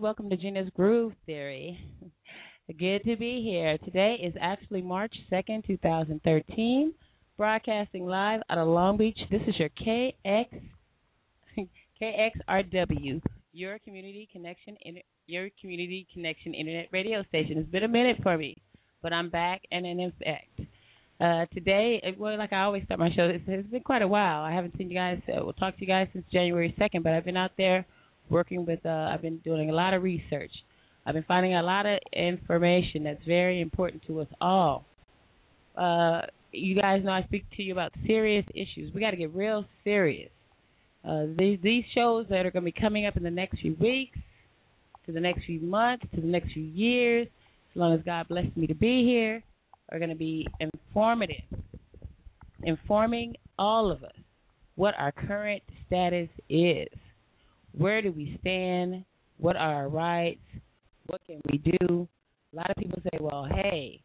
Welcome to Gena's Groove Theory. Good to be here. Today is actually March 2nd, 2013. Broadcasting live out of Long Beach. This is your KX KXRW, your community connection your community connection internet radio station. It's been a minute for me, but I'm back and in effect. Uh, today, well, like I always start my show, it's, it's been quite a while. I haven't seen you guys. Uh, we'll talk to you guys since January 2nd, but I've been out there working with. Uh, I've been doing a lot of research. I've been finding a lot of information that's very important to us all. Uh, you guys know I speak to you about serious issues. We got to get real serious. Uh, these these shows that are going to be coming up in the next few weeks, to the next few months, to the next few years, as long as God blesses me to be here, are going to be informative, informing all of us what our current status is. Where do we stand? What are our rights? What can we do? A lot of people say, well, hey,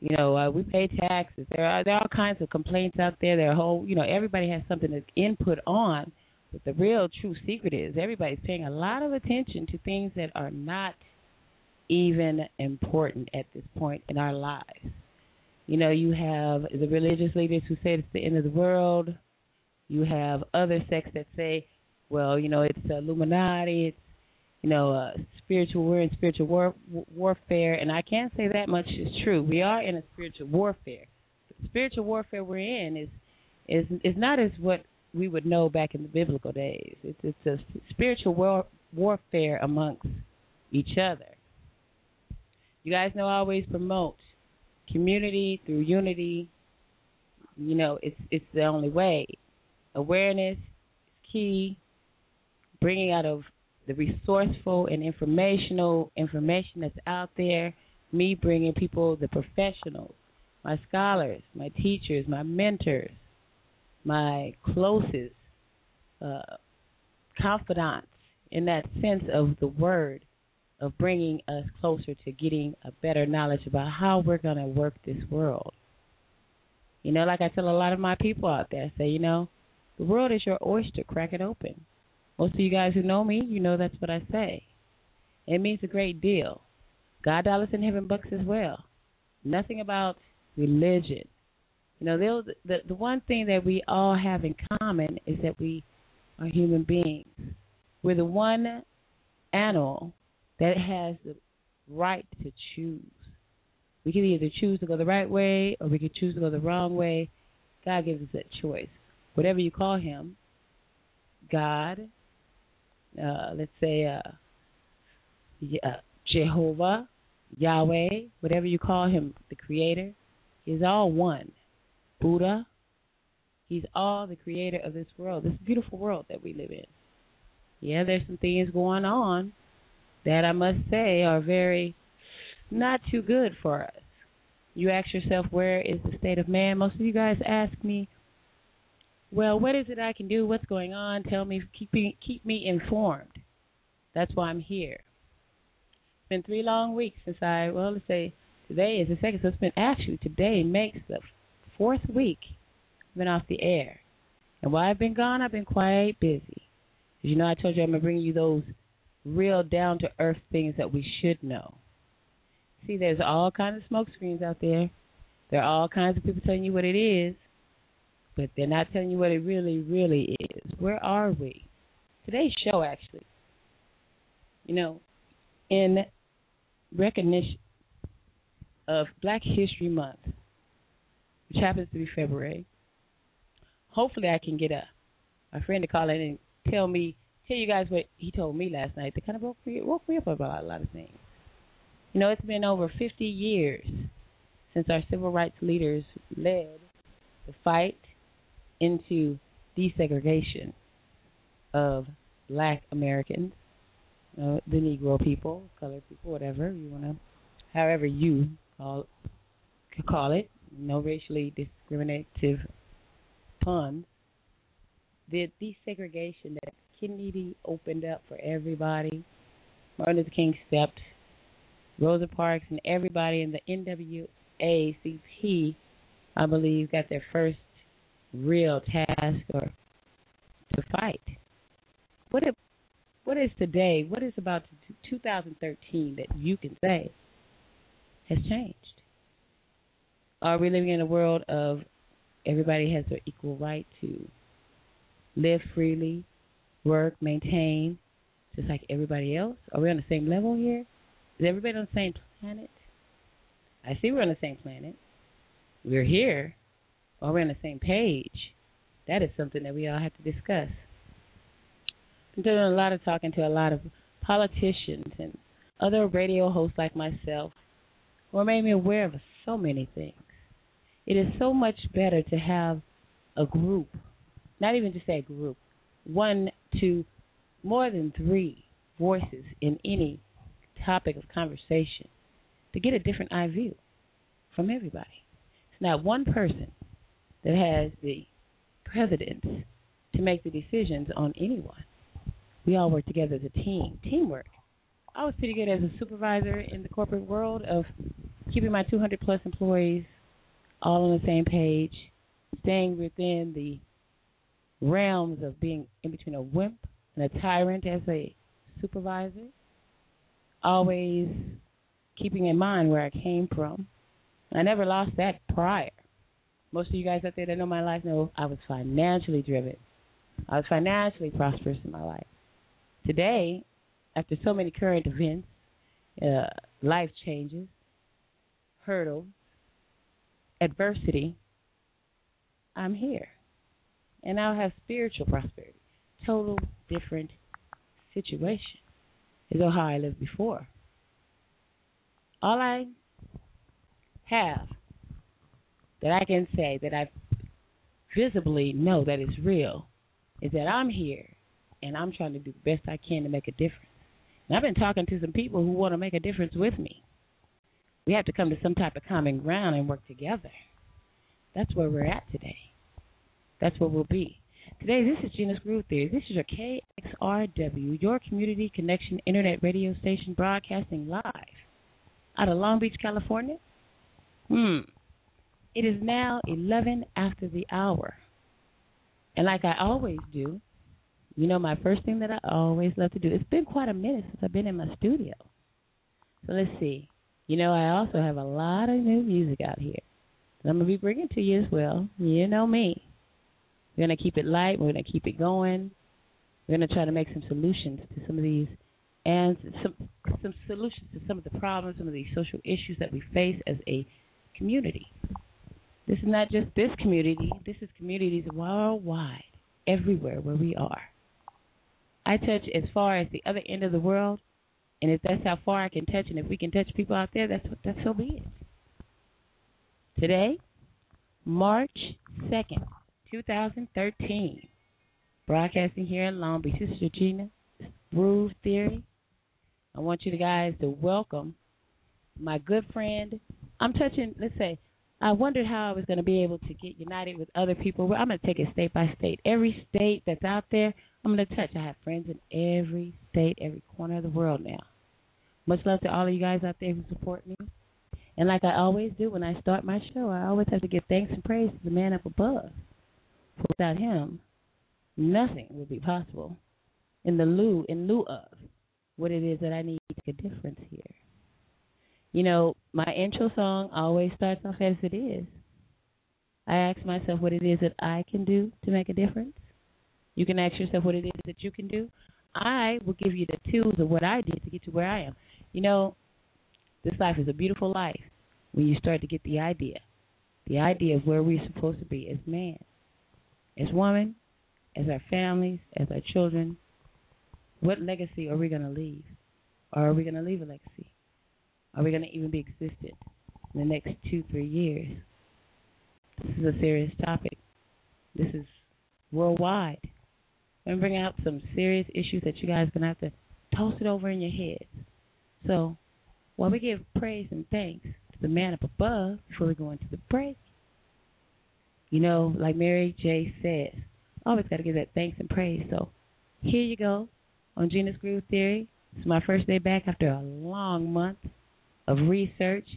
you know, uh, we pay taxes. There are there are all kinds of complaints out there. There are whole, you know, everybody has something to input on. But the real true secret is everybody's paying a lot of attention to things that are not even important at this point in our lives. You know, you have the religious leaders who say it's the end of the world. You have other sects that say, well, you know, it's Illuminati, it's you know, uh, spiritual. We're in spiritual war, warfare, and I can't say that much is true. We are in a spiritual warfare. The spiritual warfare we're in is is is not as what we would know back in the biblical days. It's it's a spiritual war, warfare amongst each other. You guys know I always promote community through unity. You know, it's it's the only way. Awareness is key. Bringing out of the resourceful and informational information that's out there. Me bringing people, the professionals, my scholars, my teachers, my mentors, my closest uh, confidants in that sense of the word of bringing us closer to getting a better knowledge about how we're going to work this world. You know, like I tell a lot of my people out there, I say, you know, the world is your oyster, crack it open. Most of you guys who know me, you know that's what I say. It means a great deal. God dollars in heaven bucks as well. Nothing about religion. You know, the the one thing that we all have in common is that we are human beings. We're the one animal that has the right to choose. We can either choose to go the right way or we can choose to go the wrong way. God gives us that choice. Whatever you call him, God, uh, let's say uh, Jehovah, Yahweh, whatever you call him, the creator, is all one. Buddha, he's all the creator of this world, this beautiful world that we live in. Yeah, there's some things going on that I must say are very not too good for us. You ask yourself, where is the state of man? Most of you guys ask me, well, what is it I can do? What's going on? Tell me, keep me, keep me informed. That's why I'm here. It's been three long weeks since I, well, let's say today is the second, so it's been actually today makes the fourth week I've been off the air. And while I've been gone, I've been quite busy. As you know, I told you I'm going to bring you those real down to earth things that we should know. See, there's all kinds of smoke screens out there. There are all kinds of people telling you what it is but they're not telling you what it really, really is. Where are we? Today's show, actually, you know, in recognition of Black History Month, which happens to be February, hopefully I can get a a friend to call in and tell me, tell you guys what he told me last night. That kind of woke me, woke me up about a lot of things. You know, it's been over 50 years since our civil rights leaders led the fight into desegregation of black Americans, uh, the Negro people, colored people, whatever you want to, however you call call it, no racially discriminative puns. The desegregation that Kennedy opened up for everybody, Martin Luther King stepped, Rosa Parks, and everybody in the NAACP, I believe, got their first real task or to fight. What if, what is today? What is about 2013 that you can say has changed? Are we living in a world of everybody has their equal right to live freely, work, maintain, just like everybody else? Are we on the same level here? Is everybody on the same planet? I see we're on the same planet. We're here, or we're on the same page, that is something that we all have to discuss. I'm doing a lot of talking to a lot of politicians and other radio hosts like myself who made me aware of so many things. It is so much better to have a group, not even just a group, one, two, more than three voices in any topic of conversation to get a different eye view from everybody. It's not one person that has the precedence to make the decisions on anyone. We all work together as a team, teamwork. I was pretty good as a supervisor in the corporate world of keeping my 200 plus employees all on the same page, staying within the realms of being in between a wimp and a tyrant as a supervisor, always keeping in mind where I came from. I never lost that prior. Most of you guys out there that know my life know I was financially driven. I was financially prosperous in my life. Today, after so many current events, uh, life changes, hurdles, adversity, I'm here. And I'll have spiritual prosperity. Total different situation is how I lived before. All I have that I can say that I visibly know that it's real is that I'm here and I'm trying to do the best I can to make a difference. And I've been talking to some people who want to make a difference with me. We have to come to some type of common ground and work together. That's where we're at today. That's where we'll be. Today, this is Gena's Groove Theory. This is your KXRW, your community connection internet radio station broadcasting live out of Long Beach, California. Hmm. It is now 11 after the hour. And like I always do, you know, my first thing that I always love to do, it's been quite a minute since I've been in my studio. So let's see. You know, I also have a lot of new music out here that I'm going to be bringing to you as well. You know me. We're going to keep it light. We're going to keep it going. We're going to try to make some solutions to some of these and some some solutions to some of the problems, some of these social issues that we face as a community. This is not just this community. This is communities worldwide, everywhere where we are. I touch as far as the other end of the world, and if that's how far I can touch, and if we can touch people out there, that's that's so be it. Today, March second, 2013. Broadcasting here in Long Beach. This is Regina Groove Theory. I want you guys to welcome my good friend. I'm touching, let's say, I wondered how I was going to be able to get united with other people. I'm going to take it state by state. Every state that's out there, I'm going to touch. I have friends in every state, every corner of the world now. Much love to all of you guys out there who support me. And like I always do when I start my show, I always have to give thanks and praise to the man up above. Without him, nothing would be possible. In the lieu, in lieu of what it is that I need to make a difference here. You know, my intro song always starts off as it is. I ask myself what it is that I can do to make a difference. You can ask yourself what it is that you can do. I will give you the tools of what I did to get to where I am. You know, this life is a beautiful life when you start to get the idea. The idea of where we're supposed to be as man, as woman, as our families, as our children. What legacy are we going to leave? Or are we going to leave a legacy? Are we going to even be existent in the next two, three years? This is a serious topic. This is worldwide. I'm out some serious issues that you guys are going to have to toss it over in your heads. So, while we give praise and thanks to the man up above before we go into the break, you know, like Mary J. says, always got to give that thanks and praise. So, here you go on Gena's Groove Theory. It's my first day back after a long month of research,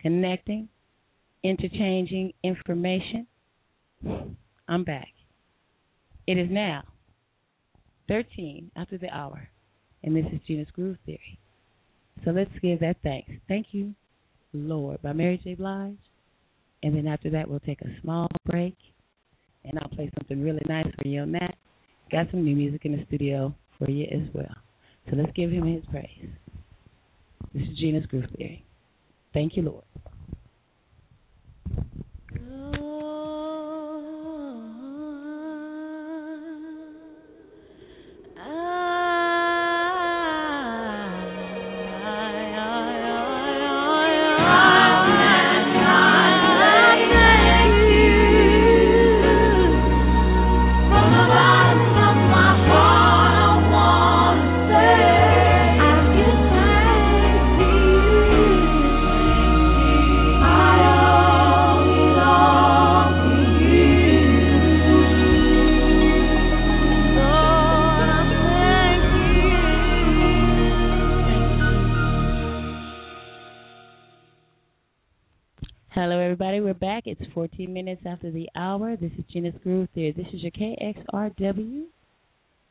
connecting, interchanging information. I'm back. It is now 13 after the hour, and this is Gena's Groove Theory. So let's give that thanks. Thank you, Lord, by Mary J. Blige. And then after that, we'll take a small break, and I'll play something really nice for you on that. Got some new music in the studio for you as well. So let's give him his praise. This is Gena's Groove Theory. Thank you, Lord.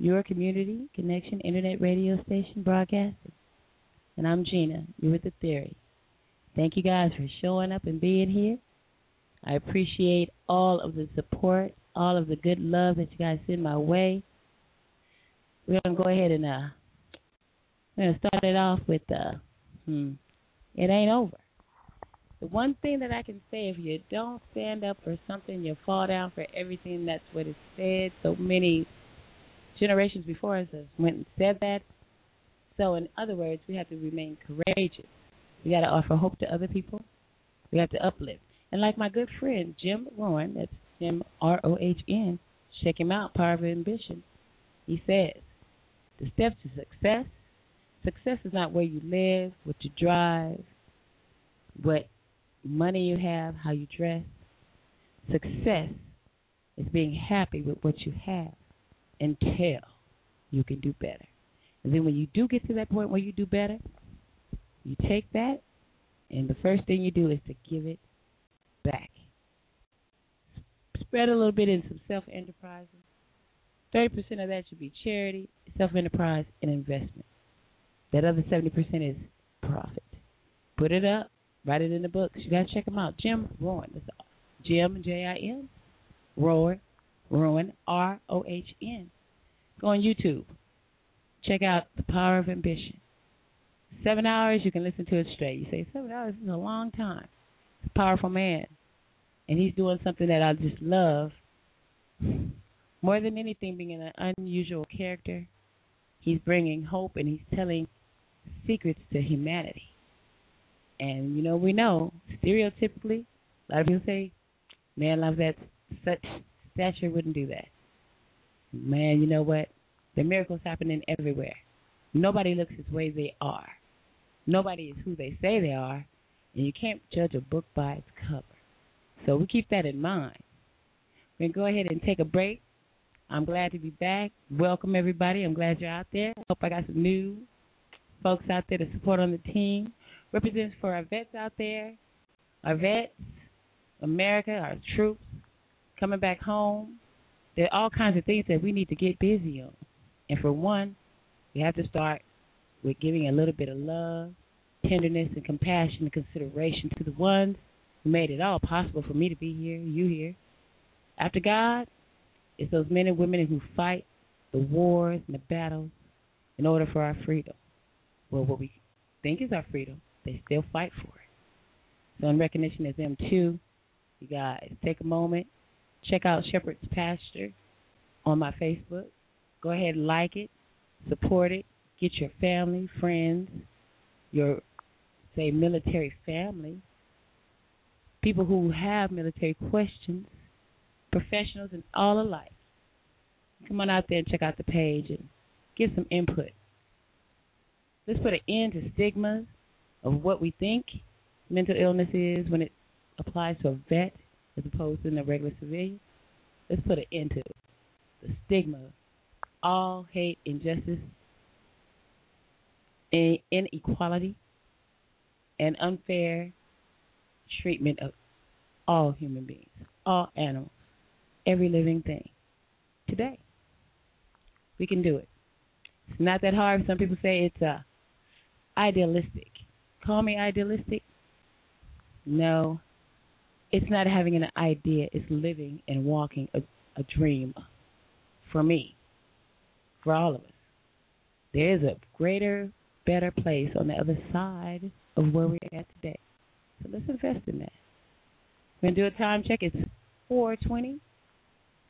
Your community connection internet radio station broadcasting. And I'm Gena. You're with the Theory. Thank you guys for showing up and being here. I appreciate all of the support, all of the good love that you guys send my way. We're gonna go ahead and uh, we're gonna start it off with uh, hmm, it ain't over. The one thing that I can say, if you don't stand up for something, you fall down for everything. That's what is said. So many generations before us have went and said that. So, in other words, we have to remain courageous. We got to offer hope to other people. We have to uplift. And like my good friend Jim Rohn, that's Jim R O H N, check him out, Power of Ambition. He says, the steps to success. Success is not where you live, what you drive, what money you have, how you dress. Success is being happy with what you have until you can do better. And then when you do get to that point where you do better, you take that, and the first thing you do is to give it back. Spread a little bit in some self enterprises. 30% of that should be charity, self enterprise, and investment. That other 70% is profit. Put it up, write it in the books. You got to check them out. Jim Rohn. That's Jim, J I M, Rohn, Rohn, R O H N. Go on YouTube. Check out The Power of Ambition. Seven hours, you can listen to it straight. You say, seven hours is a long time. It's a powerful man. And he's doing something that I just love. More than anything, being an unusual character, he's bringing hope and he's telling secrets to humanity. And, you know, we know, stereotypically, a lot of people say, man loves that such stature wouldn't do that. Man, you know what? The miracles happening everywhere. Nobody looks as way they are. Nobody is who they say they are, and you can't judge a book by its cover. So we keep that in mind. We're going to go ahead and take a break. I'm glad to be back. Welcome, everybody. I'm glad you're out there. Hope I got some new folks out there to support on the team. Represents for our vets out there, our vets, America, our troops coming back home. There are all kinds of things that we need to get busy on. And for one, we have to start with giving a little bit of love, tenderness, and compassion and consideration to the ones who made it all possible for me to be here, you here. After God, it's those men and women who fight the wars and the battles in order for our freedom. Well, what we think is our freedom, they still fight for it. So, in recognition of them too, you guys take a moment, check out Shepherd's Pasture on my Facebook. Go ahead and like it, support it, get your family, friends, your say military family, people who have military questions, professionals, and all alike. Come on out there and check out the page and get some input. Let's put an end to stigmas of what we think mental illness is when it applies to a vet as opposed to the regular civilian. Let's put an end to the stigma, all hate, injustice, inequality, and unfair treatment of all human beings, all animals, every living thing. Today, we can do it. It's not that hard. Some people say it's uh, idealistic. Call me idealistic. No, it's not having an idea. It's living and walking a, a dream for me, for all of us. There is a greater, better place on the other side of where we're at today. So let's invest in that. We're gonna do a time check. It's 4:20,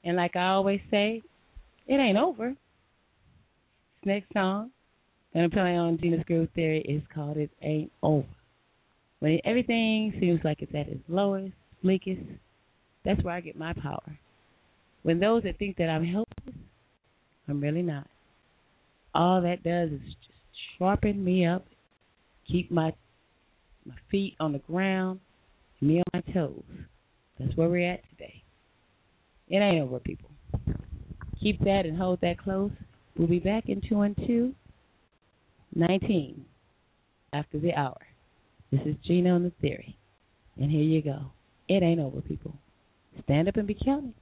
and like I always say, it ain't over. This next song gonna play on Gena's Groove Theory is called "It Ain't Over." When everything seems like it's at its lowest, bleakest, that's where I get my power. When those that think that I'm helpless, I'm really not. All that does is just sharpen me up, keep my my feet on the ground, me on my toes. That's where we're at today. It ain't over, people. Keep that and hold that close. We'll be back in two and two, 19 after the hour. This is Gena on the theory. And here you go. It ain't over, people. Stand up and be counted.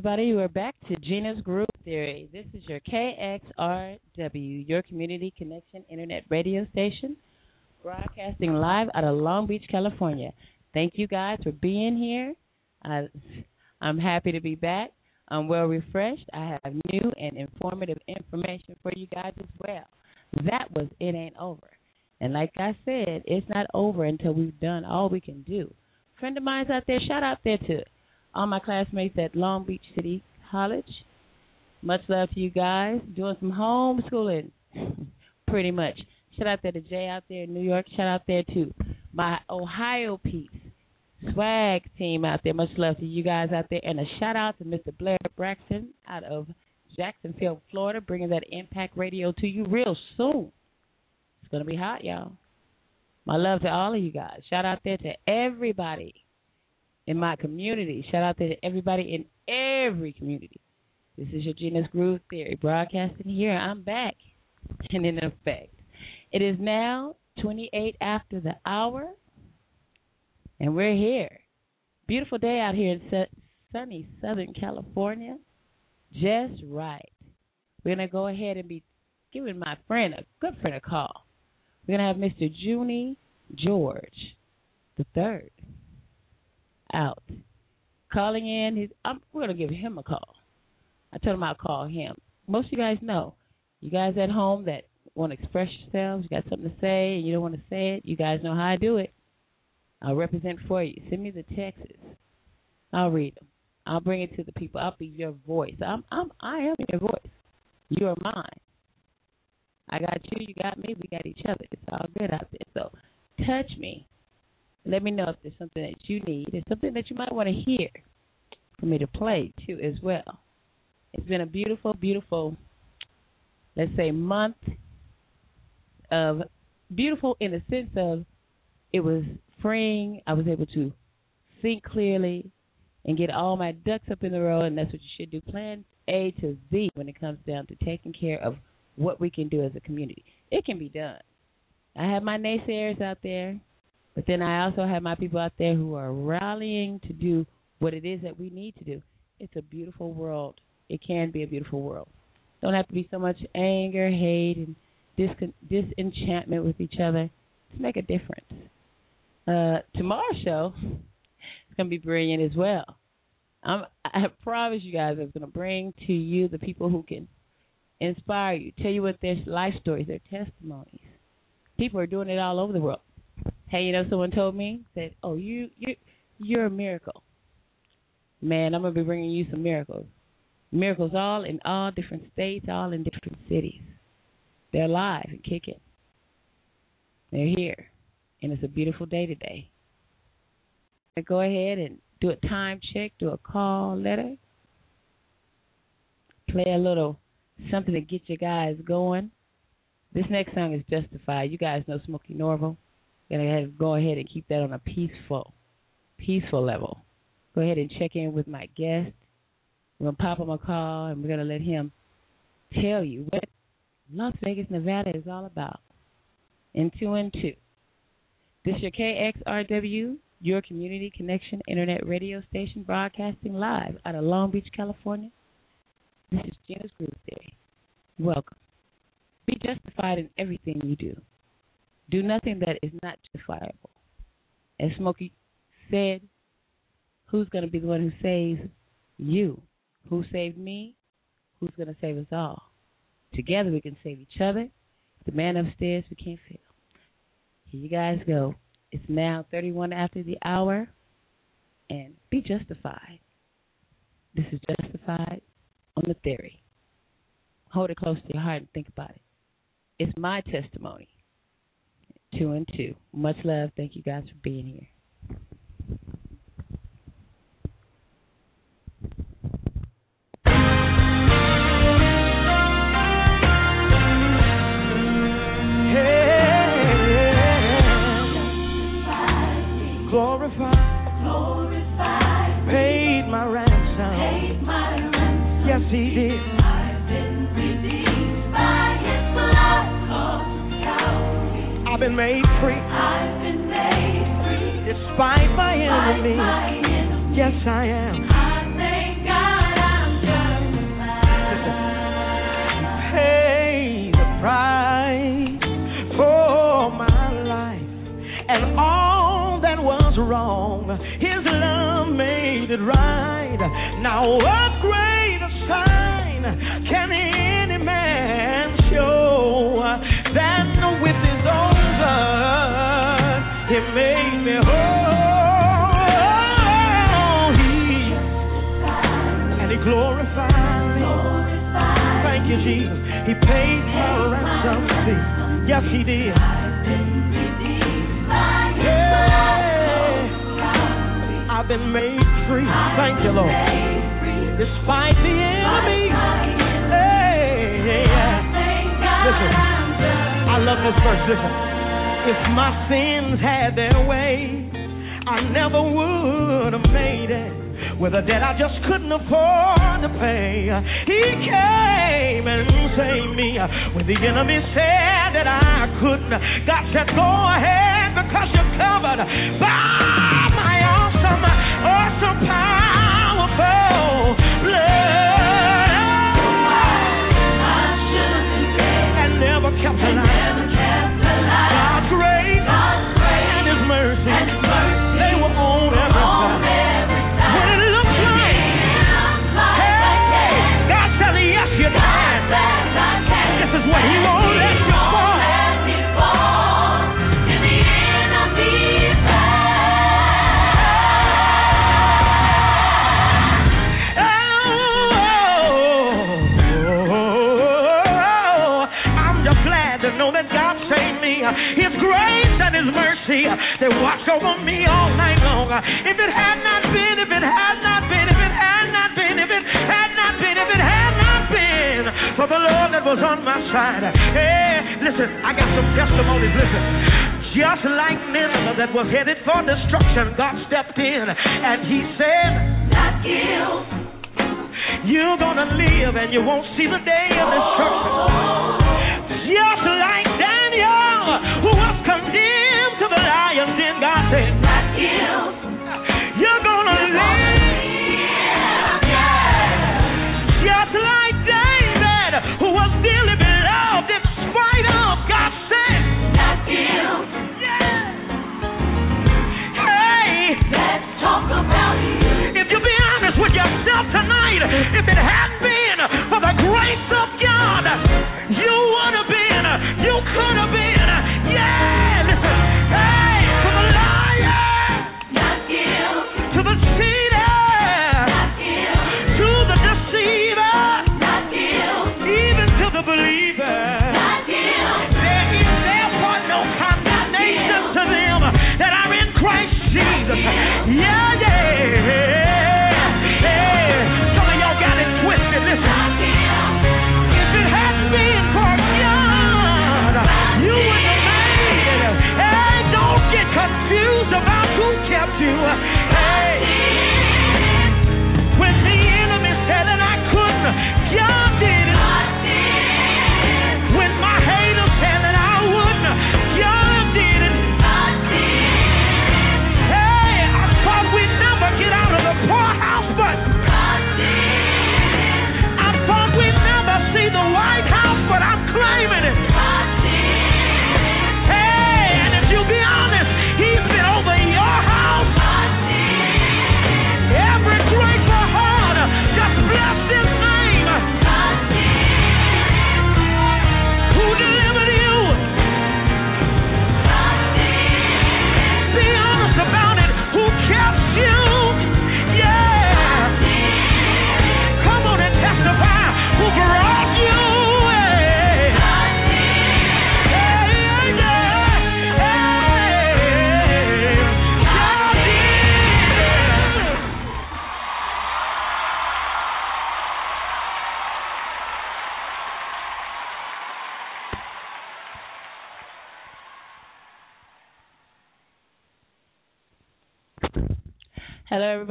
Everybody. We're back to Gena's Groove Theory. This is your KXRW, your community connection internet radio station, broadcasting live out of Long Beach, California. Thank you guys for being here. I, I'm happy to be back. I'm well refreshed. I have new and informative information for you guys as well. That was It Ain't Over. And like I said, it's not over until we've done all we can do. Friend of mine's out there, shout out there to all my classmates at Long Beach City College. Much love to you guys. Doing some homeschooling, pretty much. Shout out there to Jay out there in New York. Shout out there to my Ohio peeps, swag team out there. Much love to you guys out there. And a shout out to Mr. Blair Braxton out of Jacksonville, Florida, bringing that Impact Radio to you real soon. It's going to be hot, y'all. My love to all of you guys. Shout out there to everybody in my community. Shout out to everybody in every community. This is your Gena's Groove Theory broadcasting here. I'm back and in effect. It is now 28 after the hour, and we're here. Beautiful day out here in sunny Southern California. Just right. We're going to go ahead and be giving my friend, a good friend, a call. We're going to have Mr. Junie George the third out calling in. His, I'm, we're going to give him a call. I told him I'll call him. Most of you guys know. You guys at home that want to express yourselves, you got something to say, and you don't want to say it, you guys know how I do it. I'll represent for you. Send me the texts. I'll read them. I'll bring it to the people. I'll be your voice. I'm, I'm, I am your voice. You are mine. I got you. You got me. We got each other. It's all good out there. So, touch me. Let me know if there's something that you need. There's something that you might want to hear for me to play too, as well. It's been a beautiful, beautiful, let's say, month of beautiful in the sense of it was freeing. I was able to think clearly and get all my ducks up in the row, and that's what you should do. Plan A to Z when it comes down to taking care of what we can do as a community. It can be done. I have my naysayers out there, but then I also have my people out there who are rallying to do what it is that we need to do. It's a beautiful world. It can be a beautiful world. Don't have to be so much anger, hate, and dis- disenchantment with each other. Let's make a difference. Uh, tomorrow's show is going to be brilliant as well. I'm, I promise you guys, I'm going to bring to you the people who can inspire you, tell you what their life stories, their testimonies. People are doing it all over the world. Hey, you know, someone told me said, "Oh, you you you're a miracle." Man, I'm gonna be bringing you some miracles. Miracles all in all different states, all in different cities. They're alive and kicking. They're here, and it's a beautiful day today. Go ahead and do a time check, do a call letter, play a little something to get you guys going. This next song is Justified. You guys know Smokie Norful. Gonna go ahead and keep that on a peaceful, peaceful level. Go ahead and check in with my guest. We're gonna pop him a call and we're gonna let him tell you what Las Vegas, Nevada is all about. In two and two. This is your KXRW, your community connection internet radio station broadcasting live out of Long Beach, California. This is Gena's Groove Theory. Welcome. Be justified in everything you do. Do nothing that is not justifiable. As Smokey said, who's going to be the one who saves you? Who saved me? Who's going to save us all? Together we can save each other. The man upstairs, we can't fail. Here you guys go. It's now 31 after the hour, and be justified. This is justified on the theory. Hold it close to your heart and think about it. it's my testimony. Two and two. Much love. Thank you guys for being here. Enemies. Yes, I am. I thank God I'm justified. The price for my life and all that was wrong. His love made it right. Now Yes, he did. Yeah. I've been made free. Thank you, Lord despite the enemy. Hey, listen, I love this verse. Listen, if my sins had their way, I never would have made it with a debt I just couldn't afford to pay. He came and saved me when the enemy said that I couldn't. God said, Go ahead because you're covered by my awesome, awesome powerful kept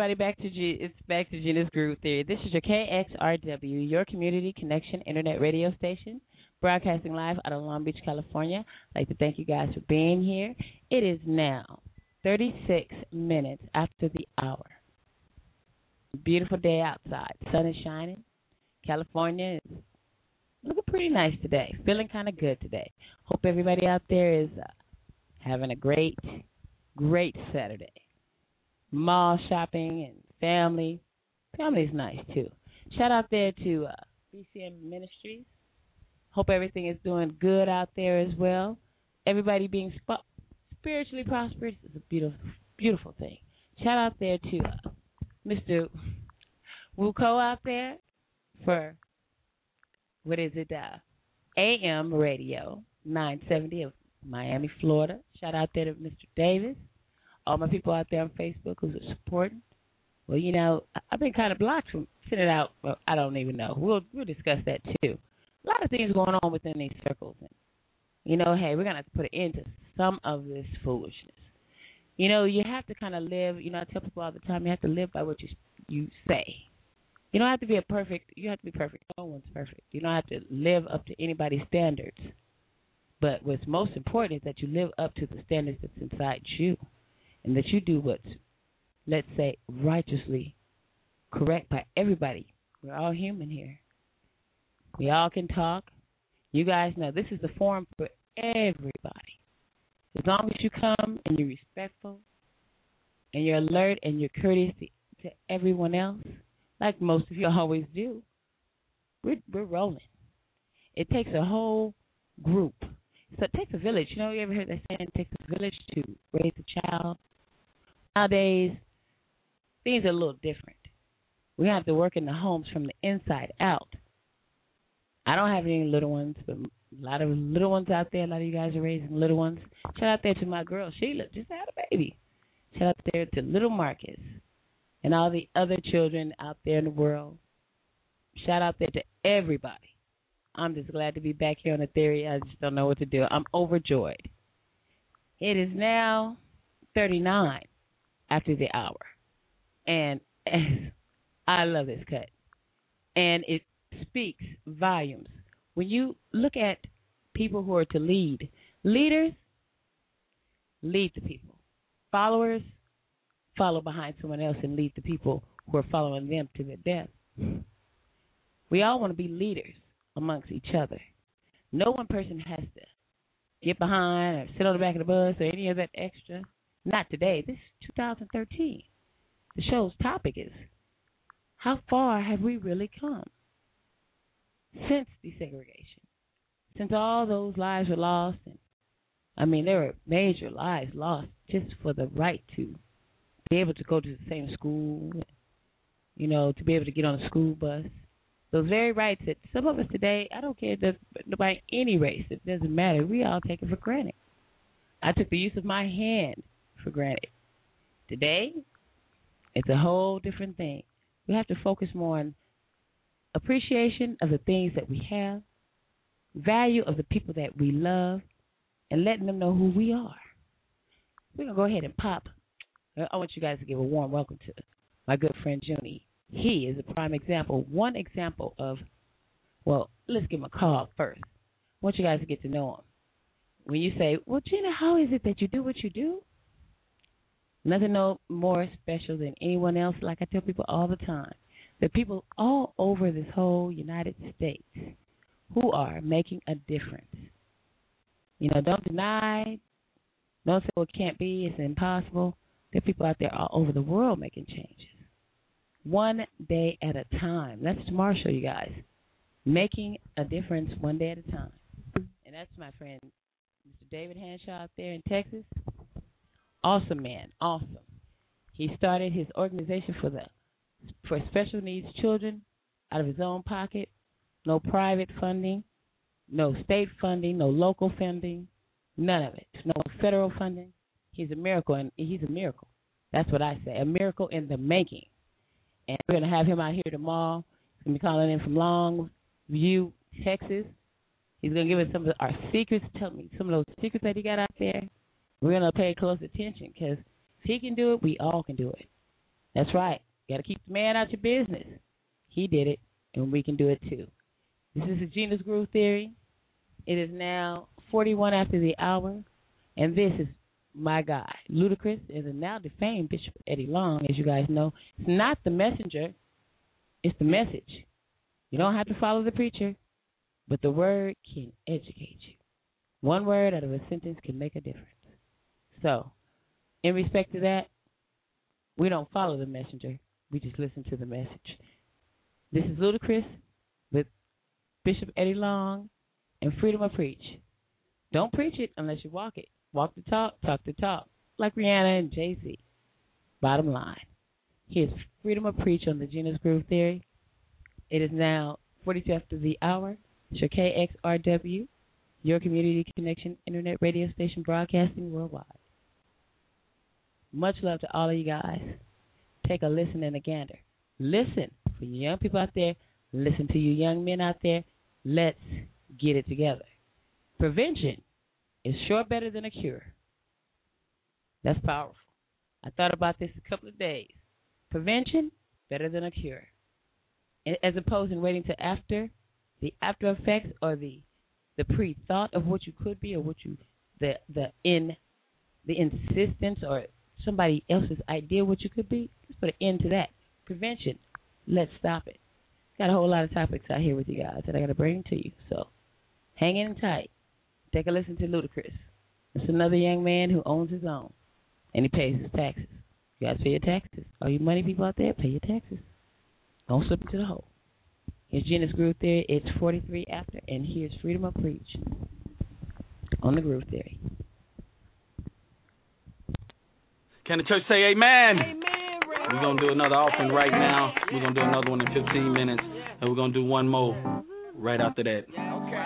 everybody. Back to G- it's back to Gena's Groove Theory. This is your KXRW, your community connection internet radio station, broadcasting live out of Long Beach, California. I'd like to thank you guys for being here. It is now 36 minutes after the hour. Beautiful day outside. Sun is shining. California is looking pretty nice today. Feeling kind of good today. Hope everybody out there is uh, having a great, great Saturday mall shopping and family. Family's nice too. Shout out there to uh, BCM Ministries. Hope everything is doing good out there as well. Everybody being sp- spiritually prosperous is a beautiful, beautiful thing. Shout out there to uh, Mr. Wuko out there for what is it? Uh, AM Radio 970 of Miami, Florida. Shout out there to Mr. Davis all my people out there on Facebook who's supporting. Well, you know, I've been kind of blocked from sending out. Well, I don't even know. We'll we'll discuss that too. A lot of things going on within these circles, and you know, hey, we're gonna have to put an end to some of this foolishness. You know, you have to kind of live. You know, I tell people all the time, you have to live by what you you say. You don't have to be a perfect. You have to be perfect. No one's perfect. You don't have to live up to anybody's standards. But what's most important is that you live up to the standards that's inside you and that you do what's, let's say, righteously correct by everybody. We're all human here. We all can talk. You guys know this is the forum for everybody. As long as you come and you're respectful and you're alert and you're courteous to, everyone else, like most of you always do, we're, we're rolling. It takes a whole group. So it takes a village. You know, you ever heard that saying, it takes a village to raise a child? Nowadays, things are a little different. We have to work in the homes from the inside out. I don't have any little ones, but a lot of little ones out there. A lot of you guys are raising little ones. Shout out there to my girl Sheila, just had a baby. Shout out there to little Marcus and all the other children out there in the world. Shout out there to everybody. I'm just glad to be back here on the theory. I just don't know what to do. I'm overjoyed. It is now 39 after the hour. And, I love this cut. And it speaks volumes. When you look at people who are to lead, leaders lead the people. Followers follow behind someone else and lead the people who are following them to their death. We all want to be leaders amongst each other. No one person has to get behind or sit on the back of the bus or any of that extra. Not today. This is 2013. The show's topic is how far have we really come since desegregation? Since all those lives were lost, and I mean, there were major lives lost just for the right to be able to go to the same school, you know, to be able to get on a school bus. Those very rights that some of us today, I don't care by any race, it doesn't matter. We all take it for granted. I took the use of my hand for granted. Today, it's a whole different thing. We have to focus more on appreciation of the things that we have, value of the people that we love, and letting them know who we are. We're going to go ahead and pop. I want you guys to give a warm welcome to my good friend Junie. He is a prime example, one example of, well, let's give him a call first. I want you guys to get to know him. When you say, well, Gena, how is it that you do what you do? Nothing no more special than anyone else. Like I tell people all the time, are people all over this whole United States who are making a difference. You know, don't deny, don't say well, it can't be, it's impossible. There are people out there all over the world making changes. One day at a time. That's tomorrow's show, you guys. Making a difference one day at a time. And that's my friend, Mr. David Hanshaw out there in Texas. Awesome man, awesome. He started his organization for the for special needs children out of his own pocket. No private funding, no state funding, no local funding, none of it. No federal funding. He's a miracle, and he's a miracle. That's what I say, a miracle in the making. And we're to have him out here tomorrow. He's to be calling in from Longview, Texas. He's to give us some of our secrets, tell me some of those secrets that he got out there we're going to pay close attention because if he can do it, we all can do it. That's right. You got to keep the man out your business. He did it, and we can do it too. This is the Gena's Groove Theory. It is now 41 after the hour, and this is my guy, Ludacris, and the now defamed Bishop Eddie Long, as you guys know. It's not the messenger, it's the message. You don't have to follow the preacher, but the word can educate you. One word out of a sentence can make a difference. So, in respect to that, we don't follow the messenger. We just listen to the message. This is Ludacris with Bishop Eddie Long and Freedom of Preach. Don't preach it unless you walk it. Walk the talk, talk the talk, like Rihanna and Jay Z. Bottom line. Here's Freedom of Preach on the Gena's Groove Theory. It is now 42 after the hour. It's your KXRW, your community connection internet radio station broadcasting worldwide. Much love to all of you guys. Take a listen and a gander. Listen for you young people out there. Listen to you young men out there. Let's get it together. Prevention is sure better than a cure. That's powerful. I thought about this a couple of days. Prevention better than a cure, as opposed to waiting to after the after effects or the the pre thought of what you could be or what you the the in the insistence or somebody else's idea what you could be. Let's put an end to that. Prevention. Let's stop it. Got a whole lot of topics out here with you guys that I got to bring to you. So hang in tight. Take a listen to Ludacris. It's another young man who owns his own, and he pays his taxes. You guys pay your taxes. All you money people out there, pay your taxes. Don't slip into the hole. Here's Gena's Groove Theory. It's 43 after, and here's Freedom of Preach on the Groove Theory. Can the church say amen? Amen. We're going to do another offering right now. We're going to do another one in 15 minutes, and we're going to do one more right after that.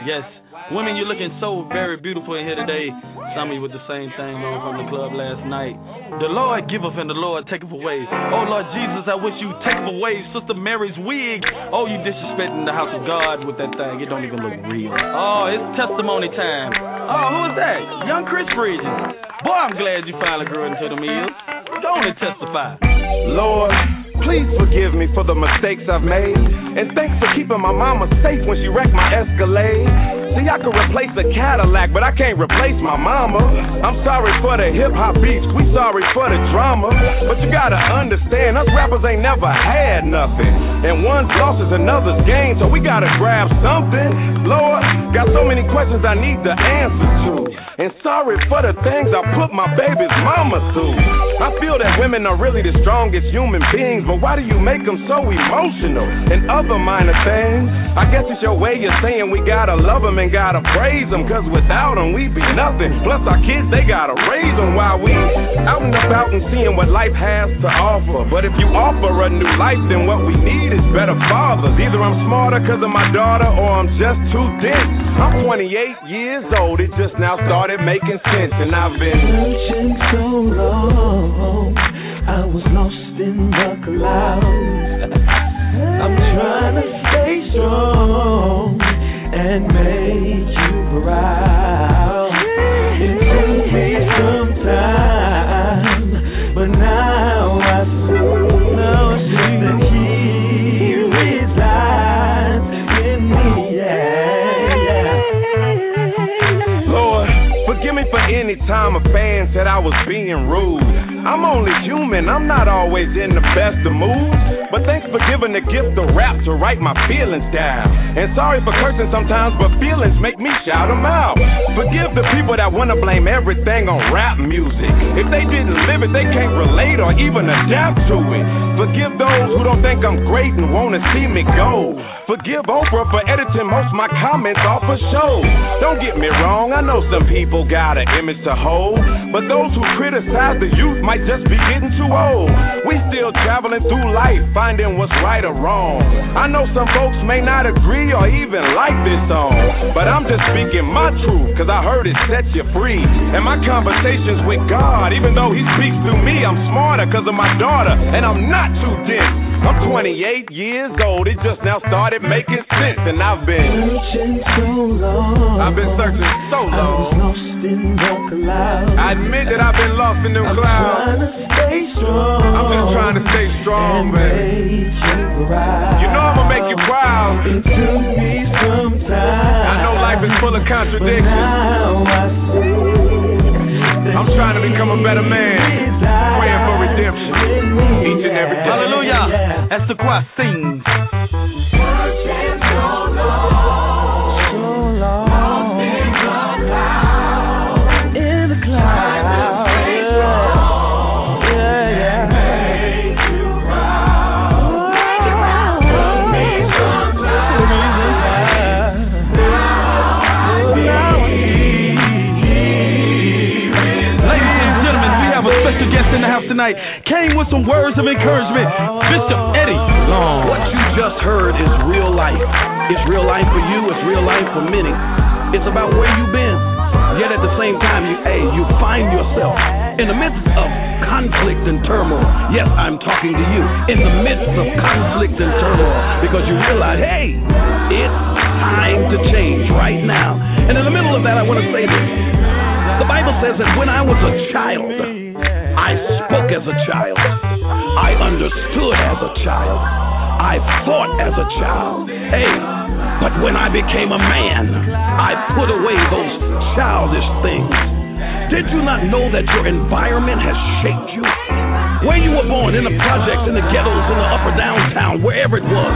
Yes, women, you're looking so very beautiful in here today. Some of you with the same thing on from the club last night. The Lord giveth and the Lord taketh away. Oh Lord Jesus, I wish you take away Sister Mary's wig. Oh, you disrespecting the house of God with that thing. It don't even look real. Oh, it's testimony time. Oh, who is that? Young Chris Bridges. Boy, I'm glad you finally grew into the meal. Go on and testify. Lord. Please forgive me for the mistakes I've made. And thanks for keeping my mama safe when she wrecked my Escalade. See, I could replace a Cadillac, but I can't replace my mama. I'm sorry for the hip hop beats, we sorry for the drama. But you gotta understand, us rappers ain't never had nothing. And one's loss is another's gain, so we gotta grab something. Lord, got so many questions I need the answer to. And sorry for the things I put my baby's mama through. I feel that women are really the strongest human beings, but why do you make them so emotional? And other minor things, I guess it's your way of saying we gotta love them and gotta praise them, cause without them we'd be nothing. Plus our kids, they gotta raise them while we out and about and seeing what life has to offer. But if you offer a new life, then what we need is better fathers. Either I'm smarter cause of my daughter or I'm just too dense. I'm 28 years old, it just now started making sense, and I've been searching so long. I was lost in the clouds. I'm trying to stay strong and make you proud. Forgive me for any time a fan said I was being rude. I'm only human, I'm not always in the best of moods. But thanks for giving the gift of rap to write my feelings down. And sorry for cursing sometimes, but feelings make me shout them out. Forgive the people that wanna blame everything on rap music. If they didn't live it, they can't relate or even adapt to it. Forgive those who don't think I'm great and wanna see me go. Forgive Oprah for editing most of my comments off her show. Don't get me wrong, I know some people got an image to hold. But those who criticize the youth might just be getting too old. We still traveling through life, finding what's right or wrong. I know some folks may not agree or even like this song. But I'm just speaking my truth, cause I heard it set you free. And my conversations with God, even though He speaks through me, I'm smarter cause of my daughter, and I'm not too dense. I'm 28 years old, it just now started making sense, and I've been searching so long. I've been searching so long. I was lost in the clouds. I admit that I've been lost in them I'm clouds. trying to stay strong. I'm just trying to stay strong, baby. you. You know I'ma make you proud. It took me some time. I know life is full of contradictions. I'm trying to become a better man. Praying for redemption. Each and every day. Hallelujah. As the choir sings. Tonight. Came with some words of encouragement. Bishop Eddie Long. What you just heard is real life. It's real life for you, it's real life for many. It's about where you've been. Yet at the same time, you, hey, you find yourself in the midst of conflict and turmoil. Yes, I'm talking to you. In the midst of conflict and turmoil because you realize, hey, it's time to change right now. And in the middle of that, I want to say this. The Bible says that when I was a child, I spoke as a child. I understood as a child. I thought as a child. Hey, but when I became a man, I put away those childish things. Did you not know that your environment has shaped you? Where you were born, in the projects, in the ghettos, in the upper downtown, wherever it was,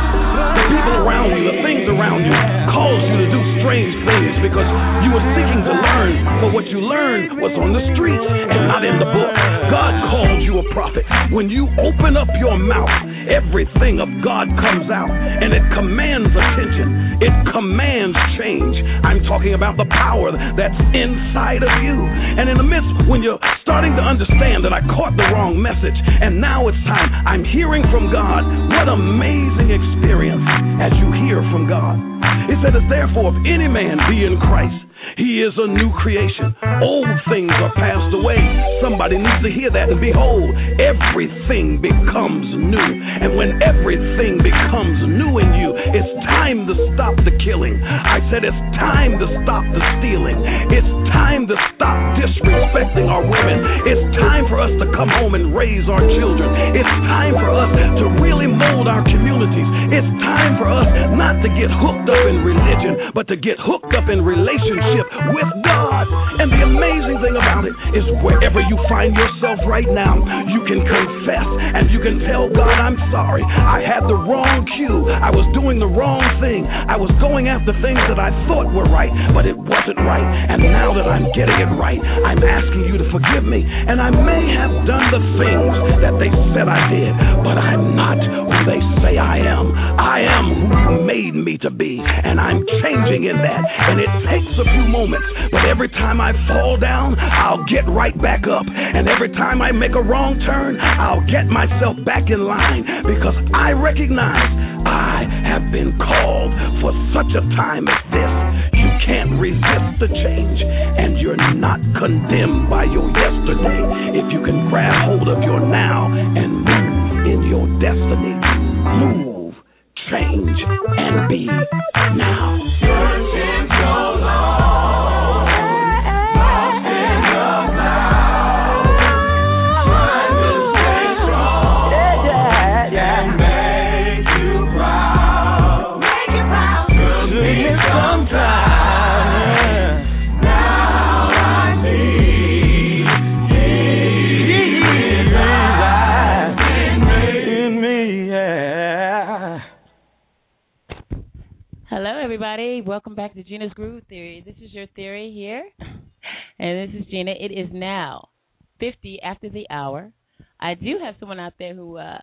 the people around you, the things around you, caused you to do strange things because you were seeking to learn, but what you learned was on the streets and not in the book. God called you a prophet. When you open up your mouth, everything of God comes out and it commands attention. It commands change. I'm talking about the power that's inside of you. And in the midst, when you're starting to understand that I caught the wrong message and now it's time, I'm hearing from God. What amazing experience as you hear from God. It said, Therefore, if any man be in Christ, he is a new creation. Old things are passed away. Somebody needs to hear that. And behold, everything becomes new. And when everything becomes new in you, it's time to stop the killing. I said it's time to stop the stealing. It's time to stop disrespecting our women. It's time for us to come home and raise our children. It's time for us to really mold our communities. It's time for us not to get hooked up in religion, but to get hooked up in relationship with God. And the amazing thing about it is wherever you find yourself right now, you can confess and you can tell God, I'm sorry. I had the wrong cue. I was doing the wrong thing. I was going after things that I thought were right, but it wasn't right. And now that I'm getting it right, I'm asking you to forgive me. And I may have done the things that they said I did, but I'm not who they say I am. I am who you made me to be, and I'm changing in that. And it takes a few moments, but every time I fall down, I'll get right back up. And every time I make a wrong turn, I'll get myself back in line because I recognize I have been called for such a time as this. You can't resist the change, and you're not condemned by your yesterday if you can grab hold of your now and move in your destiny. Move, change, and be now. Welcome back to Gena's Groove Theory. This is your theory here, and this is Gena. It is now 50 after the hour. I do have someone out there who, uh,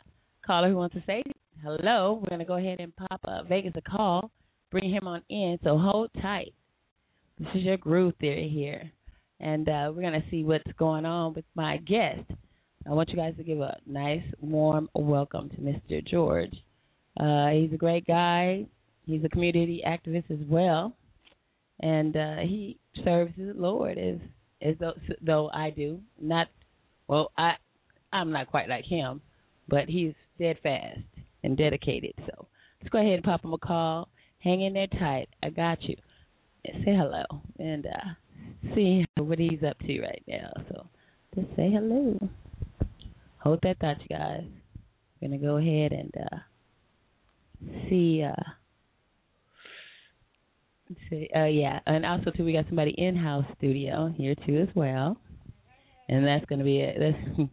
caller who wants to say hello. We're going to go ahead and pop uh, Vegas a call, bring him on in, so hold tight. This is your Groove Theory here, and uh, we're going to see what's going on with my guest. I want you guys to give a nice, warm welcome to Mr. George. Uh, he's a great guy. He's a community activist as well, and uh, he serves the Lord as as though, though I do. Not well, I I'm not quite like him, but he's steadfast and dedicated. So let's go ahead and pop him a call. Hang in there tight. I got you. And say hello and uh, see what he's up to right now. So just say hello. Hold that thought, you guys. We're gonna go ahead and uh, see. Uh. Uh, yeah, and also too, we got somebody in house studio here too as well. And that's going to be it. That's,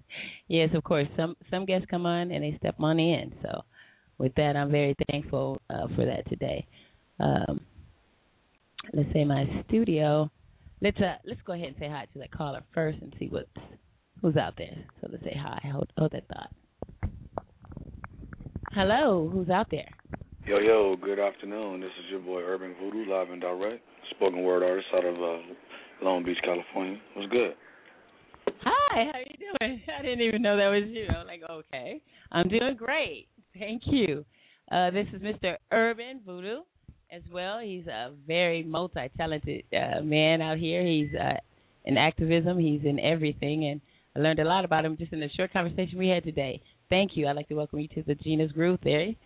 yes, of course. Some some guests come on and they step on in. So, with that, I'm very thankful uh, for that today. Um, let's say my studio. Let's uh, let's go ahead and say hi to that caller first and see what's who's out there. So let's say hi. Hold, hold that thought. Hello, who's out there? Yo, yo, good afternoon. This is your boy Urban Voodoo, live and direct, spoken word artist out of uh, Long Beach, California. What's good? Hi, how you doing? I didn't even know that was you. I'm like, okay, I'm doing great. Thank you. Uh, this is Mr. Urban Voodoo as well. He's a very multi-talented uh, man out here. He's uh, in activism. He's in everything, and I learned a lot about him just in the short conversation we had today. Thank you. I'd like to welcome you to the Gena's Groove Theory.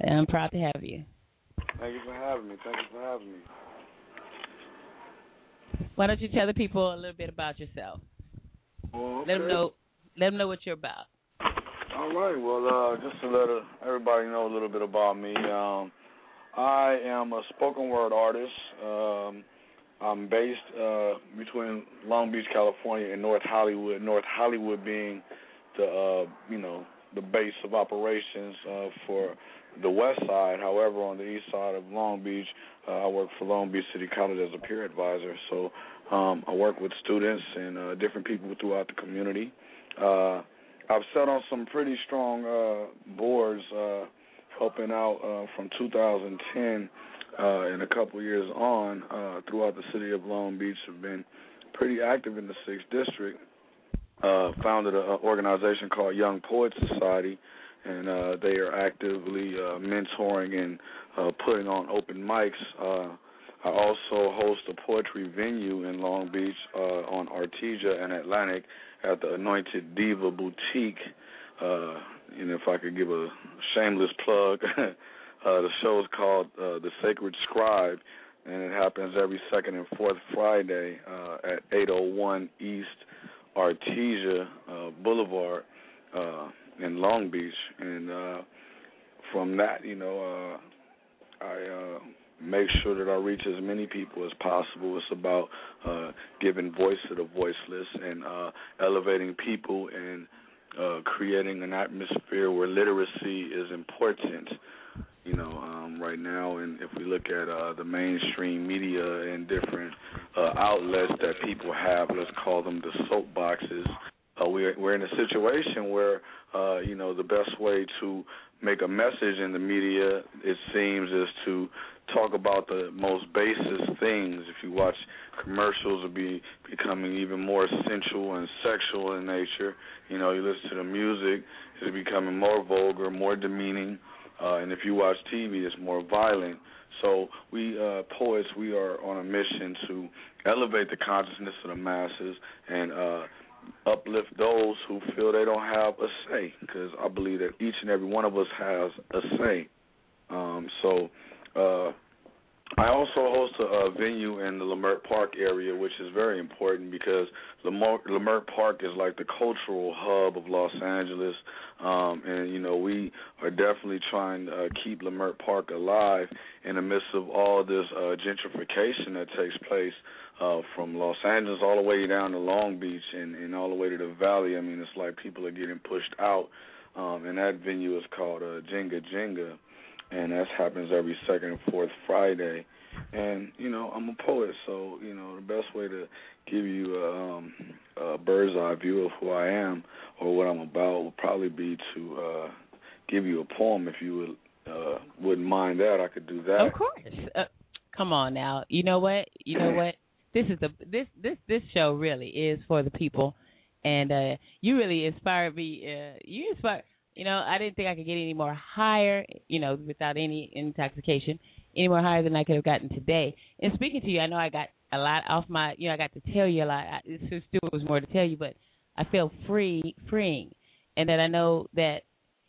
And I'm proud to have you. Thank you for having me. Thank you for having me. Why don't you tell the people a little bit about yourself? Well, okay. Let them know. Let them know what you're about. All right. Well, uh, just to let uh, everybody know a little bit about me, um, I am a spoken word artist. Um, I'm based uh, between Long Beach, California, and North Hollywood. North Hollywood being the uh, you know the base of operations uh, for the west side. However, on the east side of Long Beach, uh, I work for Long Beach City College as a peer advisor. So um, I work with students and uh, different people throughout the community. Uh, I've sat on some pretty strong uh, boards, uh, helping out uh, from 2010 uh, and a couple years on uh, throughout the city of Long Beach. Have been pretty active in the sixth district. Uh, founded an organization called Young Poets Society, and uh, they are actively uh, mentoring and uh, putting on open mics. Uh, I also host a poetry venue in Long Beach uh, on Artesia and Atlantic at the Anointed Diva Boutique. Uh, and if I could give a shameless plug, uh, the show is called uh, The Sacred Scribe, and it happens every second and fourth Friday uh, at 801 East Artesia uh, Boulevard uh, in Long Beach. And uh, from that, you know, uh, I uh, make sure that I reach as many people as possible. It's about uh, giving voice to the voiceless and uh, elevating people and uh, creating an atmosphere where literacy is important. You know, um, right now, and if we look at uh, the mainstream media and different uh, outlets that people have, let's call them the soapboxes, uh, we're we're in a situation where uh, you know the best way to make a message in the media, it seems, is to talk about the most basest things. If you watch commercials, will be becoming even more sensual and sexual in nature. You know, you listen to the music, it's becoming more vulgar, more demeaning. Uh, and if you watch TV, it's more violent. So we uh, poets, we are on a mission to elevate the consciousness of the masses and uh, uplift those who feel they don't have a say. Because I believe that each and every one of us has a say. Um, so uh, I also host a, a venue in the Leimert Park area, which is very important because Leimert, Leimert Park is like the cultural hub of Los Angeles, um, and you know we are definitely trying to uh, keep Leimert Park alive in the midst of all this uh, gentrification that takes place uh, from Los Angeles all the way down to Long Beach and, and all the way to the Valley. I mean, it's like people are getting pushed out, um, and that venue is called uh, Jenga Jenga and that happens every second and fourth Friday. And you know, I'm a poet, so you know the best way to give you a, um, a bird's eye view of who I am or what I'm about would probably be to uh, give you a poem. If you would uh, wouldn't mind that, I could do that. Of course. Uh, come on now. You know what? You know what? This is the this this this show really is for the people, and uh you really inspired me. Uh, you inspired you know, I didn't think I could get any more higher, you know, without any intoxication, any more higher than I could have gotten today. And speaking to you, I know I got a lot off my, you know, I got to tell you a lot. I, it still was more to tell you, but I feel free, freeing, and that I know that,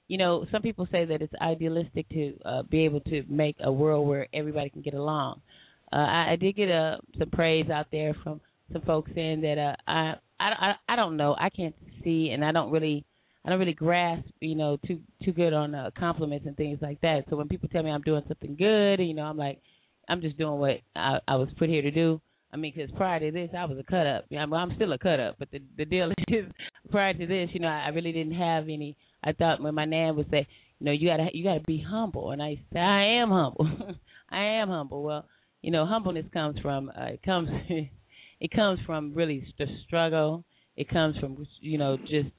you know, some people say that it's idealistic to uh, be able to make a world where everybody can get along. Uh, I, I did get uh, some praise out there from some folks saying that uh, I, I I don't know. I can't see, and I don't really I don't really grasp, you know, too too good on uh, compliments and things like that. So when people tell me I'm doing something good, you know, I'm like, I'm just doing what I, I was put here to do. I mean, because prior to this, I was a cut up. I'm, I'm still a cut up, but the the deal is, prior to this, you know, I really didn't have any. I thought when my nan would say, you know, you gotta you gotta be humble, and I say I am humble. I am humble. Well, you know, humbleness comes from uh, it comes it comes from really the struggle. It comes from you know just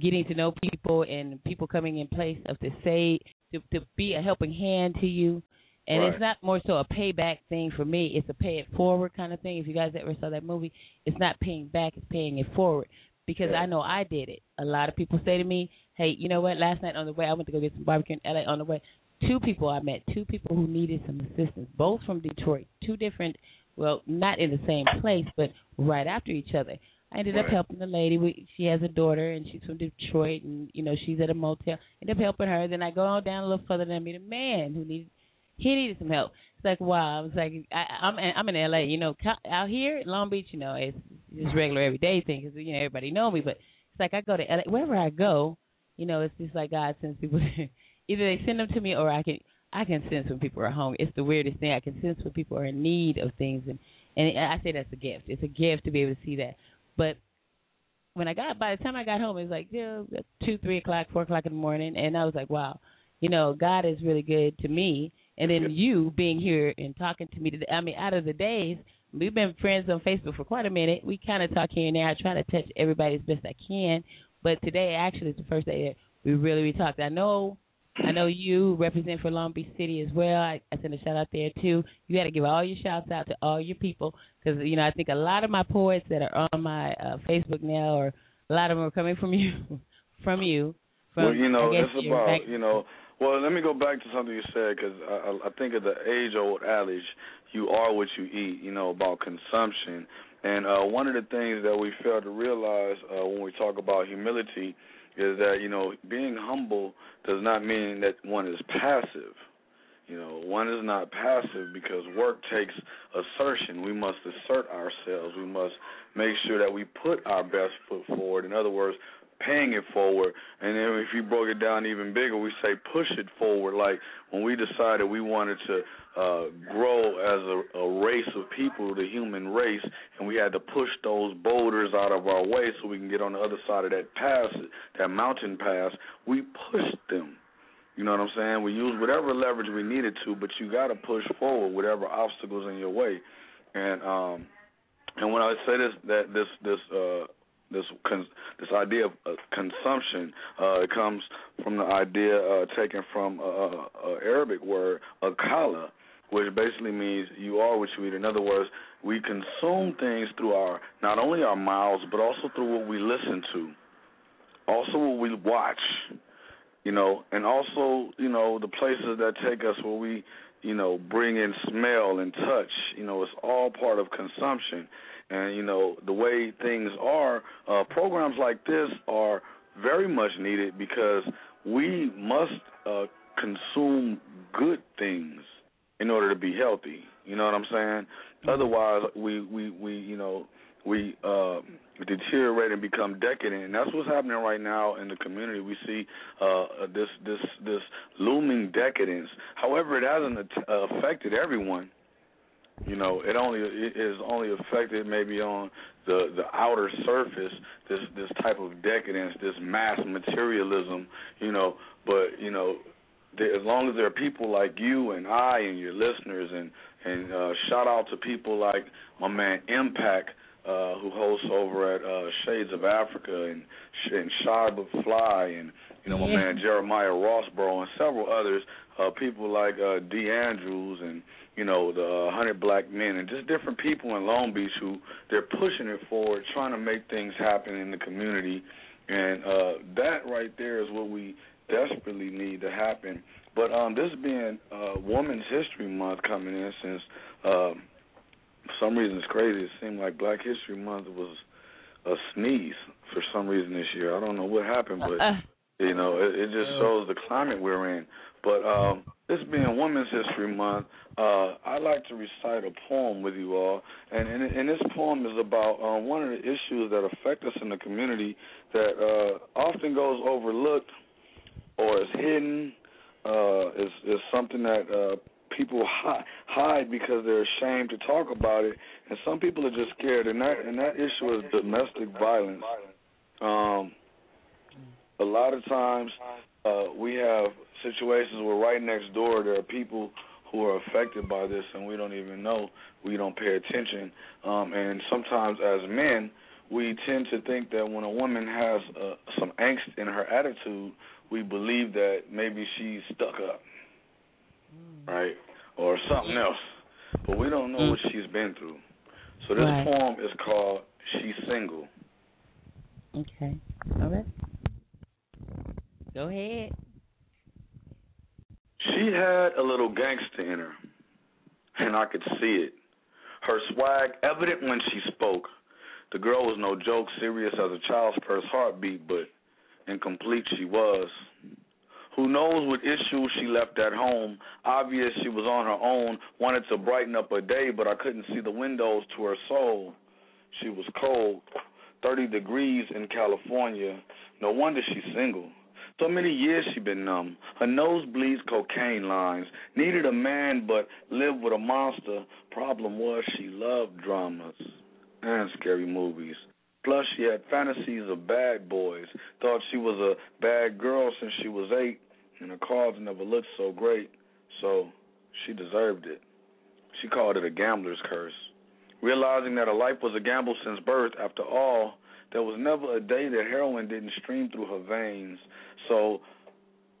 getting to know people and people coming in place of to say to to be a helping hand to you. And right. it's not more so a payback thing for me. It's a pay it forward kind of thing. If you guys ever saw that movie, it's not paying back; it's paying it forward. Because yeah. I know I did it. A lot of people say to me, "Hey, you know what? Last night on the way, I went to go get some barbecue in LA. On the way, two people I met, two people who needed some assistance, both from Detroit, two different, well, not in the same place, but right after each other. I ended up helping the lady. We, she has a daughter, and she's from Detroit, and you know she's at a motel. Ended up helping her. Then I go on down a little further, and I meet a man who needed he needed some help. It's like wow. I was like, I, I'm I'm in L.A. You know, out here in Long Beach, you know, it's just regular everyday thing because you know everybody know me. But it's like I go to L.A. Wherever I go, you know, it's just like God sends people. Either they send them to me, or I can I can sense when people are hungry. It's the weirdest thing. I can sense when people are in need of things, and and I say that's a gift. It's a gift to be able to see that. But when I got by the time I got home, it was like yeah, two, three o'clock, four o'clock in the morning, and I was like, wow, you know, God is really good to me. And then you being here and talking to me today. I mean, out of the days, we've been friends on Facebook for quite a minute. We kind of talk here and there. I try to touch everybody as best I can, but today actually is the first day that we really we talked. I know I know you represent for Long Beach City as well. I, I send a shout out there too. You got to give all your shouts out to all your people because you know I think a lot of my poets that are on my uh, Facebook now, or a lot of them are coming from you, from you. From, well, you know, it's about back- you know. Well, let me go back to something you said because I, I think of the age-old adage, "You are what you eat." You know about consumption, and uh, one of the things that we fail to realize uh, when we talk about humility is that you know being humble does not mean that one is passive. You know, one is not passive because work takes assertion. We must assert ourselves. We must make sure that we put our best foot forward. In other words, paying it forward. And then if you broke it down even bigger, we say push it forward. Like when we decided we wanted to uh, grow as a, a race of people, the human race, and we had to push those boulders out of our way so we can get on the other side of that pass, that mountain pass. We pushed them. You know what I'm saying? We used whatever leverage we needed to, but you got to push forward whatever obstacles in your way. And um, and when I say this, that this this uh, this this idea of uh, consumption uh, it comes from the idea uh, taken from a uh, Arabic word akala, which basically means you are what you eat. In other words, we consume things through our not only our mouths but also through what we listen to, also what we watch, you know, and also you know the places that take us where we you know bring in smell and touch. You know, it's all part of consumption. And you know the way things are, uh, programs like this are very much needed because we must uh, consume good things in order to be healthy. You know what I'm saying? Otherwise, we we we you know we uh, deteriorate and become decadent, and that's what's happening right now in the community. We see uh, this this this looming decadence. However, it hasn't uh, affected everyone. You know, it only it is only affected maybe on the the outer surface. This this type of decadence, this mass materialism. You know, but you know, there, as long as there are people like you and I and your listeners, and and uh, shout out to people like my man Impact, uh, who hosts over at uh, Shades of Africa and and Shiba Fly, and you know my Yeah. man Jeremiah Rossborough and several others. Uh, people like uh, D. Andrews and you know the uh, Hundred Black Men and just different people in Long Beach who they're pushing it forward, trying to make things happen in the community, and uh, that right there is what we desperately need to happen. But um, this being uh, Women's History Month coming in, since uh, for some reason it's crazy, it seemed like Black History Month was a sneeze for some reason this year. I don't know what happened, but Uh, you know it, it just shows the climate we're in. But um, this being Women's History Month, uh, I'd like to recite a poem with you all. And, and, and this poem is about uh, one of the issues that affect us in the community that uh, often goes overlooked or is hidden, uh, is, is something that uh, people hide, because they're ashamed to talk about it. And some people are just scared. And that, and that issue is domestic violence. Um, a lot of times uh, we have situations where right next door there are people who are affected by this and we don't even know. We don't pay attention. Um, and sometimes as men, we tend to think that when a woman has uh, some angst in her attitude, we believe that maybe she's stuck up, right, or something else. But we don't know what mm. she's been through. So this Right. poem is called "She's Single." Okay. All right. Go ahead. She had a little gangster in her, and I could see it. Her swag evident when she spoke. The girl was no joke, serious as a child's first heartbeat, but incomplete she was. Who knows what issues she left at home? Obvious she was on her own, wanted to brighten up her day, but I couldn't see the windows to her soul. She was cold, 30 degrees in California. No wonder she's single. So many years she been numb. Her nose bleeds cocaine lines. Needed a man but lived with a monster. Problem was she loved dramas and scary movies. Plus she had fantasies of bad boys. Thought she was a bad girl since she was eight and her cards never looked so great. So she deserved it. She called it a gambler's curse. Realizing that her life was a gamble since birth, after all, there was never a day that heroin didn't stream through her veins. So,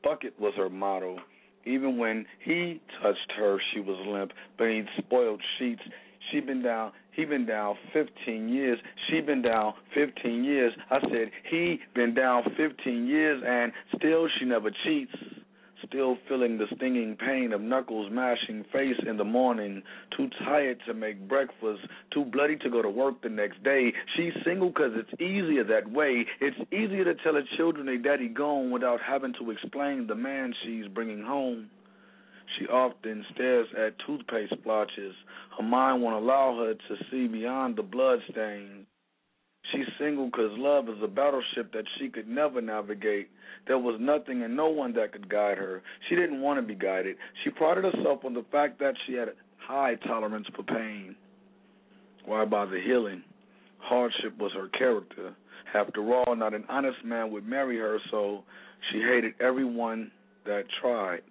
bucket was her motto. Even when he touched her, she was limp beneath spoiled sheets. She'd been down. He been down 15 years. She been down 15 years. I said he been down 15 years, and still she never cheats. Still feeling the stinging pain of knuckles mashing face in the morning. Too tired to make breakfast. Too bloody to go to work the next day. She's single 'cause it's easier that way. It's easier to tell her children they daddy gone without having to explain the man she's bringing home. She often stares at toothpaste splotches. Her mind won't allow her to see beyond the blood stains. She's single 'cause love is a battleship that she could never navigate. There was nothing and no one that could guide her. She didn't want to be guided. She prided herself on the fact that she had a high tolerance for pain. Why bother healing? Hardship was her character. After all, not an honest man would marry her, so she hated everyone that tried.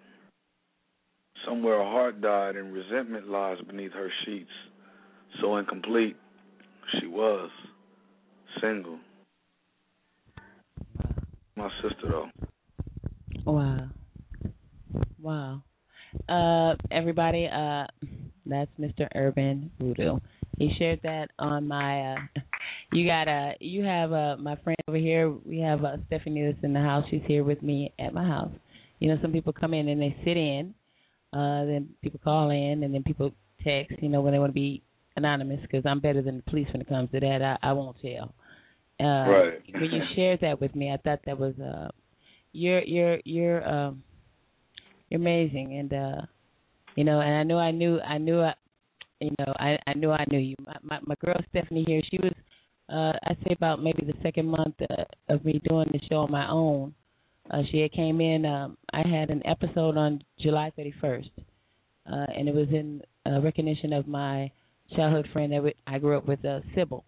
Somewhere her heart died and resentment lies beneath her sheets. So incomplete she was. Single. My sister though. Wow. Wow. Uh everybody, uh that's Mr. Urban Voodoo. He shared that on my uh you got a. you have a. my friend over here, we have uh Stephanie that's in the house, she's here with me at my house. You know, some people come in and they sit in, uh then people call in and then people text, you know, when they want to be anonymous because I'm better than the police when it comes to that. I, I won't tell. Uh, Right. when you shared that with me, I thought that was uh, you're you're you're um, you're amazing, and uh, you know, and I knew I knew I knew I, you know, I I knew I knew you. My my, my girl Stephanie here, she was uh, I'd say about maybe the second month uh, of me doing the show on my own. Uh, she had came in. Um, I had an episode on July 31st, uh, and it was in uh, recognition of my childhood friend that I grew up with, uh, Sybil.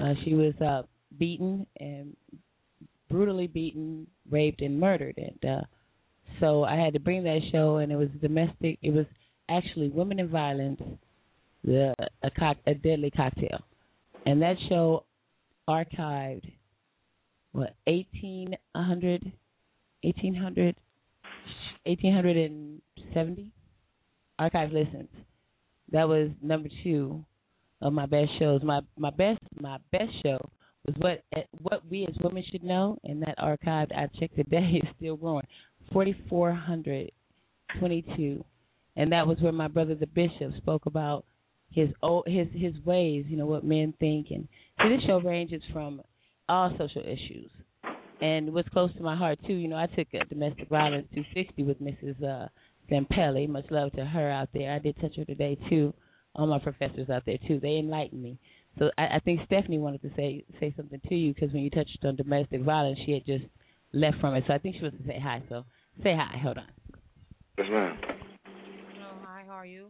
Uh, she was uh, beaten and brutally beaten, raped, and murdered, and uh, so I had to bring that show, and it was domestic. It was actually women in violence, the a, cock, a deadly cocktail, and that show archived what 1800 1800 1870 archive listens. That was number two of my best shows. My my best my best show was what what we as women should know, and that archived I checked today is still growing. Forty four hundred twenty two, and that was where my brother the bishop spoke about his old his his ways. You know what men think, and see this show ranges from all social issues. And what's close to my heart too, you know, I took a domestic violence 260 with Mrs. Uh, Zampelli. Much love to her out there. I did touch her today too. All my professors out there too. They enlightened me. So I, I think Stephanie wanted to say say something to you because when you touched on domestic violence, she had just left from it. So I think she wants to say hi. So say hi. Hold on. Yes, ma'am. Hello, hi. How are you?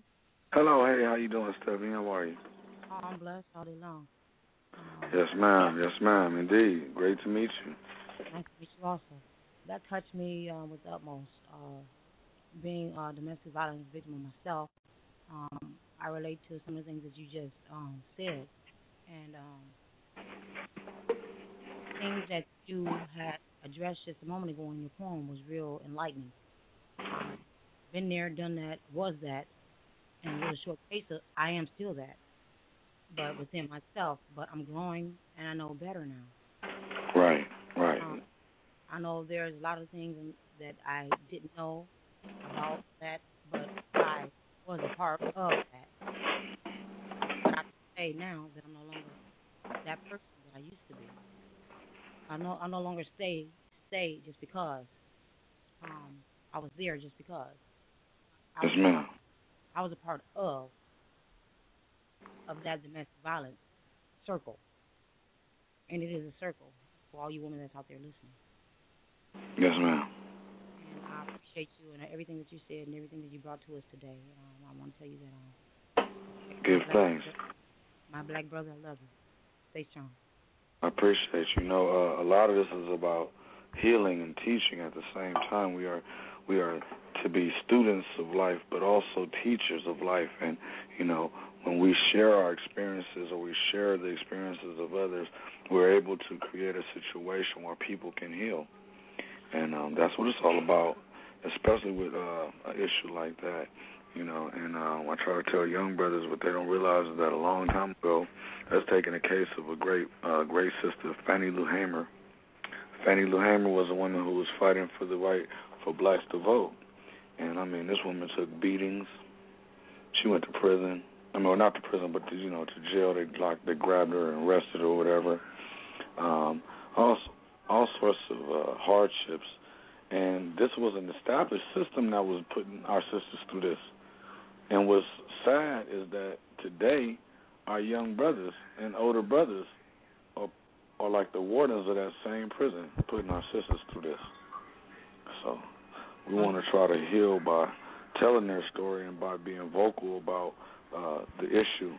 Hello, hey, how you doing, Stephanie? How are you? Oh, I'm blessed all day long. Um, yes, ma'am. Yes, ma'am. Indeed. Great to meet you. You also. That touched me um, with the utmost. Uh, being a domestic violence victim myself, um, I relate to some of the things that you just um, said, and um, things that you had addressed just a moment ago in your poem was real enlightening. Been there, done that, was that, and with a short pace, of, I am still that, but within myself. But I'm growing, and I know better now. Right, I know there's a lot of things that I didn't know about that, but I was a part of that. But I can say now that I'm no longer that person that I used to be. I no I no longer stay stay just because. Um, I was there just because. I yes, ma'am. I was a part of of that domestic violence circle, and it is a circle for all you women that's out there listening. Yes, ma'am. And I appreciate you and everything that you said and everything that you brought to us today. Um, I want to tell you that. Um, Give thanks. My black brother, I love you. Stay strong. I appreciate you. you know, uh, a lot of this is about healing and teaching at the same time. We are we are to be students of life, but also teachers of life. And you know, when we share our experiences or we share the experiences of others, we're able to create a situation where people can heal. And um, that's what it's all about, especially with uh, an issue like that. You know, and um, I try to tell young brothers what they don't realize is that a long time ago, that's taken a case of a great, uh, great sister, Fannie Lou Hamer. Fannie Lou Hamer was a woman who was fighting for the right for blacks to vote. And I mean, this woman took beatings. She went to prison. I mean, well, not to prison, but to, you know, to jail. They locked, they grabbed her and arrested her or whatever. Um, also, all sorts of uh, hardships. And this was an established system that was putting our sisters through this. And what's sad is that today, our young brothers and older brothers are, are like the wardens of that same prison, putting our sisters through this. So we want to try to heal by telling their story and by being vocal about uh, the issue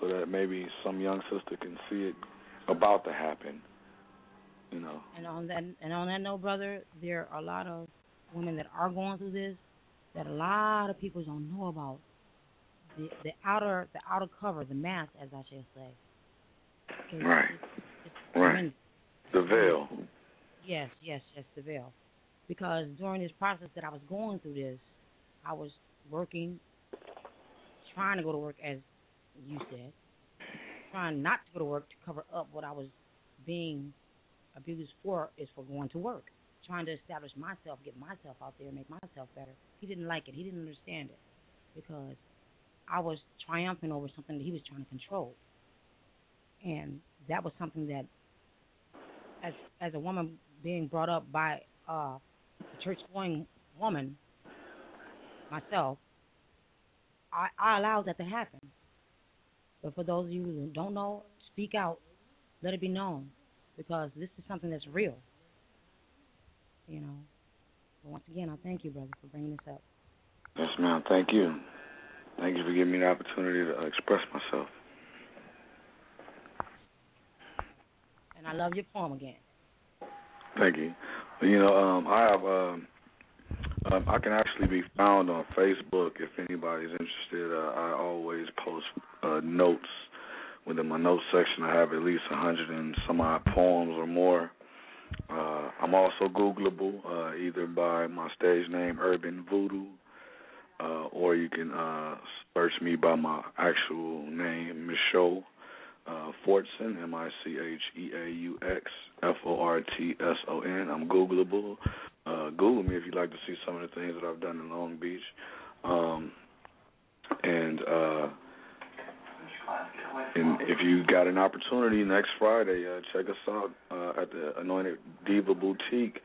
so that maybe some young sister can see it about to happen. You know. And on that and on that note, brother, there are a lot of women that are going through this that a lot of people don't know about. The the outer the outer cover, the mask, as I should say. Right. It's, it's right. The veil. Yes, yes, yes, the veil because during this process that I was going through this, I was working, trying to go to work, as you said, trying not to go to work to cover up what I was being abused for is for going to work, trying to establish myself, get myself out there, make myself better. He didn't like it. He didn't understand it because I was triumphing over something that he was trying to control, and that was something that, as as a woman being brought up by uh, a church going woman, myself, I, I allowed that to happen. But for those of you who don't know, speak out. Let it be known. Because this is something that's real. You know. But once again, I thank you, brother, for bringing this up. Yes, ma'am. Thank you. Thank you for giving me the opportunity to express myself. And I love your poem again. Thank you. You know, um, I have. Um, um, I can actually be found on Facebook if anybody's interested. Uh, I always post uh, notes. Within my notes section, I have at least a hundred and some odd poems or more. Uh, I'm also Googleable, uh, either by my stage name Urban Voodoo, uh, or you can uh, search me by my actual name, Micheaux uh, Fortson, M I C H E A U X F O R T S O N. I'm Googleable. Uh, Google me if you'd like to see some of the things that I've done in Long Beach. Um, and uh, and if you got an opportunity next Friday, uh, check us out uh, at the Anointed Diva Boutique.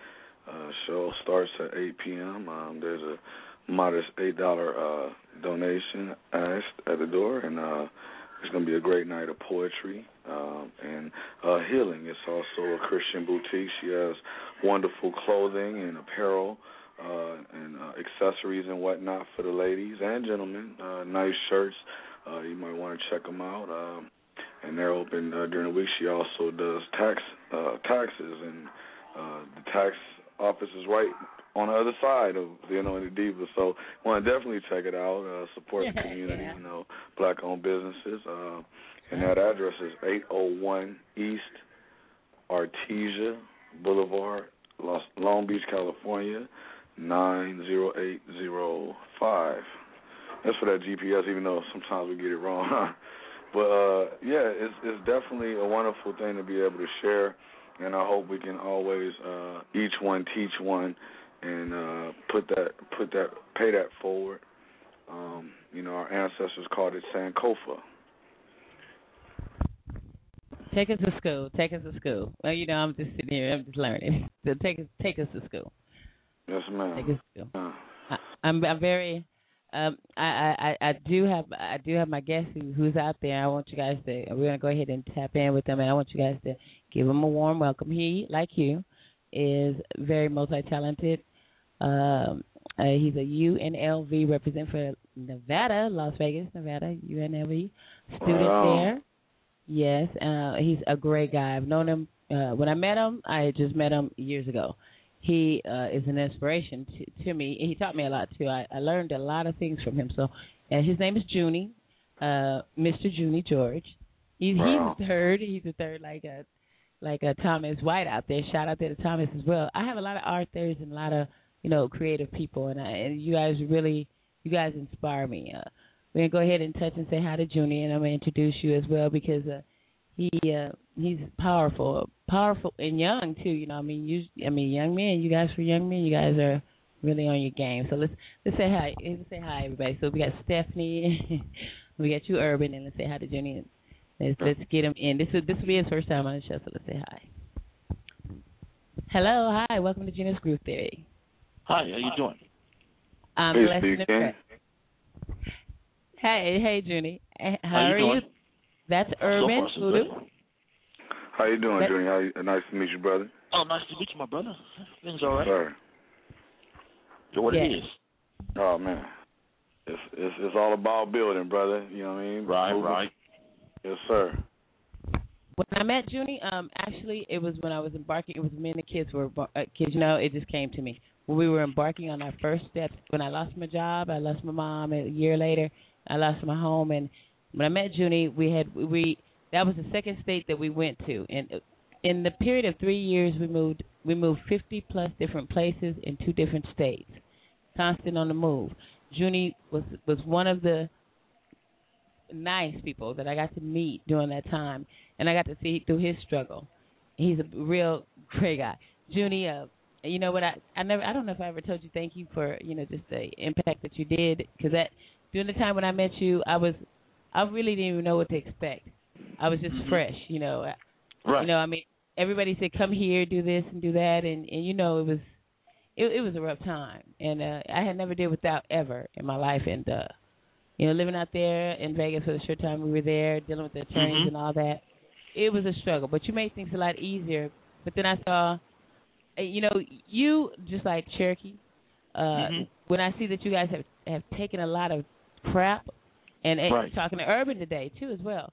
Uh, show starts at 8 p.m. Um, there's a modest eight dollar uh, donation asked at the door, and uh, it's going to be a great night of poetry um, and uh, healing. It's also a Christian boutique. She has wonderful clothing and apparel uh, and uh, accessories and whatnot for the ladies and gentlemen. Uh, nice shirts. Uh, you might want to check them out. Um, and they're open uh, during the week. She also does tax uh, taxes, and uh, the tax office is right on the other side of you know in the diva. So want to definitely check it out. Uh, support the community, Yeah. you know, black-owned businesses. Uh, and that address is 801 East Artesia Boulevard, Los, Long Beach, California, 90805. That's for that GPS, even though sometimes we get it wrong. but uh, yeah, it's it's definitely a wonderful thing to be able to share, and I hope we can always uh, each one teach one, and uh, put that put that pay that forward. Um, you know, our ancestors called it Sankofa. Take us to school. Take us to school. Well, you know, I'm just sitting here. I'm just learning. So take us, take us to school. Yes, ma'am. Take us to school. Uh, I, I'm, I'm very. Um, I, I, I do have, I do have my guest who, who's out there. I want you guys to. We're gonna go ahead and tap in with them, and I want you guys to give him a warm welcome. He, like you, is very multi-talented. Um, uh, he's a UNLV represent for Nevada, Las Vegas, Nevada, UNLV student Wow. there. Yes, uh, he's a great guy. I've known him uh, when I met him. I just met him years ago. He uh, is an inspiration to, to me. He taught me a lot too. I, I learned a lot of things from him. So, and his name is Junie, uh, Mr. Junie George. He's Wow. he's the third. He's the third, like a like a Thomas White out there. Shout out there to Thomas as well. I have a lot of authors and a lot of you know creative people, and I, and you guys really you guys inspire me. Uh, we're gonna go ahead and touch and say hi to Junie, and I'm gonna introduce you as well because uh, he uh, he's powerful, powerful and young too. You know, I mean, you I mean, young men. You guys for young men, you guys are really on your game. So let's let's say hi. Let's say hi, everybody. So we got Stephanie, we got you, Urban, and let's say hi to Junie. Let's let's get him in. This is this will be his first time on the show, so let's say hi. Hello, hi, welcome to Gena's Groove Theory. Hi, how you doing? I'm Hey, blessed Steve and King. impressed. Hey, hey, Junie. How, How you are you? doing? That's So Urban far, so good. How you doing, That- Junior? How you, nice to meet you, brother. Oh, nice to meet you, my brother. Things all right. Sir. So what Yeah. it is? Oh man, it's it's it's all about building, brother. You know what I mean? Right, Moving- right. Yes, sir. When I met Junie, um, actually, it was when I was embarking. It was me and the kids were uh, kids. You know, it just came to me when we were embarking on our first steps. When I lost my job, I lost my mom. A year later, I lost my home. And when I met Junie, we had we that was the second state that we went to. And in the period of three years, we moved we moved 50 plus different places in two different states, constant on the move. Junie was was one of the nice people that I got to meet during that time, and I got to see through his struggle. He's a real great guy. Junie, uh, you know what? I I never I don't know if I ever told you thank you for you know just the impact that you did because that during the time when I met you, I was I really didn't even know what to expect. I was just Mhm. fresh, you know. Right. You know, I mean, everybody said come here, do this and do that, and and you know it was it, it was a rough time, and uh, I had never did without ever in my life, and uh, you know, living out there in Vegas for the short time we were there, dealing with the attorneys Mhm. and all that, it was a struggle. But you made things a lot easier. But then I saw, uh, you know, you just like Cherokee. Uh, Mhm. When I see that you guys have have taken a lot of crap, and, and Right. talking to Urban today too as well.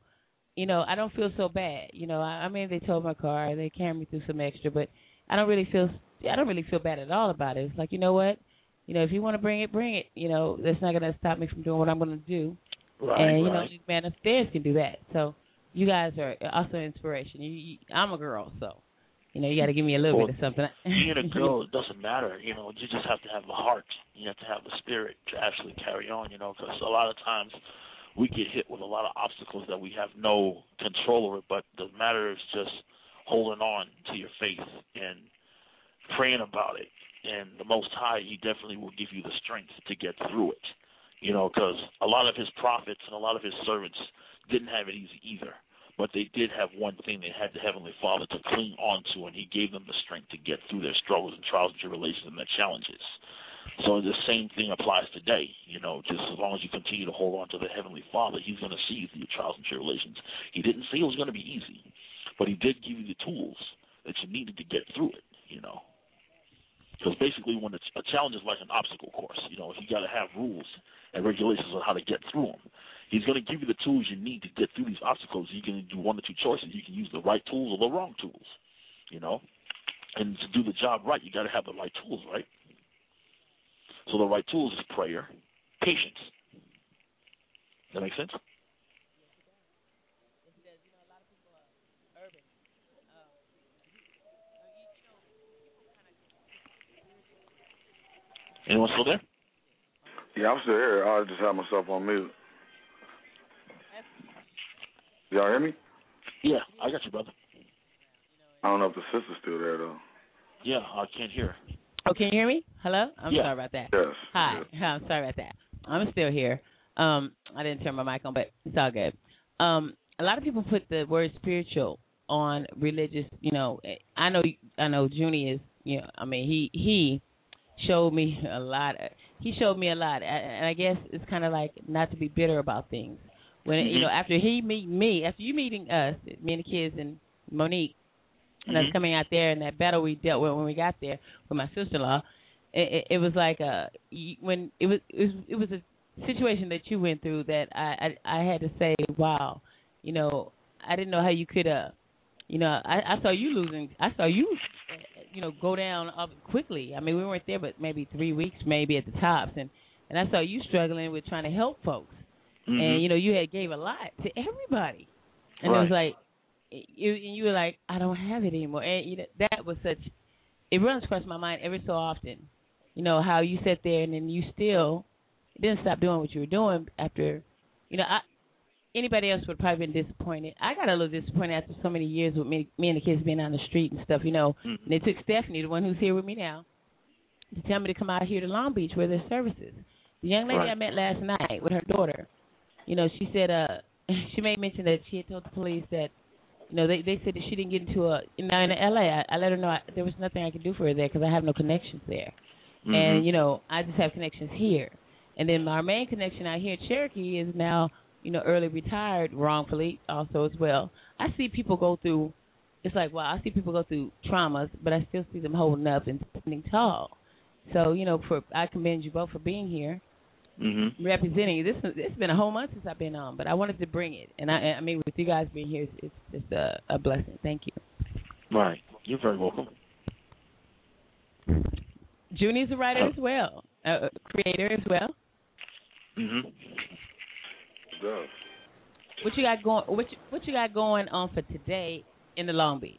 You know, I don't feel so bad. You know, I, I mean, they towed my car, they carried me through some extra, but I don't really feel I don't really feel bad at all about it. It's like you know what, you know, if you want to bring it, bring it. You know, that's not going to stop me from doing what I'm going to do. Right, and you know, right. these man upstairs can do that. So you guys are also inspiration. You, you, I'm a girl, so you know, you got to give me a little Well, bit of something. Being a girl, it doesn't matter. You know, you just have to have a heart. You have to have the spirit to actually carry on. You know, because a lot of times we get hit with a lot of obstacles that we have no control over. But the matter is just holding on to your faith and praying about it. And the Most High, He definitely will give you the strength to get through it. You know, because a lot of His prophets and a lot of His servants didn't have it easy either. But they did have one thing they had the Heavenly Father to cling on to, and He gave them the strength to get through their struggles and trials and tribulations and their challenges. So the same thing applies today. You know, just as long as you continue to hold on to the Heavenly Father, He's going to see you through your trials and tribulations. He didn't say it was going to be easy, but He did give you the tools that you needed to get through it. You know, because basically, when it's, a challenge is like an obstacle course, you know, you got to have rules and regulations on how to get through them. He's going to give you the tools you need to get through these obstacles. You can do one or two choices. You can use the right tools or the wrong tools. You know, and to do the job right, you got to have the right tools, right? So the right tools is prayer, patience. Does that make sense? Anyone still there? Yeah, I'm still here. I just have myself on mute. Y'all hear me? Yeah, I got you, brother. I don't know if the sister's still there though. Yeah, I can't hear. Oh, can you hear me? Hello? I'm Yeah. sorry about that. Yes. Hi. I'm sorry about that. I'm still here. Um, I didn't turn my mic on, but it's all good. Um, a lot of people put the word spiritual on religious. You know, I know, I know. Junie is. You know, I mean, he he showed me a lot. He showed me a lot, and I guess it's kind of like not to be bitter about things. When you Mhm. know, after he meet me, after you meeting us, me and the kids and Monique, and us Mhm. coming out there and that battle we dealt with when we got there with my sister-in-law, it, it, it was like a when it was it was it was a situation that you went through that I I, I had to say, wow, you know, I didn't know how you could uh, you know, I, I saw you losing, I saw you, uh, you know, go down up quickly. I mean, we weren't there, but maybe three weeks, maybe at the tops, and and I saw you struggling with trying to help folks, Mhm. and you know, you had gave a lot to everybody, and it was like you and you were like, I don't have it anymore, and you know that was such. It runs across my mind every so often, you know how you sat there and then you still didn't stop doing what you were doing after, you know, I. Anybody else would probably been disappointed. I got a little disappointed after so many years with me, me and the kids being on the street and stuff, you know. Mhm. And they took Stephanie, the one who's here with me now, to tell me to come out here to Long Beach where there's services. The young lady Right. I met last night with her daughter, you know, she said uh she made mention that she had told the police that you know they they said that she didn't get into a now in LA. I, I let her know I, there was nothing I could do for her there because I have no connections there, Mhm. and you know I just have connections here. And then my main connection out here, Cherokee, is now you know early retired wrongfully also as well. I see people go through. It's like wow, I see people go through traumas, but I still see them holding up and standing tall. So you know, for I commend you both for being here Mhm. representing. This it's been a whole month since I've been on, but I wanted to bring it, and I I mean with you guys being here, it's, it's just a, a blessing. Thank you. Right. You're very welcome. Junie's a writer as well, a a creator as well. Mhm. Does. What you got going? What you, what you got going on for today in the Long Beach?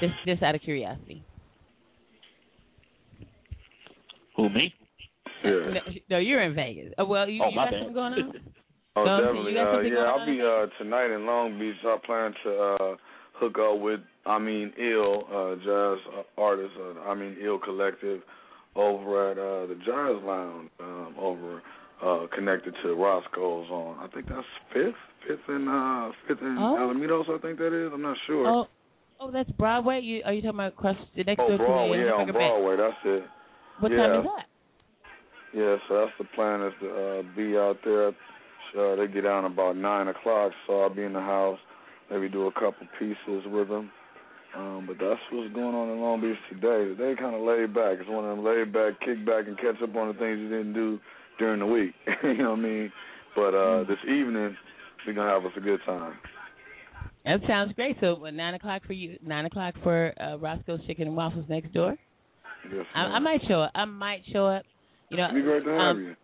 Just just out of curiosity. Who me? Yeah. No, no, you're in Vegas. Oh, well, you, Oh, you got bad. something going on? Oh, No, definitely. Uh, yeah, I'll on be uh, tonight in Long Beach. I plan to uh, hook up with I mean Ill uh, jazz artist. Uh, I mean Ill Collective over at uh, the Jazz Lounge um, over uh, connected to Roscoe's on. I think that's fifth, fifth and uh, fifth and Oh. Alamitos. I think that is. I'm not sure. Oh, oh, that's Broadway. You are you talking about across the next Oh, door to Broadway. Yeah, on Bank? Broadway. That's it. What yeah. time is that? Yeah, so that's the plan is to uh, be out there. Uh, they get down about nine o'clock, so I'll be in the house. Maybe do a couple pieces with them. Um, but that's what's going on in Long Beach today. Today kind of laid back. It's one of them laid back, kick back, and catch up on the things you didn't do during the week. you know what I mean? But uh, this evening, we're gonna have us a good time. That sounds great. So uh, nine o'clock for you, nine o'clock for uh, Roscoe's Chicken and Waffles next door. Yes, I, I might show up. I might show up. You know, be great to have um, you.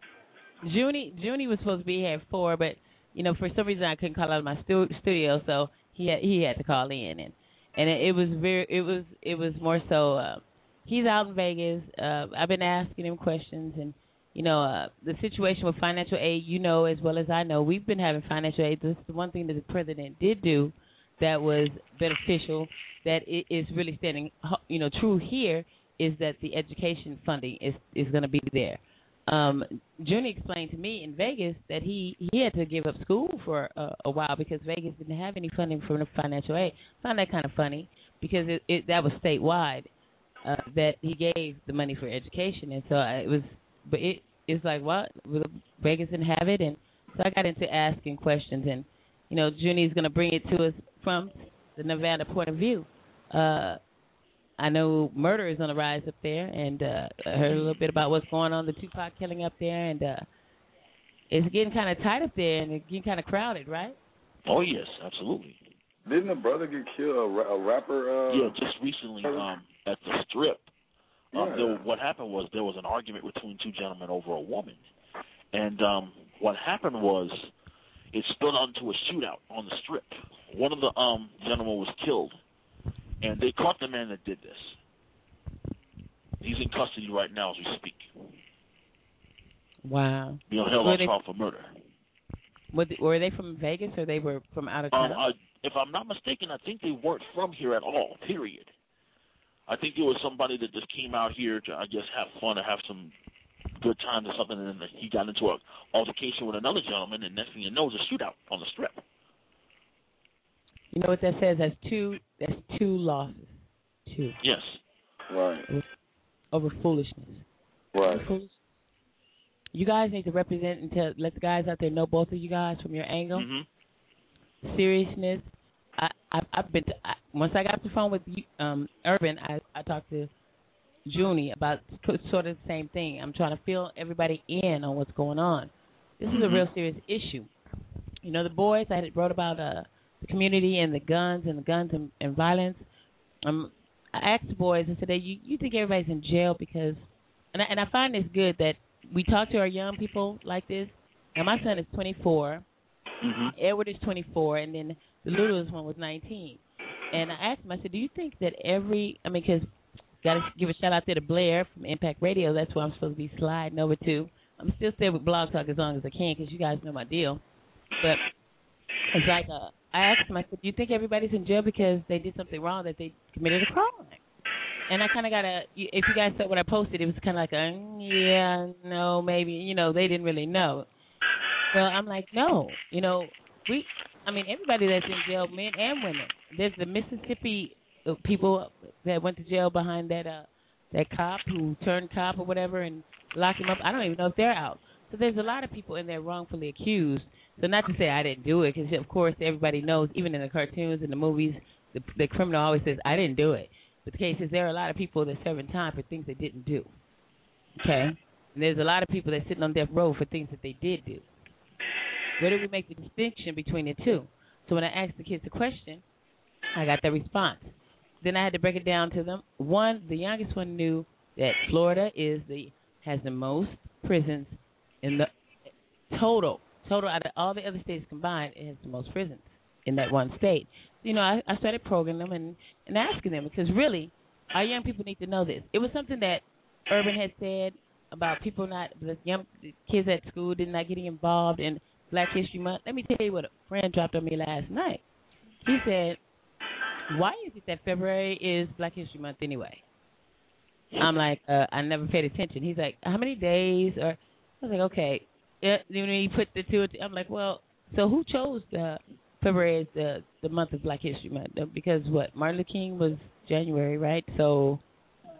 Junie Junie was supposed to be here at four, but you know for some reason I couldn't call out of my stu- studio, so he had he had to call in, and and it, it was very it was it was more so uh, he's out in Vegas. Uh, I've been asking him questions, and you know uh, the situation with financial aid, you know as well as I know, we've been having financial aid. This is the one thing that the president did do that was beneficial, that it is really standing you know true here is that the education funding is is going to be there um Junie explained to me in Vegas that he he had to give up school for a, a while because Vegas didn't have any funding from the financial aid. Found that kind of funny because it, it that was statewide uh, that he gave the money for education, and so I, it was but it it's like what Vegas didn't have it, and so I got into asking questions, and you know, Junie's going to bring it to us from the Nevada point of view. Uh, I know murder is on the rise up there, and uh, I heard a little bit about what's going on, the Tupac killing up there, and uh, it's getting kind of tight up there, and it's getting kind of crowded, right? Oh yes, absolutely. Didn't a brother get killed? A, ra- a rapper? Uh, Yeah, just recently um, at the strip. Um, Yeah. there, what happened was there was an argument between two gentlemen over a woman, and um, what happened was it spilled onto a shootout on the strip. One of the um, gentlemen was killed, and they caught the man that did this. He's in custody right now as we speak. Wow. Being held on trial for murder. Were they, from Vegas or they were from out of Um, town? I, if I'm not mistaken, I think they weren't from here at all. Period. I think it was somebody that just came out here to, I guess, have fun or have some good time or something, and then he got into an altercation with another gentleman, and next thing you know, it's a shootout on the strip. You know what that says? That's two. That's two losses. Two Yes. Right. over foolishness. Right. Foolish. You guys need to represent and tell, let the guys out there know both of you guys from your angle. Mm-hmm. Seriousness. I, I I've been to, I, once I got off the phone with you, um Urban. I I talked to Junie about sort of the same thing. I'm trying to fill everybody in on what's going on. This is a Mhm. real serious issue. You know, the boys I had wrote about uh the community and the guns and the guns and, and violence. Um, I asked the boys. I said, hey, "You you think everybody's in jail because?" And I, and I find this good that we talk to our young people like this. Now my son is 24. Mm-hmm. Edward is 24, and then the littlest one was 19. And I asked him, I said, "Do you think that every? I mean, because got to give a shout out there to Blair from Impact Radio. That's where I'm supposed to be sliding over to. I'm still staying with Blog Talk as long as I can because you guys know my deal. But it's like uh, I asked him, I said, "Do you think everybody's in jail because they did something wrong that they committed a crime?" And I kind of got a. If you guys saw what I posted, it was kind of like a mm, yeah, no, maybe. You know, they didn't really know. Well, I'm like, no, you know, we. I mean, everybody that's in jail, men and women. There's the Mississippi uh, people that went to jail behind that uh that cop who turned cop or whatever and locked him up. I don't even know if they're out. So there's a lot of people in there wrongfully accused. So not to say I didn't do it, because of course everybody knows, even in the cartoons and the movies, the the criminal always says I didn't do it. But the case is there are a lot of people that serving time for things they didn't do. Okay, and there's a lot of people that sitting on death row for things that they did do. Where do we make the distinction between the two? So when I asked the kids the question, I got the response. Then I had to break it down to them. One, the youngest one knew that Florida is the has the most prisons in the total total out of all the other states combined. It has the most prisons in that one state. You know, I, I started probing them and and asking them because really, our young people need to know this. It was something that Urban had said about people not the young the kids at school did not getting involved in Black History Month. Let me tell you what a friend dropped on me last night. He said, "Why is it that February is Black History Month anyway?" I'm like, uh, I never paid attention. He's like, how many days? Or I was like, okay. Yeah, then he put the two. I'm like, well, so who chose the February as the the month of Black History Month? Uh, Because what Martin Luther King was January, right? So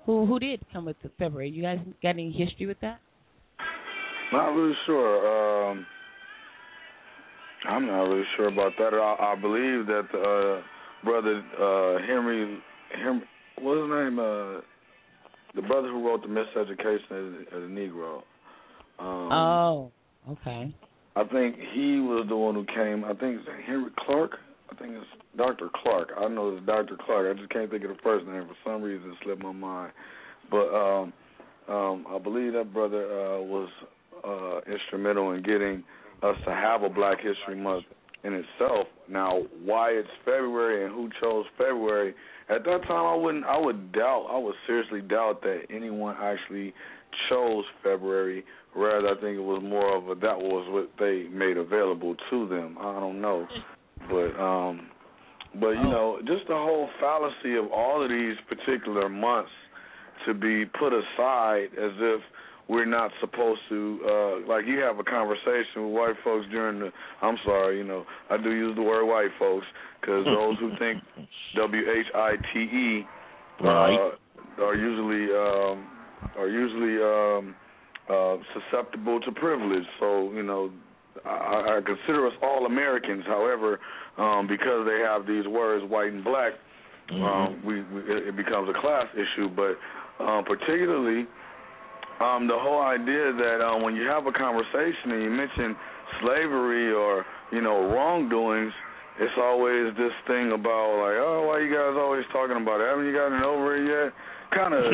who who did come with the February? You guys got any history with that? Not really sure. Um, I'm not really sure about that. I, I believe that uh, brother uh, Henry, Henry, what's his name? Uh, the brother who wrote the Miseducation as, as a Negro. Um, oh, okay. I think he was the one who came. I think it's Henry Clark. I think it's Dr. Clark. I know it's Dr. Clark. I just can't think of the first name for some reason. It slipped my mind. But um, um, I believe that brother uh, was uh, instrumental in getting us to have a Black History Month in itself. Now, why it's February and who chose February? At that time, I wouldn't. I would doubt. I would seriously doubt that anyone actually chose February. Rather, I think it was more of a that was what they made available to them. I don't know, but um, but you know, just the whole fallacy of all of these particular months to be put aside as if we're not supposed to uh like you have a conversation with white folks during the I'm sorry, you know, I do use the word white folks cuz those who think W H I T E uh Right. are usually um are usually um uh, susceptible to privilege. So you know, I, I consider us all Americans. However, um, because they have these words white and black, um, Mm-hmm. we, we it becomes a class issue. But um, particularly, um, the whole idea that um, when you have a conversation and you mention slavery or you know wrongdoings, it's always this thing about like, oh, why you guys always talking about it? Haven't you gotten over it yet? Kind of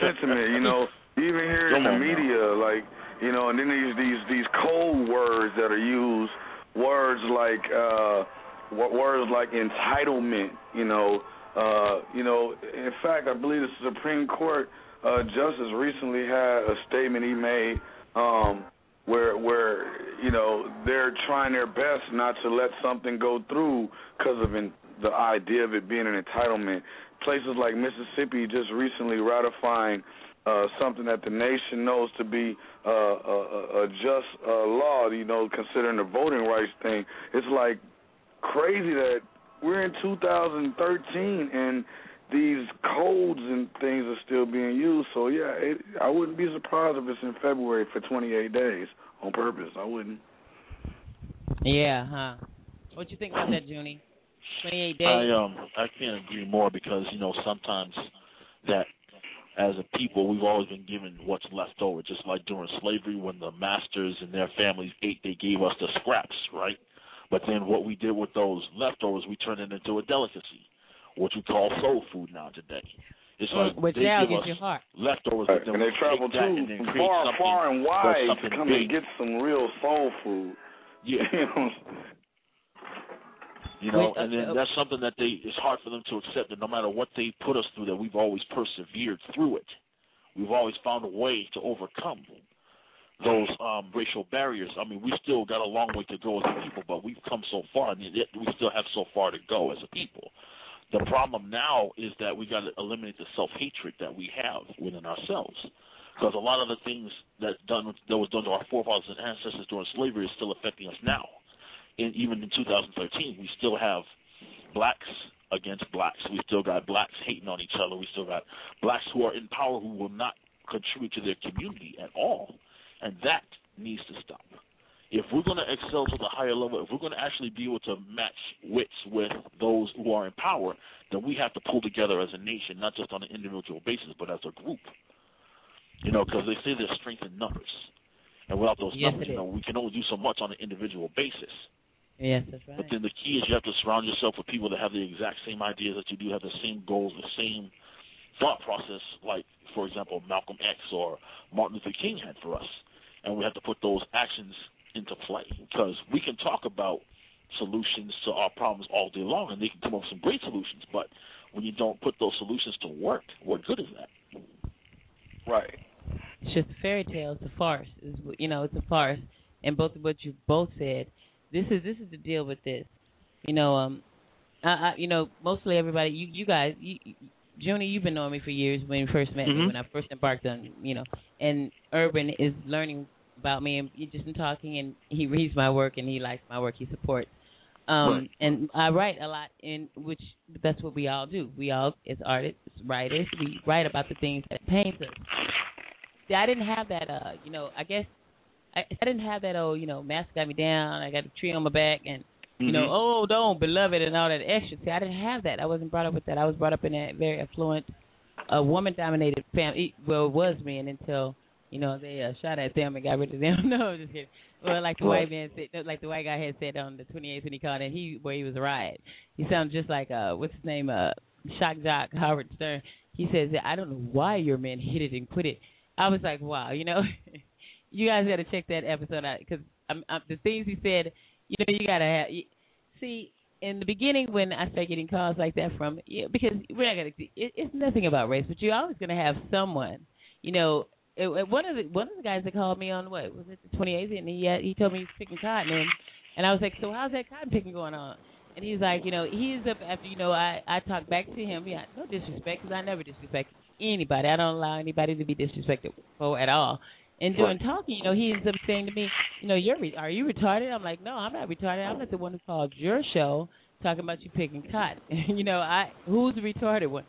sentiment, you know. Even hear it in the on now. media, like you know, and then these these these cold words that are used, words like uh, words like entitlement, you know. Uh, you know, in fact, I believe the Supreme Court uh, justice recently had a statement he made um, where where you know they're trying their best not to let something go through because of in, the idea of it being an entitlement. Places like Mississippi just recently ratifying uh, something that the nation knows to be uh, a, a, just uh, law. You know, considering the voting rights thing, it's like crazy that we're in 2013 and these codes and things are still being used. So yeah, it, I wouldn't be surprised if it's in February for 28 days on purpose. I wouldn't. Yeah, huh? What you think about that, Junie? Twenty-eight days. I um I can't agree more because you know sometimes that as a people we've always been given what's left over. Just like during slavery, when the masters and their families ate, they gave us the scraps, right? But then what we did with those leftovers, we turned it into a delicacy, what we call soul food now today. It's like Which they now give gets us your heart. leftovers, Right. but And they travel take that and then far, far and wide to come big. and get some real soul food. Yeah. You know, You know, uh, and then uh, that's something that they it's hard for them to accept that no matter what they put us through, that we've always persevered through it. We've always found a way to overcome those um racial barriers. I mean, we still got a long way to go as a people, but we've come so far, and yet we still have so far to go as a people. The problem now is that we got to eliminate the self hatred that we have within ourselves, because a lot of the things that done that was done to our forefathers and ancestors during slavery is still affecting us now in, even in 2013, we still have blacks against blacks. We still got blacks hating on each other. We still got blacks who are in power who will not contribute to their community at all, and that needs to stop. If we're going to excel to the higher level, if we're going to actually be able to match wits with those who are in power, then we have to pull together as a nation, not just on an individual basis, but as a group. You know, because they say there's strength in numbers, and without those Yes, numbers, you know, we can only do so much on an individual basis. Yes, that's right. But then the key is you have to surround yourself with people that have the exact same ideas that you do, have the same goals, the same thought process, like, for example, Malcolm X or Martin Luther King had for us. And we have to put those actions into play because we can talk about solutions to our problems all day long and they can come up with some great solutions, but when you don't put those solutions to work, what good is that? right. It's just a fairy tale. It's a farce. It's, you know, it's a farce. And both of what you both said, this is this is the deal with this. You know, um, I, I you know, mostly everybody, you you guys, you, you- Junie, you've been knowing me for years when you first met me, Mhm. when I first embarked on, you know, and Urban is learning about me and you just been talking and he reads my work and he likes my work, he supports. Um Right. and I write a lot in which that's what we all do. We all as artists, writers, we write about the things that pains us. I didn't have that uh, you know, I guess I, I didn't have that old, you know, mask got me down, I got a tree on my back and you know, Mhm. oh, don't beloved and all that extra. See, I didn't have that. I wasn't brought up with that. I was brought up in a very affluent, uh, woman-dominated family. Well, it was men until you know they uh, shot at them and got rid of them. no, I'm just kidding. Well, like the white man said, like the white guy had said on the 28th when he called in, he where he was right. He sounded just like uh, what's his name, uh, shock jock Howard Stern. He says, I don't know why your men hit it and quit it. I was like, wow, you know, you guys got to check that episode out because the things he said you know, you gotta have. You, see, in the beginning, when I start getting calls like that from, yeah, because we're not gonna. It, it's nothing about race, but you're always gonna have someone. You know, it, it- one of the one of the guys that called me on what was it the 28th, and he had, he told me he's picking cotton, and and I was like, so how's that cotton picking going on? And he's like, you know, he's up after you know I I talked back to him. Yeah, no disrespect, because I never disrespect anybody. I don't allow anybody to be disrespected for at all. And during talking, you know, he ends up saying to me, you know, you're re- are you retarded? I'm like, no, I'm not retarded. I'm not the one who called your show talking about you picking cotton. you know, I who's the retarded one?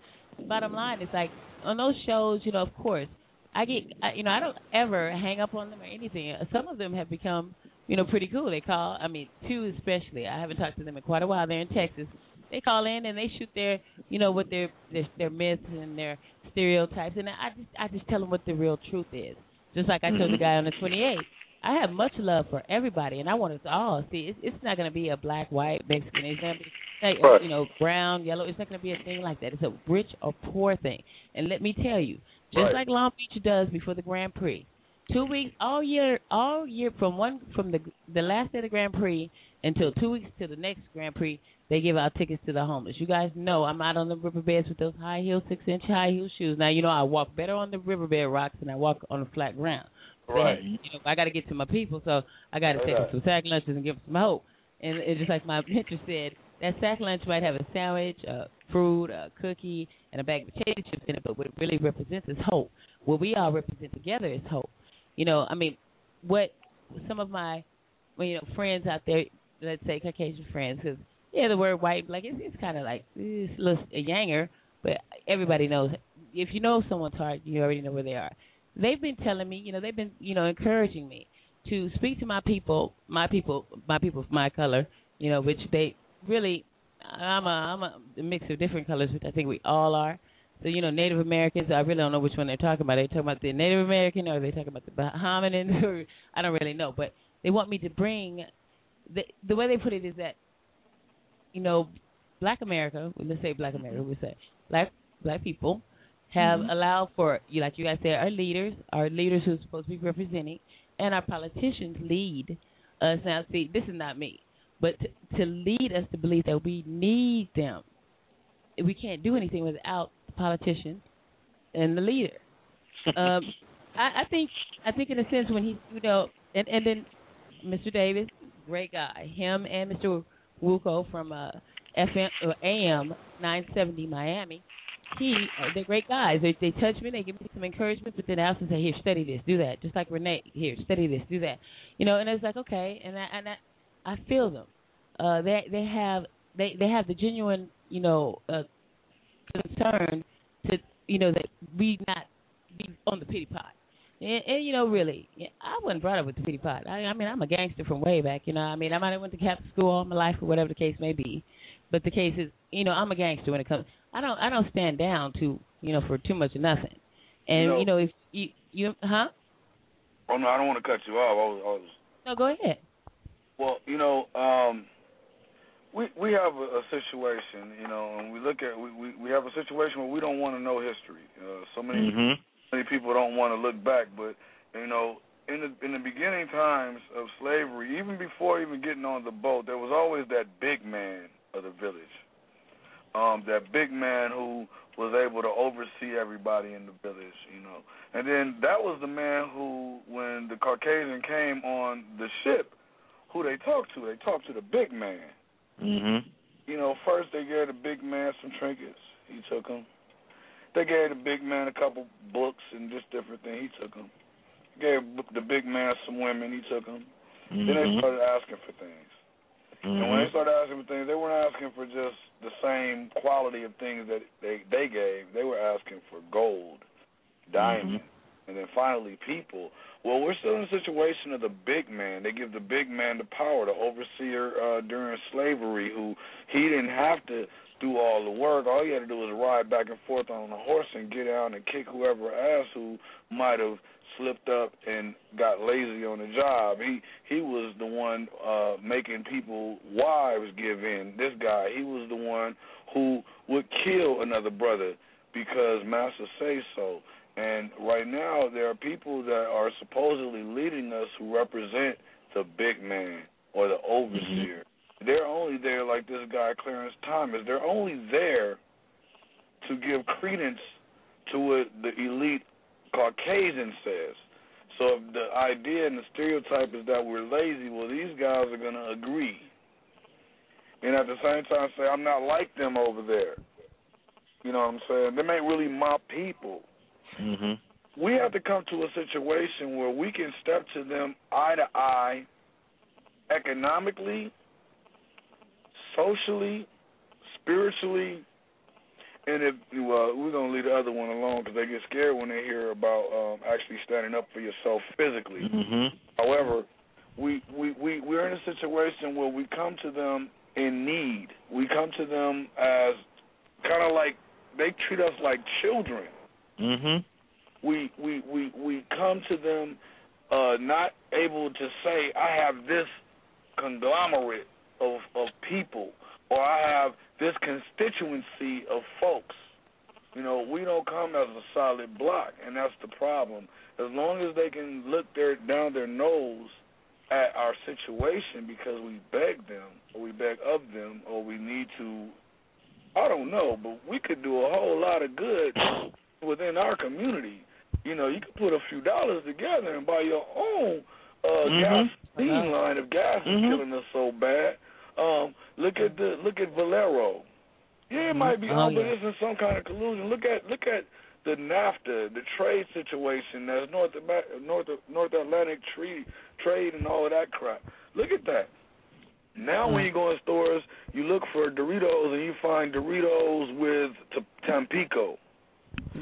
Bottom line, it's like on those shows, you know, of course, I get, I, you know, I don't ever hang up on them or anything. Some of them have become, you know, pretty cool. They call, I mean, two especially. I haven't talked to them in quite a while. They're in Texas. They call in and they shoot their, you know, what their their, their myths and their stereotypes, and I just I just tell them what the real truth is. Just like I told the mm-hmm. guy on the 28th, I have much love for everybody, and I want us all. See, it's, it's not going to be a black, white, Mexican. It's going to be, like, uh, Right. you know, brown, yellow. It's not going to be a thing like that. It's a rich or poor thing. And let me tell you, just Right. like Long Beach does before the Grand Prix, two weeks all year, all year from one from the the last day of the Grand Prix until two weeks to the next Grand Prix, they give out tickets to the homeless. You guys know I'm out on the riverbeds with those high heel, six inch high heel shoes. Now you know I walk better on the riverbed rocks than I walk on the flat ground. Right. You know, I got to get to my people, so I got to take them some sack lunches and give them some hope. And it's just like my mentor said, that sack lunch might have a sandwich, a fruit, a cookie, and a bag of potato chips in it, but what it really represents is hope. What we all represent together is hope. You know, I mean, what some of my, well, you know, friends out there, let's say Caucasian friends, because yeah, the word white, like it's, it's kind of like it's a little a yanger, but everybody knows. If you know someone's heart, you already know where they are. They've been telling me, you know, they've been, you know, encouraging me to speak to my people, my people, my people of my color, you know, which they really, I'm a, I'm a mix of different colors, which I think we all are. So you know, Native Americans, I really don't know which one they're talking about. Are they talking about the Native American, or are they talking about the Bahamian? Or I don't really know, but they want me to bring the the way they put it is that, you know, Black America. Let's say Black America. We say black black people have Mhm. allowed for you, like you guys said, our leaders, our leaders who's supposed to be representing, and our politicians lead us. Now, see, this is not me, but to, to lead us to believe that we need them. We can't do anything without the politicians and the leader. um, I, I think, I think in a sense when he, you know, and and then Mr. Davis, great guy, him and Mr. Wuko from uh, FM or AM 970 Miami. He, uh, they're great guys. They they touch me, they give me some encouragement, but then they also say, "Here, study this, do that." Just like Renee, here, study this, do that. You know, and it's like okay, and I, and I, I feel them. Uh, they they have they they have the genuine, you know, uh, concern to you know that we not be on the pity pot. And, and you know, really, I wasn't brought up with the pity pot. I, I mean, I'm a gangster from way back. You know, I mean, I might have went to Catholic school all my life or whatever the case may be, but the case is, you know, I'm a gangster when it comes. I don't, I don't stand down to, you know, for too much of nothing. And No. you know, if you, you, huh? Oh no, I don't want to cut you off. I was, I was No, go ahead. Well, you know, um, we we have a, a situation, you know, and we look at we, we we have a situation where we don't want to know history. Uh, so many Mhm. Many people don't want to look back, but you know, in the in the beginning times of slavery, even before even getting on the boat, there was always that big man of the village. Um, that big man who was able to oversee everybody in the village, you know. And then that was the man who, when the Caucasian came on the ship, who they talked to. They talked to the big man. Mhm. You know, first they gave the big man some trinkets. He took them. They gave the big man a couple books and just different things. He took them. Gave the big man some women. He took them. Then they Mhm. started asking for things. And when they Mhm. started asking for things, they weren't asking for just the same quality of things that they they gave. They were asking for gold, diamonds, and then finally people. Well, we're still in the situation of the big man. They give the big man the power, the overseer uh, during slavery, who he didn't have to do all the work. All he had to do was ride back and forth on a horse and get out and kick whoever ass who might have slipped up and got lazy on the job. He he was the one uh making people wives give in. This guy, he was the one who would kill another brother because master say so. And right now there are people that are supposedly leading us who represent the big man or the overseer. They're only there like this guy Clarence Thomas. They're only there to give credence to what the elite Caucasian says. So if the idea and the stereotype is that we're lazy, well, these guys are going to agree. And at the same time say, I'm not like them over there. You know what I'm saying? Them ain't really my people. Mhm. We have to come to a situation where we can step to them eye to eye, economically, socially, spiritually, And if well, we're gonna leave the other one alone because they get scared when they hear about um, actually standing up for yourself physically. Mm-hmm. However, we we we we're in a situation where we come to them in need. We come to them as kind of like they treat us like children. Mhm. We we we we come to them uh not able to say I have this conglomerate of of people or I have this constituency of folks. You know, we don't come as a solid block, and that's the problem. As long as they can look their down their nose at our situation because we beg them or we beg of them or we need to I don't know, but we could do a whole lot of good within our community. You know, you could put a few dollars together and buy your own uh Mhm. gasoline line if gas is Mhm. killing us so bad. Um, look at the look at Valero. Yeah, it might be Oh, on, but yeah. it's in some kind of collusion. Look at look at the NAFTA, the trade situation that's North North North Atlantic Treaty trade and all of that crap. Look at that. Now, when you go in stores, you look for Doritos and you find Doritos with t- Tampico.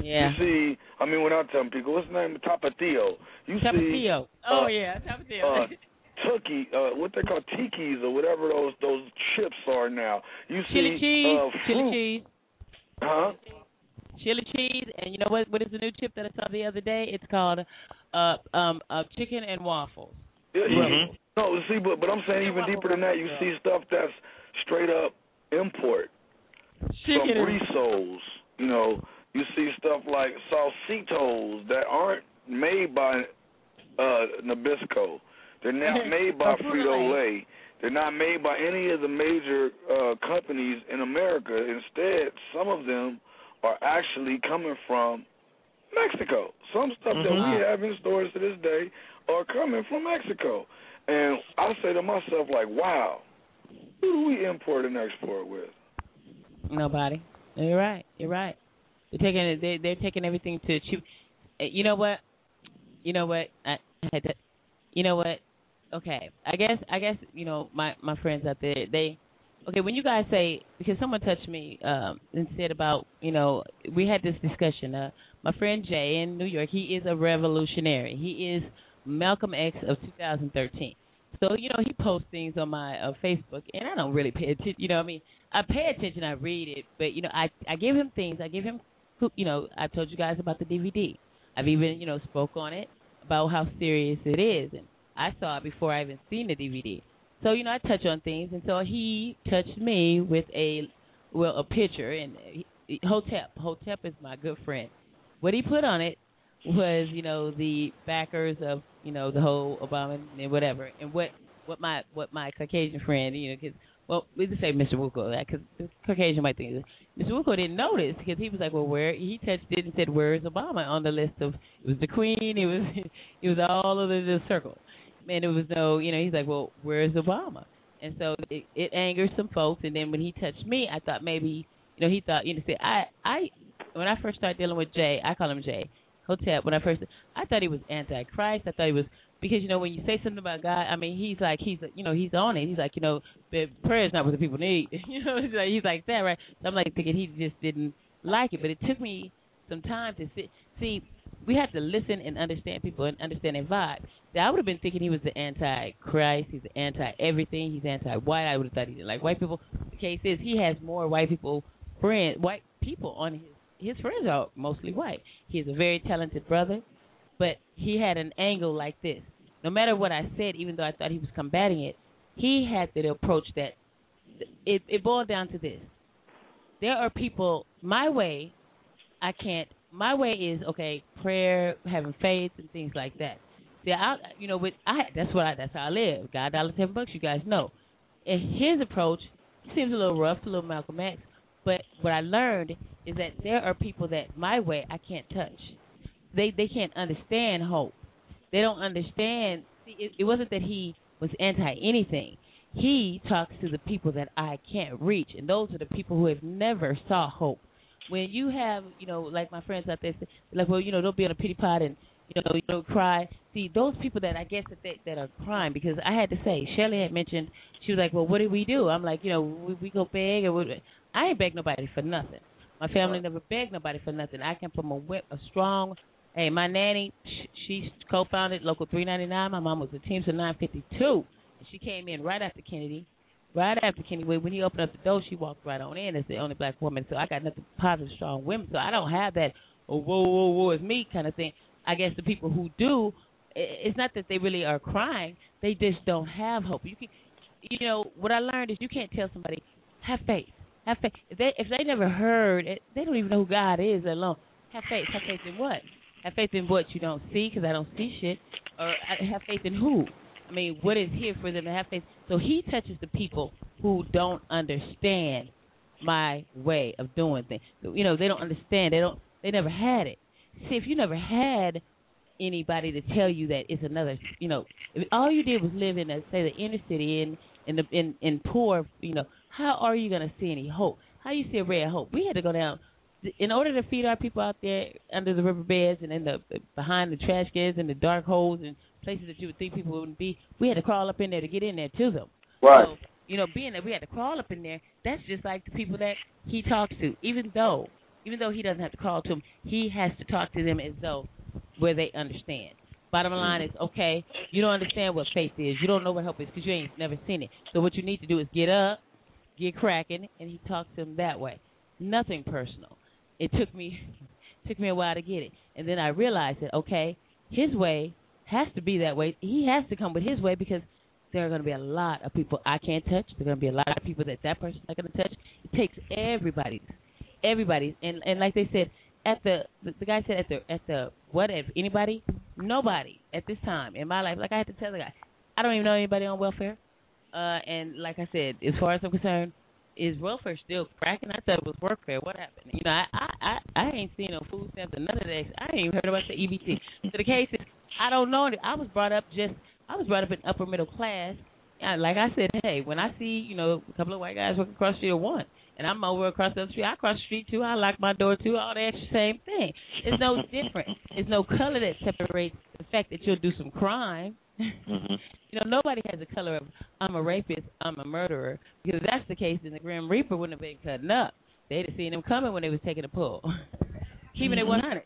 Yeah. You see, I mean, without Tampico, what's the name? Tapatio. You see, Tapatio. Oh uh, yeah, Tapatio. uh, Tookie, uh, what they call tikis or whatever those those chips are now. You see, chili cheese, uh, chili cheese, huh? chili cheese, and you know what? What is the new chip that I saw the other day? It's called uh um uh chicken and waffles. Yeah, yeah. Mhm. No, see, but but I'm saying even deeper than that, you see stuff that's straight up import. Chicken Some and you know, you see stuff like salsitos that aren't made by uh Nabisco. They're not made by Frito-Lay. They're not made by any of the major uh companies in America. Instead, some of them are actually coming from Mexico. Some stuff that Mhm. we have in stores to this day are coming from Mexico. And I say to myself, like, wow, who do we import and export with? Nobody. You're right. You're right. They're taking. They they're taking everything to cheap. eh, You know what? You know what? I, I had to. You know what? Okay. I guess I guess you know my my friends out there. They okay when you guys say because someone touched me um and said about you know we had this discussion. Uh, my friend Jay in New York. He is a revolutionary. He is Malcolm X of 2013. So you know he posts things on my uh, Facebook, and I don't really pay attention. You know, I mean, I pay attention, I read it, but you know, I I give him things. I give him, who you know, I told you guys about the DVD. I've even you know spoke on it about how serious it is, and I saw it before I even seen the DVD. So you know, I touch on things, and so he touched me with a well a picture, and he, Hotep. Hotep is my good friend. What he put on it was you know the backers of you know the whole Obama and whatever, and what what my what my Caucasian friend you know because well we just say Mr. Wuko because Caucasian might think Mr. Wuko didn't notice because he was like well where he touched it and said where's Obama on the list of it was the Queen it was it was all of the, the circle and it was no you know he's like well where's Obama and so it, it angered some folks and then when he touched me I thought maybe you know he thought you know see I I when I first started dealing with Jay I call him Jay Hotep when I first I thought he was antichrist. I thought he was because you know when you say something about God, I mean he's like he's you know he's on it. He's like you know prayer is not what the people need. you know he's like, he's like that right. So I'm like thinking he just didn't like it, but it took me some time to see. See, we have to listen and understand people and understand their vibe. See, I would have been thinking he was the anti-Christ. He's the anti-everything. He's anti-white. I would have thought he didn't like white people. The case is he has more white people friends, white people on his his friends are mostly white. He's a very talented brother, but he had an angle like this. No matter what I said, even though I thought he was combating it, he had the approach that it, it boiled down to this. There are people my way. I can't. My way is okay. Prayer, having faith, and things like that. See, I, you know, with I, that's what I, that's how I live. God, dollar, ten bucks. You guys know. And his approach seems a little rough, a little Malcolm X. But what I learned is that there are people that my way I can't touch. They they can't understand hope. They don't understand. See, it, it wasn't that he was anti anything. He talks to the people that I can't reach, and those are the people who have never saw hope. When you have, you know, like my friends out there, say, like, well, you know, don't be on a pity pot and you know, you know, cry. See, those people that I guess that they, that are crying because I had to say, Shelly had mentioned she was like, well, what do we do? I'm like, you know, we, we go beg or we, I ain't beg nobody for nothing. My family never begged nobody for nothing. I came from a whip, a strong. Hey, my nanny, sh- she co-founded Local 399. My mom was a Teamster 952. She came in right after Kennedy. Right after Kennedy, when he opened up the door, she walked right on in as the only black woman. So I got nothing positive, strong women. So I don't have that, oh, whoa, whoa, whoa, it's me kind of thing. I guess the people who do, it's not that they really are crying. They just don't have hope. You can, you know, what I learned is you can't tell somebody have faith, have faith. If they if they never heard, it, they don't even know who God is. Alone have faith. Have faith in what? Have faith in what you don't see because I don't see shit, or uh, have faith in who? I mean, what is here for them to have faith? So he touches the people who don't understand my way of doing things. You know, they don't understand. They don't. They never had it. See, if you never had anybody to tell you that it's another, you know, if all you did was live in, a, say, the inner city in in the in in poor, you know, how are you going to see any hope? How you see a ray of hope? We had to go down in order to feed our people out there under the riverbeds and in the behind the trash cans and the dark holes and places that you would think people wouldn't be. We had to crawl up in there to get in there to them. Right. So, you know, being that we had to crawl up in there, that's just like the people that he talks to. Even though, even though he doesn't have to crawl to them, he has to talk to them as though where they understand. Bottom mm-hmm. line is, okay, you don't understand what faith is. You don't know what hope is because you ain't never seen it. So what you need to do is get up, get cracking, and he talks to them that way. Nothing personal. It took me took me a while to get it, and then I realized that okay, his way has to be that way. He has to come with his way because there are going to be a lot of people I can't touch. There are going to be a lot of people that that person's not going to touch. It takes everybody's, everybody's, and and like they said at the the, guy said at the at the what if anybody nobody at this time in my life like I had to tell the guy I don't even know anybody on welfare. Uh, and like I said, as far as I'm concerned, is welfare still cracking? I thought it was workfare. What happened? You know, I I I, I ain't seen no food stamps or none of that. I ain't even heard about the EBT. So the case is, I don't know. I was brought up just I was brought up in upper middle class. And like I said, hey, when I see you know a couple of white guys walking across the street, one, and I'm over across the street, I cross the street too. I lock my door too. All extra same thing. It's no different. It's no color that separates the fact that you'll do some crime. Mm-hmm. You know, nobody has a color of I'm a rapist, I'm a murderer. Because if that's the case, then the Grim Reaper wouldn't have been cutting up. They'd have seen him coming when they was taking a pull. Keeping Mm-hmm. it 100,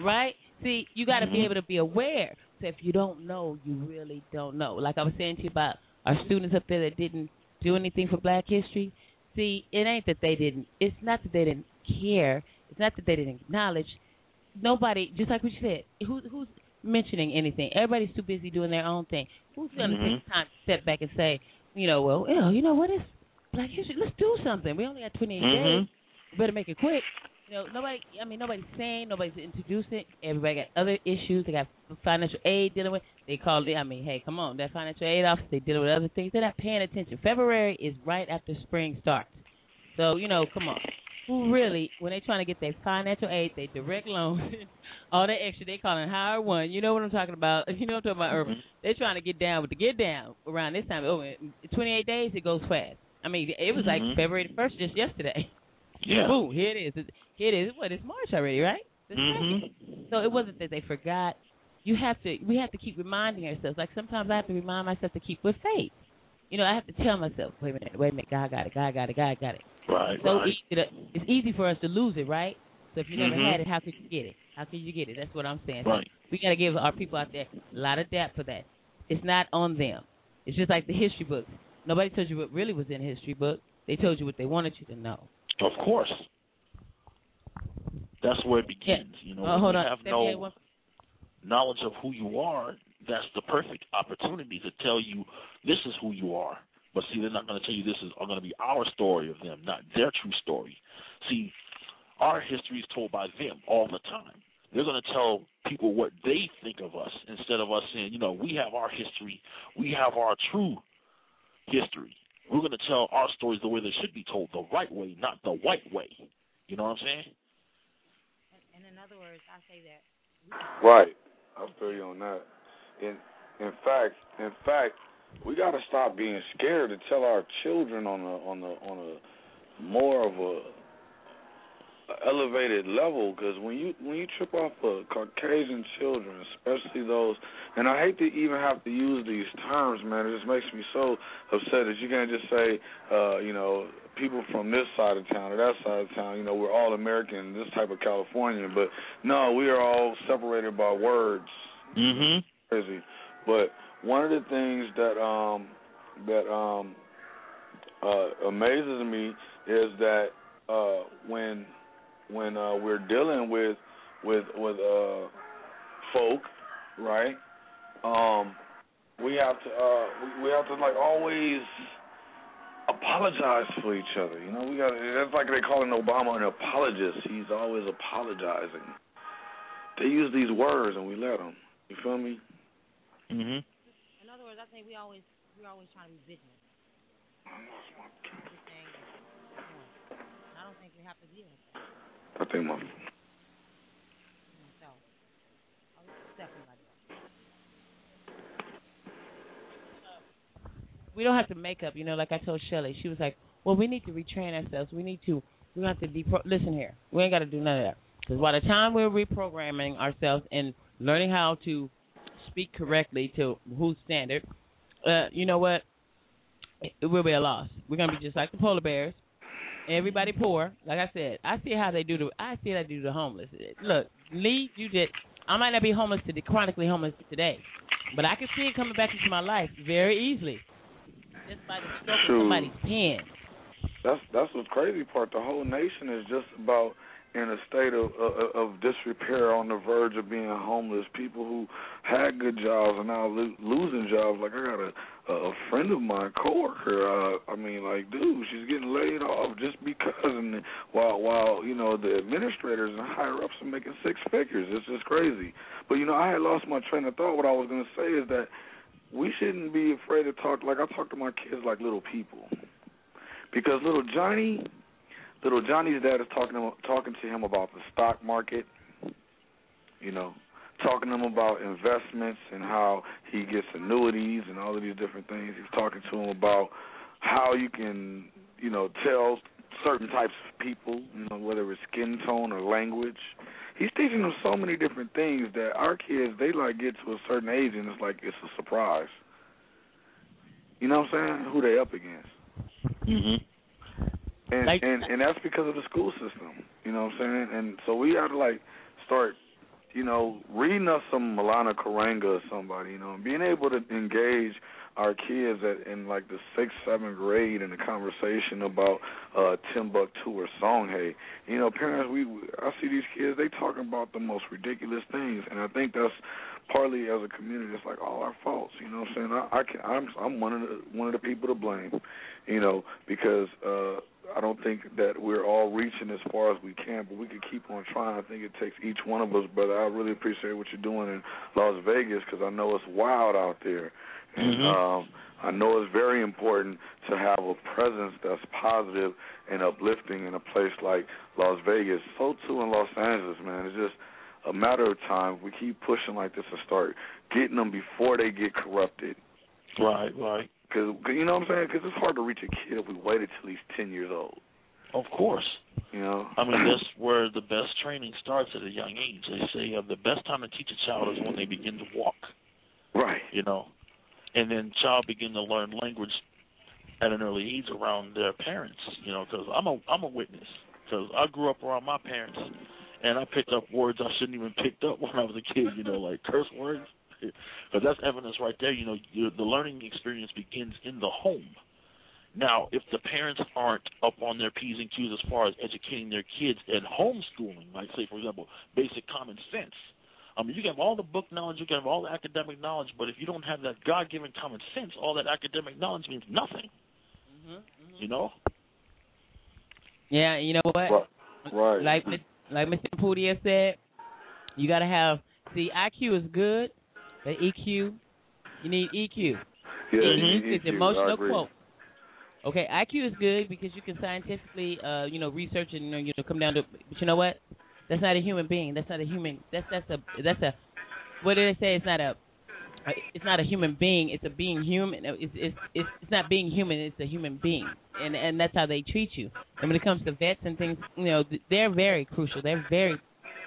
right? See, you got to be Mhm. able to be aware. So if you don't know, you really don't know. Like I was saying to you about our students up there that didn't do anything for Black History. See, it ain't that they didn't. It's not that they didn't care. It's not that they didn't acknowledge. Nobody, just like what you said, who, who's mentioning anything? Everybody's too busy doing their own thing. Who's going to Mhm. take the time to step back and say, you know, well, you know, you know what is Black History? Let's do something. We only got 28 days. Mhm. We better make it quick. You know, nobody. I mean, nobody's saying. Nobody's introducing. Everybody got other issues. They got financial aid dealing with. They call it. I mean, hey, come on, that financial aid office. They dealing with other things. They're not paying attention. February is right after spring starts. So you know, come on. Who really, when they trying to get their financial aid, they direct loans, all that extra, they calling Howard One. You know what I'm talking about? You know what I'm talking about, Urban. They're trying to get down with the get down around this time. Oh, 28 days, it goes fast. I mean, it was Mhm. like February the first just yesterday. Yeah. Boom, here it is. Here it is. What? It's March already, right? Mhm. So it wasn't that they forgot. You have to. We have to keep reminding ourselves. Like sometimes I have to remind myself to keep with faith. You know, I have to tell myself, wait a minute, wait a minute, God got it, God got it, God got it. Right, so right. easy to, it's easy for us to lose it, right? So if you never Mhm. had it, how could you get it? How could you get it? That's what I'm saying. So we got to give our people out there a lot of depth for that. It's not on them. It's just like the history books. Nobody told you what really was in the history book. They told you what they wanted you to know. Of course. That's where it begins. You know, Oh, when you on. have no one- knowledge of who you are, that's the perfect opportunity to tell you this is who you are. But see, they're not going to tell you this is going to be our story of them, not their true story. See, our history is told by them all the time. They're going to tell people what they think of us instead of us saying, you know, we have our history, we have our true history. We're going to tell our stories the way they should be told, the right way, not the white way. You know what I'm saying? And in other words, I say that Right. I feel you on that. In in fact, in fact, we got to stop being scared to tell our children on a on a on a more of a elevated level because when you when you trip off of Caucasian children, especially those, and I hate to even have to use these terms, man. It just makes me so upset that you can't just say, uh, you know, people from this side of town or that side of town. You know, we're all American, this type of California, but no, we are all separated by words. Mhm. Crazy, but one of the things that um that um uh amazes me is that uh when when uh we're dealing with with with uh folk, right? Um we have to uh we, we have to like always apologize for each other. You know, we got that's like they calling Obama an apologist. He's always apologizing. They use these words and we let them. You feel me? Mhm. In other words, I think we always we're always trying to be vigilant. Everything. I don't think we have to deal with that. I think my So, I'll definitely like that. we don't have to make up. You know, like I told Shelly, she was like, "Well, we need to retrain ourselves. We need to. We have to depro- listen here. We ain't got to do none of that. Because by the time we're reprogramming ourselves and learning how to speak correctly to whose standard, uh, you know what? It, it will be a loss. We're gonna be just like the polar bears. Everybody poor. Like I said, I see how they do the. I see how they do the homeless. Look, Lee, you did. I might not be homeless today, chronically homeless today, but I can see it coming back into my life very easily, just by the stroke of somebody's pen. That's that's the crazy part. The whole nation is just about in a state of of, of disrepair, on the verge of being homeless. People who had good jobs are now lo- losing jobs. Like I got a a friend of mine, coworker. Uh, I mean, like, dude, she's getting laid off just because, and while while you know the administrators and higher ups are making six figures. It's just crazy. But you know, I had lost my train of thought. What I was to say is that we shouldn't be afraid to talk. Like I talk to my kids like little people, because little Johnny, little Johnny's dad is talking to talking to him about the stock market. You know, talking to him about investments and how he gets annuities and all of these different things. He's talking to him about how you can, you know, tell certain types of people, you know, whether it's skin tone or language. He's teaching them so many different things that our kids they like get to a certain age and it's like it's a surprise. You know what I'm saying? Who they up against. Mm Mhm. And Like- and and that's because of the school system. You know what I'm saying? And so we have to like start, you know, reading us some Maulana Karenga or somebody, you know, and being able to engage our kids at in like the sixth, seventh grade in a conversation about uh Timbuktu or Songhay. You know, parents we I see these kids, they talking about the most ridiculous things and I think that's partly as a community it's like all our faults, you know what I'm saying? I, I can I'm I'm one of the one of the people to blame, you know, because uh I don't think that we're all reaching as far as we can, but we can keep on trying. I think it takes each one of us, brother. I really appreciate what you're doing in Las Vegas because I know it's wild out there, and Mhm. um, I know it's very important to have a presence that's positive and uplifting in a place like Las Vegas. So too in Los Angeles, man. It's just a matter of time. We keep pushing like this and start getting them before they get corrupted. Right, right. Cause, you know what I'm saying? Because it's hard to reach a kid if we waited till he's ten years old. Of course. You know. I mean, that's where the best training starts at a young age. They say uh, the best time to teach a child is when they begin to walk. Right. You know, and then child begin to learn language at an early age around their parents. You know, because I'm a I'm a witness. Because I grew up around my parents, and I picked up words I shouldn't even picked up when I was a kid. You know, like curse words. Because that's evidence right there. You know, you, the learning experience begins in the home. Now, if the parents aren't up on their P's and Q's as far as educating their kids and homeschooling, like say for example, basic common sense. I mean, you can have all the book knowledge, you can have all the academic knowledge, but if you don't have that God-given common sense, all that academic knowledge means nothing. Mm-hmm, mm-hmm. You know? Yeah, you know what? Right. right. Like like Mr. Poudia said, you gotta have see IQ is good, but EQ, you need EQ. Yeah, is EQ, I emotional quote. Okay, IQ is good because you can scientifically, uh, you know, research and you know, you know, come down to. But you know what? That's not a human being. That's not a human. That's that's a that's a. What did they say? It's not a. it's not a human being. It's a being human. It's it's it's, it's not being human. It's a human being, and and that's how they treat you. And when it comes to vets and things, you know, they're very crucial. They're very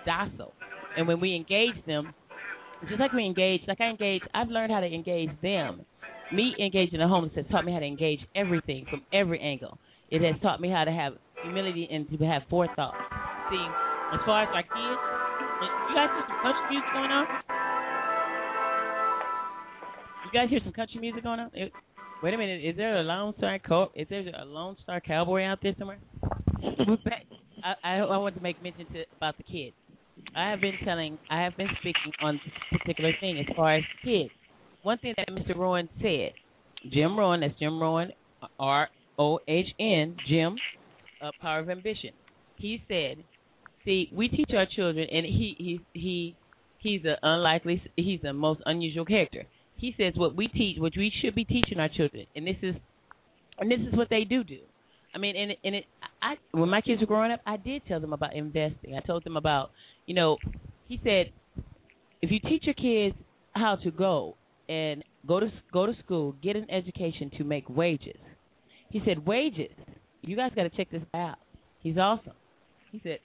docile, and when we engage them, just like we engage, like I engage, I've learned how to engage them. Me engaging the homeless has taught me how to engage everything from every angle. It has taught me how to have humility and to have forethought. See, as far as our kids, you guys hear some country music going on? You guys hear some country music going on? It, wait a minute, is there a Lone Star Co- Is there a Lone Star Cowboy out there somewhere? I, I, I want to make mention to about the kids. I have been telling, I have been speaking on this particular thing as far as kids. One thing that Mr. Rohn said, Jim Rohn, that's Jim Rohn, R O H N, Jim, uh, Power of Ambition. He said, "See, we teach our children, and he he he he's an unlikely, he's the most unusual character. He says what we teach, what we should be teaching our children, and this is, and this is what they do do. I mean, and and it, I when my kids were growing up, I did tell them about investing. I told them about, you know, he said, if you teach your kids how to go and go to go to school, get an education to make wages. He said wages. You guys got to check this out. He's awesome. He said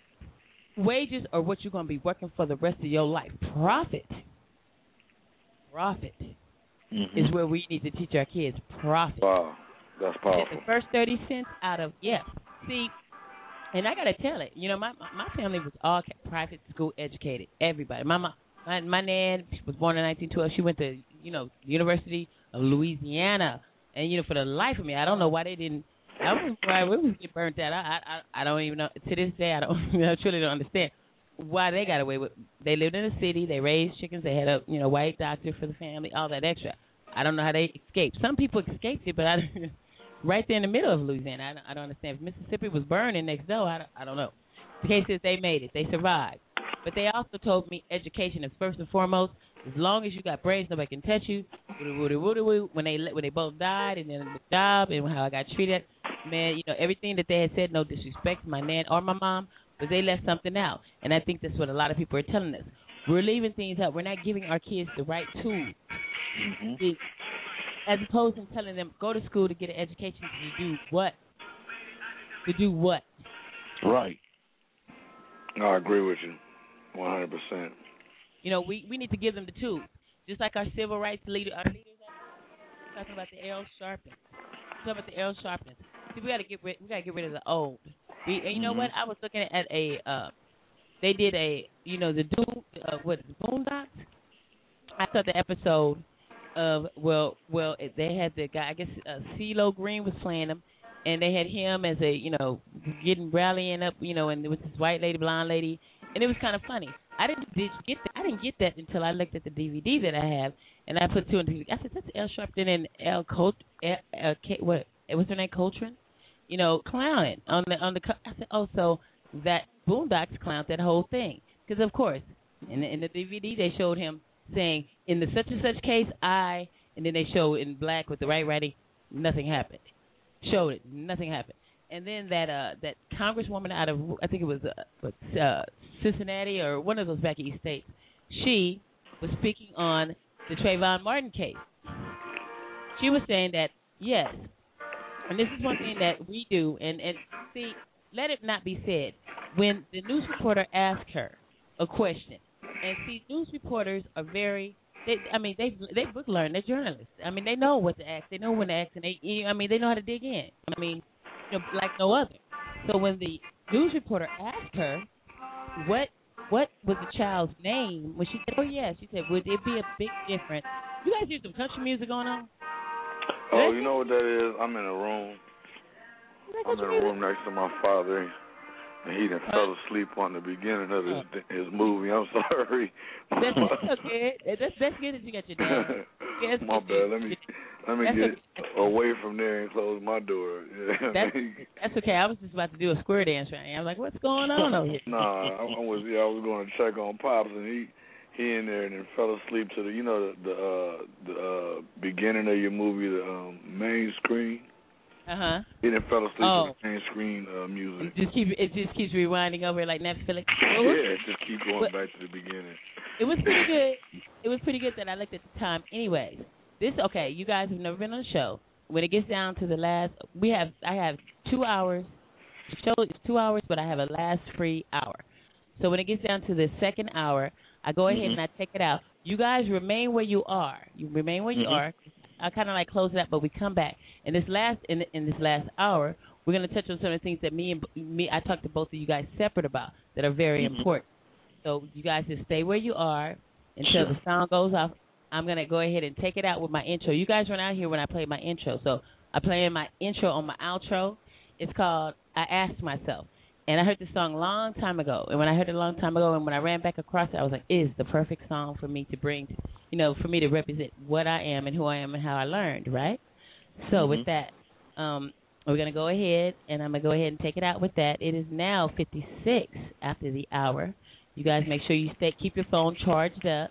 wages are what you're going to be working for the rest of your life. Profit. Profit mm-hmm. is where we need to teach our kids profit. Wow, that's powerful. Get the first thirty cents out of yeah. See, and I gotta tell it. You know, my my family was all private school educated. Everybody. My my my, nan was born in 1912. She went to you know University of Louisiana, and you know for the life of me, I don't know why they didn't. I was why we get burnt out. I I I don't even know to this day. I don't. Know, truly don't understand why they got away with. They lived in a city. They raised chickens. They had a you know white doctor for the family. All that extra. I don't know how they escaped. Some people escaped it, but I right there in the middle of Louisiana. I don't, I don't understand. If Mississippi was burning next door, I don't, I don't know. The case is they made it. They survived. But they also told me education is first and foremost. As long as you got brains, nobody can touch you. When they when they both died, and then the job and how I got treated, man, you know everything that they had said, no disrespect to my nan or my mom, but they left something out. And I think that's what a lot of people are telling us. We're leaving things out. We're not giving our kids the right tools. Mm-hmm. As opposed to telling them go to school to get an education to do what? To do what? Right. No, I agree with you, one hundred percent. You know, we we need to give them the tools, just like our civil rights leader, our leaders. Talking about the Al Sharpton. Talking about the Al Sharpton. See, we got to get rid. We got to get rid of the old. We, and you know Mm-hmm. what? I was looking at a. uh They did a. You know the Doom. Uh, what the Boondocks. I saw the episode of well, well, they had the guy. I guess uh, CeeLo Green was playing him, and they had him as a you know getting rallying up, you know, and there was this white lady, blonde lady, and it was kind of funny. I didn't did get that. I didn't get that until I looked at the DVD that I have, and I put two and two. I said that's L Sharpton and L Colt. L, L, K, what? What's her name? Coltrane. You know, clowning on the on the. I said, oh, so that Boondocks clowned that whole thing because of course in the, in the DVD they showed him saying in the such and such case I, and then they show in black with the right writing, nothing happened. Showed it, nothing happened. And then that uh that congresswoman out of I think it was uh, uh Cincinnati or one of those back east states, she was speaking on the Trayvon Martin case. She was saying that yes, and this is one thing that we do, and and see, let it not be said when the news reporter asked her a question, and see, news reporters are very. They, I mean, they they book learn. They're journalists. I mean, they know what to ask. They know when to ask, and they. I mean, they know how to dig in. I mean, you know, like no other. So when the news reporter asked her, "What what was the child's name?" When she said, "Oh yeah," she said, "Would it be a big difference?" You guys hear some country music going on? Oh, you know what that is? I'm in a room. I'm in a room next to my father, and he done fell asleep on the beginning of his his movie. I'm sorry. That's, that's okay. That's that's good that you got your dad. That's my bad. Let me let me That's get away from there and close my door. That's that's okay. I was just about to do a square dance right now. I'm like, what's going on over here? nah, I, I was yeah, I was going to check on pops, and he he in there and then fell asleep to the you know the the uh, the uh, beginning of your movie, the um, main screen. Uh huh. He then fell asleep Oh. to the main screen uh, music. Just keep it just keeps rewinding over like Netflix. yeah, it just keep going What- back to the beginning. It was pretty good. it was pretty good that I looked at the time. Anyways, this okay. You guys have never been on the show. When it gets down to the last, we have I have two hours. The show is two hours, but I have a last free hour. So when it gets down to the second hour, I go ahead Mhm. and I take it out. You guys remain where you are. You remain where you Mhm. are. I kind of like close it up, but we come back. In this last in in this last hour, we're going to touch on some of the things that me and me I talked to both of you guys separate about that are very Mhm. important. So you guys just stay where you are until Sure. the sound goes off. I'm gonna go ahead and take it out with my intro. You guys run out here when I play my intro. So I play in my intro on my outro. It's called I Asked Myself. And I heard this song a long time ago. And when I heard it a long time ago and when I ran back across it, I was like, it is the perfect song for me to bring, you know, for me to represent what I am and who I am and how I learned, right? So with Mhm. that, um, we're going to go ahead and I'm going to go ahead and take it out with that. It is now 56 after the hour. You guys make sure you stay keep your phone charged up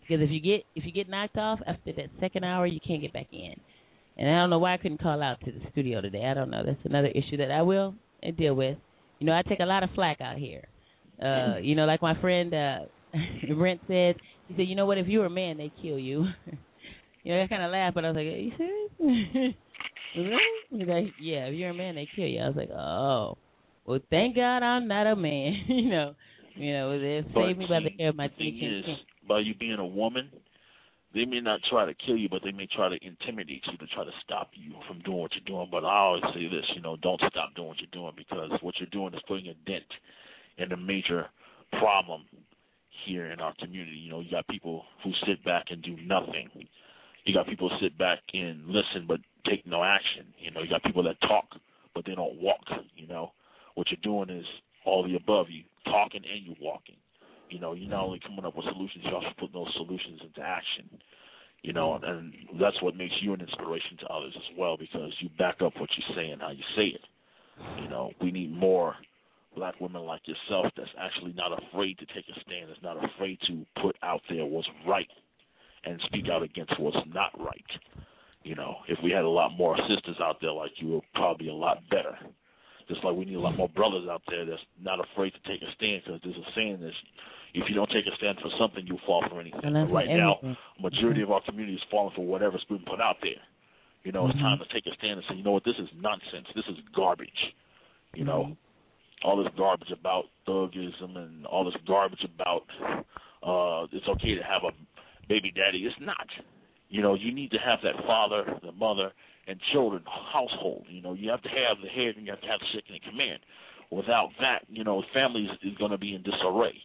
because if you get if you get knocked off after that second hour, you can't get back in. And I don't know why I couldn't call out to the studio today. I don't know. That's another issue that I will deal with. You know, I take a lot of flack out here. Uh, you know, like my friend uh Brent said, he said, "You know what? If you were a man, they'd kill you." you know, I kind of laughed, but I was like, "Are you serious?" really? He's like, "Yeah, if you're a man, they kill you." I was like, "Oh, well, thank God I'm not a man." you know, you know, they But saved me by the hair of my teeth. the thing is, by you being a woman, they may not try to kill you, but they may try to intimidate you to try to stop you from doing what you're doing. But I always say this, you know, don't stop doing what you're doing because what you're doing is putting a dent in a major problem here in our community. You know, you got people who sit back and do nothing. You got people who sit back and listen but take no action. You know, you got people that talk but they don't walk. You know, what you're doing is all the above. You talking and you walking. You know, you're not mm-hmm. only coming up with solutions, you're also putting those solutions into action. You know, and that's what makes you an inspiration to others as well because you back up what you say and how you say it. You know, we need more black women like yourself that's actually not afraid to take a stand, that's not afraid to put out there what's right and speak out against what's not right. You know, if we had a lot more sisters out there like you, it would probably be a lot better. Just like we need a lot more brothers out there that's not afraid to take a stand because there's a saying that if you don't take a stand for something, you'll fall for anything. But right now, everything. majority of our community is falling for whatever's been put out there. You know, it's Mhm. time to take a stand and say, you know what, this is nonsense. This is garbage. You know, all this garbage about thugism and all this garbage about uh it's okay to have a baby daddy. It's not. You know, you need to have that father, the mother, and children household. You know, you have to have the head and you have to have the second in command. Without that, you know, families is going to be in disarray.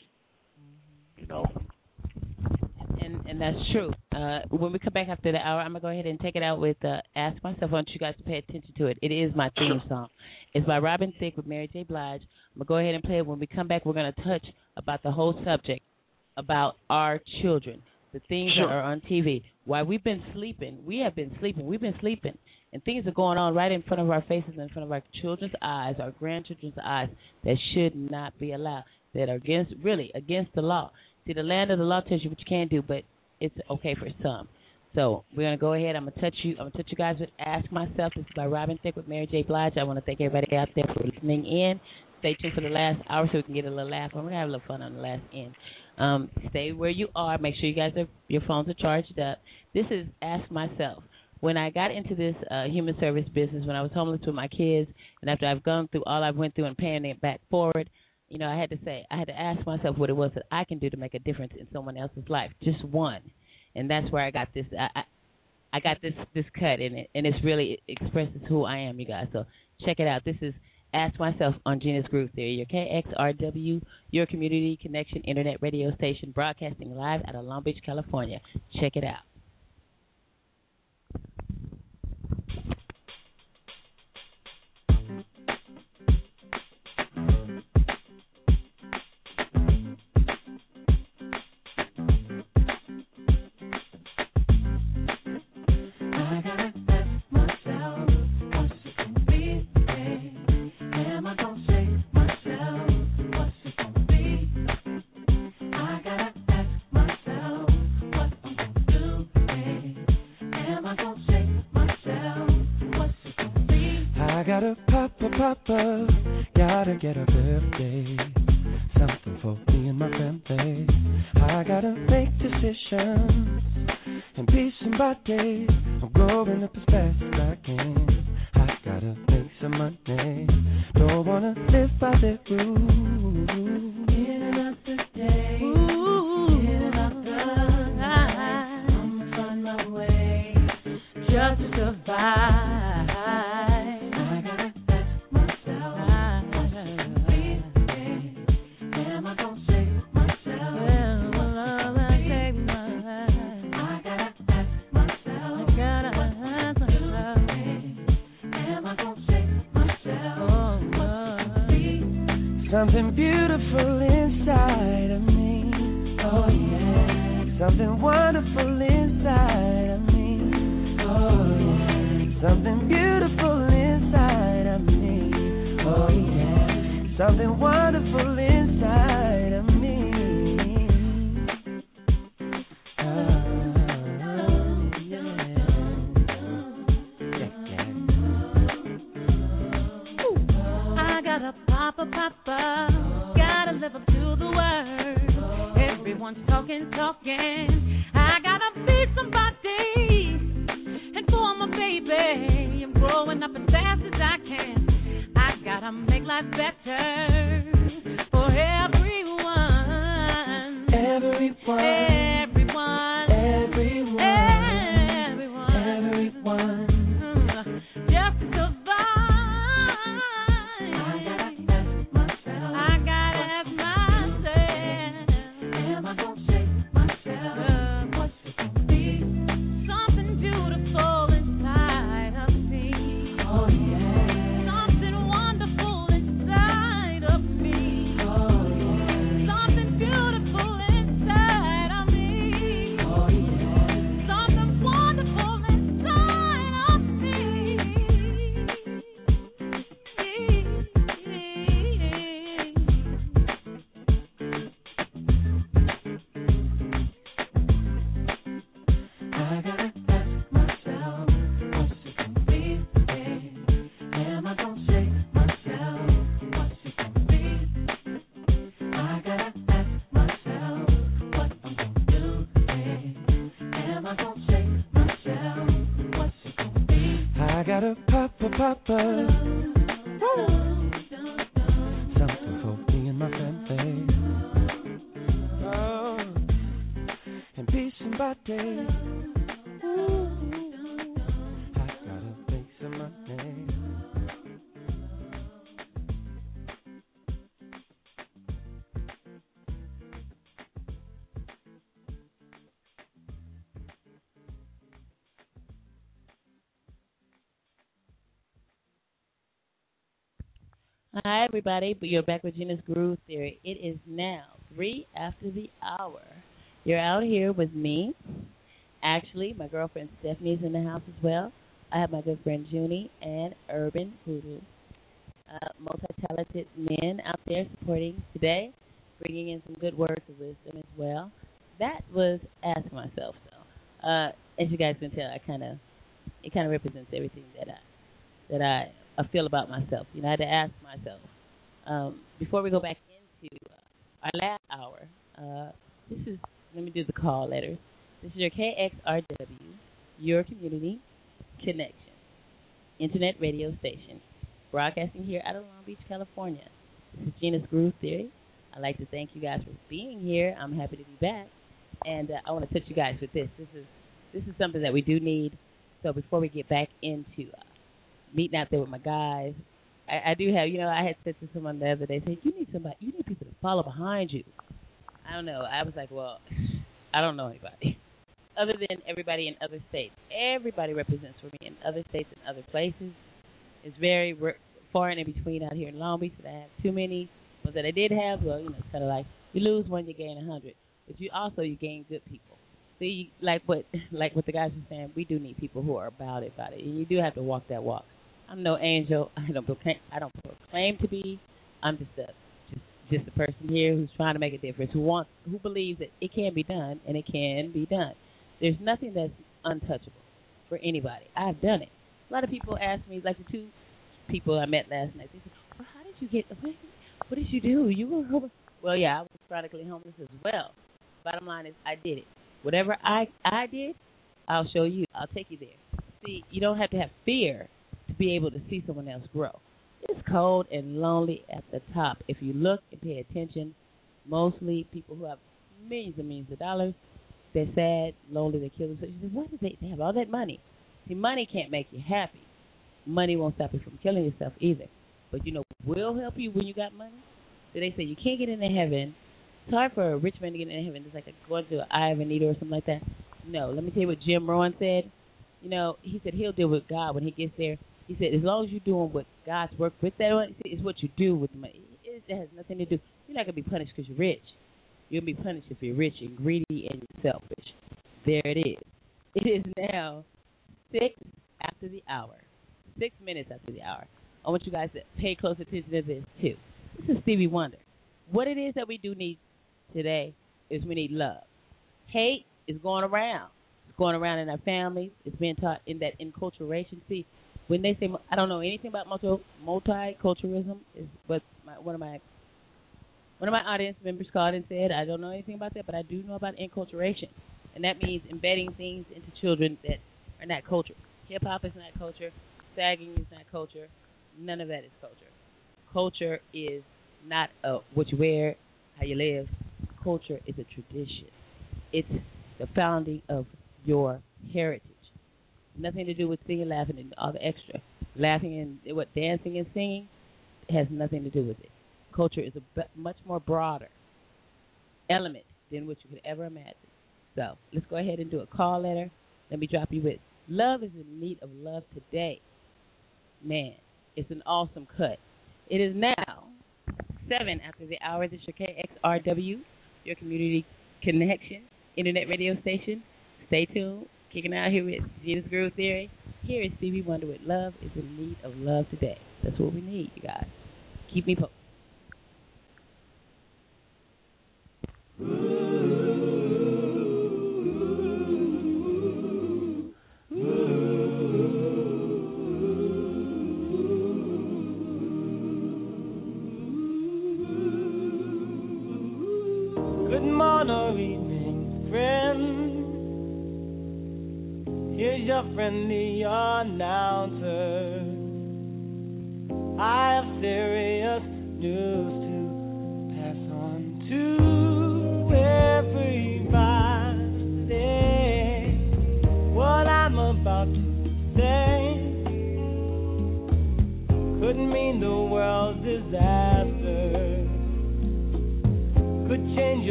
And and that's true. Uh, when we come back after the hour, I'm gonna go ahead and take it out with uh, "Ask Myself." I want you guys to pay attention to it. It is my theme song. It's by Robin Thicke with Mary J. Blige. I'm gonna go ahead and play it. When we come back, we're gonna touch about the whole subject about our children, the things Sure. that are on TV. Why we've been sleeping, we have been sleeping. We've been sleeping, and things are going on right in front of our faces, in front of our children's eyes, our grandchildren's eyes, that should not be allowed. That are against, really against the law. See, the land of the law tells you what you can do, but it's okay for some. So we're gonna go ahead. I'm gonna touch you. I'm gonna touch you guys with "Ask Myself." This is by Robin Thicke with Mary J. Blige. I want to thank everybody out there for listening in. Stay tuned for the last hour so we can get a little laugh. We're gonna have a little fun on the last end. Um, stay where you are. Make sure you guys are your phones are charged up. This is "Ask Myself." When I got into this uh, human service business, when I was homeless with my kids, and after I've gone through all I've went through and paying it back forward, you know, I had to say, I had to ask myself what it was that I can do to make a difference in someone else's life, just one, and that's where I got this. I, I, I got this this cut in it, and it's really it expresses who I am, you guys. So check it out. This is Ask Myself on Gena's Groove Theory, your KXRW, your community connection internet radio station, broadcasting live out of Long Beach, California. Check it out. Get a I pop a papa. Something for me and my family. Oh, and be somebody. I everybody. But you're back with Gena's Groove Theory. It is now three after the hour. You're out here with me. Actually, my girlfriend Stephanie's in the house as well. I have my good friend Junie and Urban Hoodoo. Uh, multi-talented men out there supporting today, bringing in some good words of wisdom as well. That was Ask Myself, though. Uh, as you guys can tell, I kind of it kind of represents everything that I that I, I feel about myself. You know, I had to ask myself um, before we go back into uh, our last hour. Uh, this is let me do the call letters. This is your KXRW, your community connection, internet radio station, broadcasting here out of Long Beach, California. This is Gena's Groove Theory. I'd like to thank you guys for being here. I'm happy to be back, and uh, I want to touch you guys with this. This is this is something that we do need. So before we get back into uh, meeting out there with my guys, I, I do have, you know, I had said to someone the other day, said you need somebody, you need people to follow behind you. I don't know. I was like, well, I don't know anybody other than everybody in other states. Everybody represents for me in other states and other places. It's very re- far and in between out here in Long Beach that I have too many. Ones that I did have, well, you know, it's kind of like you lose one, you gain a hundred, but you also you gain good people. You, like what like what the guys were saying, we do need people who are about it, about it, and you do have to walk that walk. I'm no angel. I don't proclaim, I don't proclaim to be. I'm just a just just a person here who's trying to make a difference, who wants, who believes that it can be done and it can be done. There's nothing that's untouchable for anybody. I've done it. A lot of people ask me, like the two people I met last night. They said, "Well, how did you get? What did you do? You were homeless." Well, yeah, I was chronically homeless as well. Bottom line is, I did it. Whatever I I did, I'll show you. I'll take you there. See, you don't have to have fear be able to see someone else grow. It's cold and lonely at the top. If you look and pay attention, mostly people who have millions and millions of dollars, they're sad, lonely, they kill themselves. You say, what is they? They have all that money. See, money can't make you happy. Money won't stop you from killing yourself either. But you know, will help you when you got money. So they say you can't get into heaven. It's hard for a rich man to get into heaven. It's like a, going to an eye of a needle or something like that. No, let me tell you what Jim Rohn said. You know, he said he'll deal with God when he gets there. He said as long as you're doing what God's work with that it's what you do with the money. It, it has nothing to do. You're not gonna be punished because you're rich. Gonna be punished if you're rich and greedy and selfish. There it is. It is now six after the hour. Six minutes after the hour. I want you guys to pay close attention to this too. This is Stevie Wonder. What it is that we do need today is we need love. Hate is going around. It's going around in our families. It's being taught in that enculturation. See, when they say I don't know anything about multi multiculturalism, is what my, one of my one of my audience members called and said. I don't know anything about that, but I do know about enculturation, and that means embedding things into children that are not culture. Hip hop is not culture. Sagging is not culture. None of that is culture. Culture is not uh, what you wear, how you live. Culture is a tradition. It's the founding of your heritage. Nothing to do with singing, laughing, and all the extra. Laughing and what dancing and singing has nothing to do with it. Culture is a b- much more broader element than what you could ever imagine. So let's go ahead and do a call letter. Let me drop you with love is in need of love today. Man, it's an awesome cut. It is now seven after the hour. This is your KXRW, your community connection internet radio station. Stay tuned. Kicking out here with Gena's Groove Theory. Here is Stevie Wonder with Love is in need of love today. That's what we need, you guys. Keep me posted.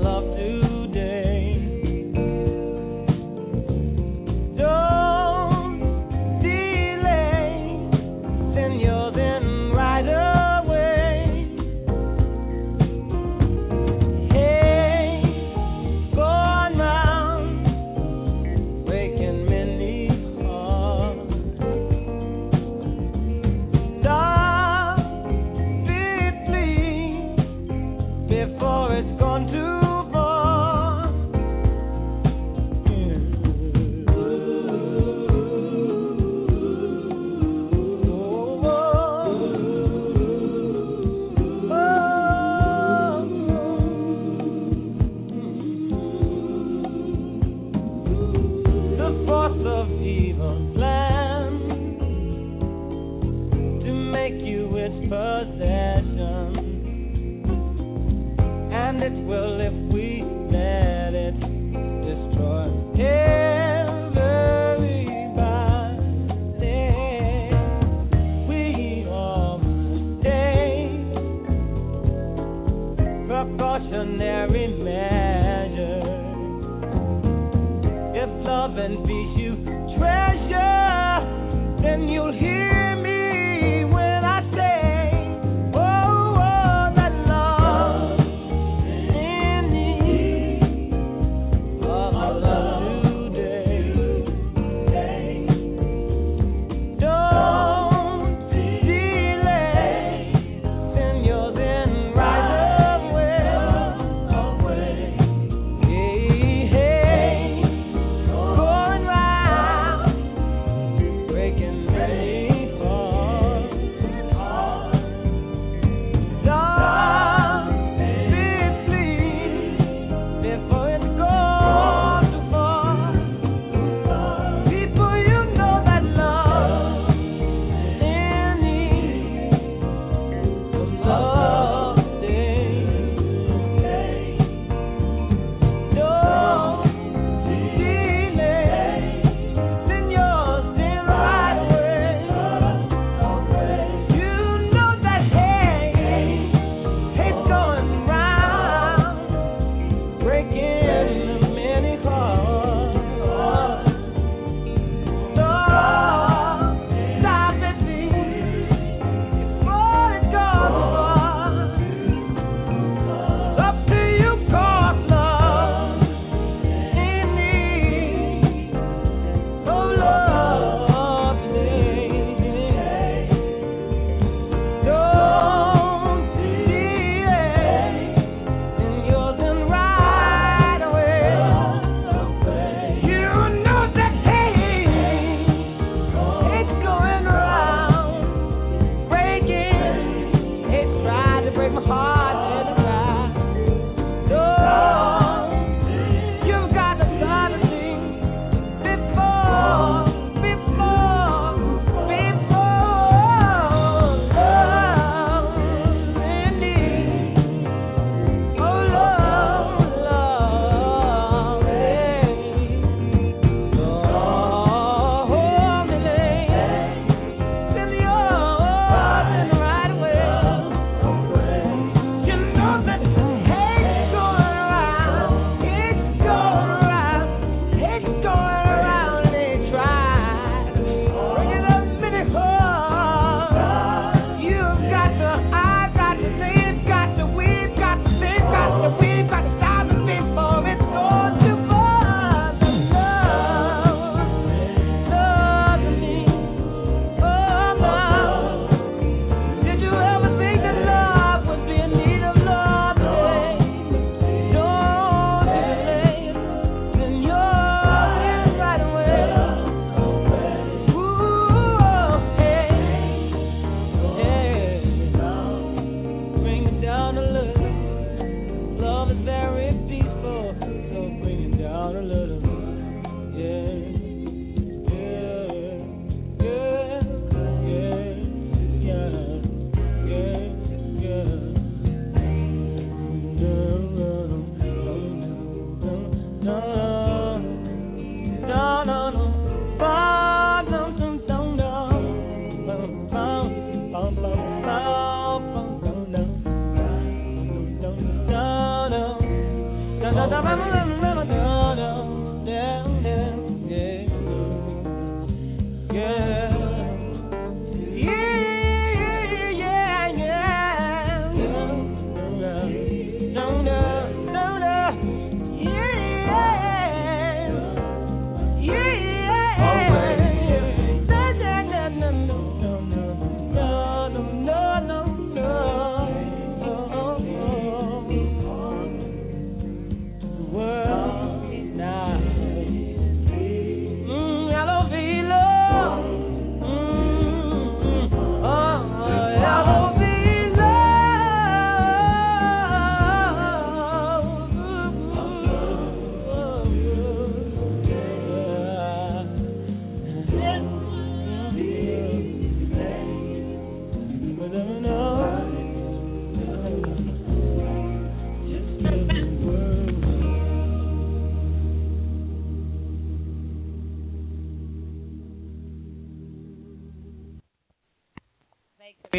Love today.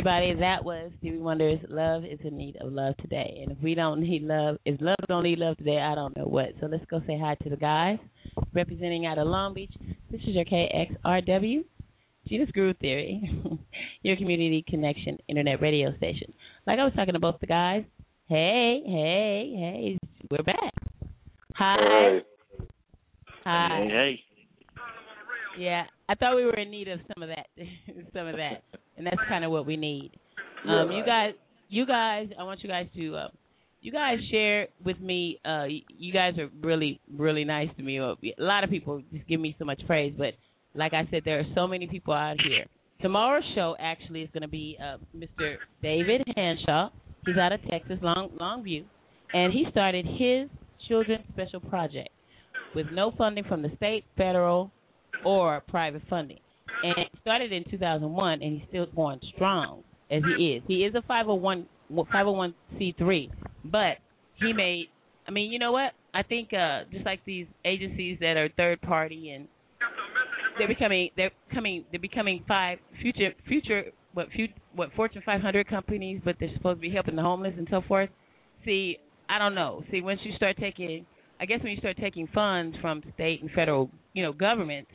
Everybody, that was Stevie Wonder's "Love Is in Need of Love Today." And if we don't need love, if love don't need love today, I don't know what. So let's go say hi to the guys representing out of Long Beach. This is your KXRW, Gena's Groove Theory, your community connection internet radio station. Like I was talking to both the guys. Hey, hey, hey, we're back. Hi. Hi. Hey, hey. Yeah, I thought we were in need of some of that, some of that, and that's kind of what we need. Um, you guys, you guys, I want you guys to, uh, you guys share with me. Uh, you guys are really, really nice to me. Uh, A lot of people just give me so much praise, but like I said, there are so many people out here. Tomorrow's show actually is going to be uh, Mr. David Hanshaw. He's out of Texas, Long Longview, and he started his children's special project with no funding from the state, federal, or private funding. And it started in 2001, and he's still going strong as he is. He is a 501 501c3, but he made. I mean, you know what? I think uh, just like these agencies that are third party and they're becoming they're coming they're becoming five future future what future, what Fortune 500 companies, but they're supposed to be helping the homeless and so forth. See, I don't know. See, once you start taking, I guess when you start taking funds from state and federal, you know, governments,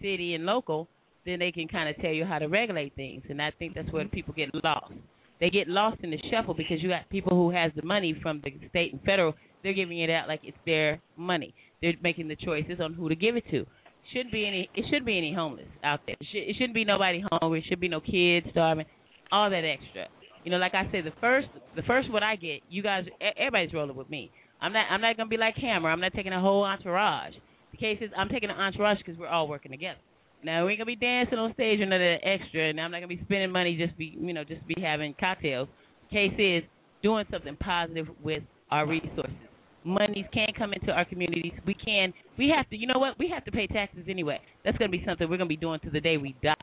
city and local, then they can kind of tell you how to regulate things, and I think that's where mm-hmm. people get lost. They get lost in the shuffle because you got people who has the money from the state and federal. They're giving it out like it's their money. They're making the choices on who to give it to. Shouldn't be any. It shouldn't be any homeless out there. It, should, it shouldn't be nobody hungry. It should be no kids starving. All that extra. You know, like I said, the first the first what I get, you guys, everybody's rolling with me. I'm not I'm not gonna be like Hammer. I'm not taking a whole entourage. The case is, I'm taking an entourage because we're all working together. Now we ain't gonna be dancing on stage or none extra, and I'm not gonna be spending money just be you know just be having cocktails. Case is doing something positive with our resources. Monies can come into our communities. We can. We have to. You know what? We have to pay taxes anyway. That's gonna be something we're gonna be doing to the day we die.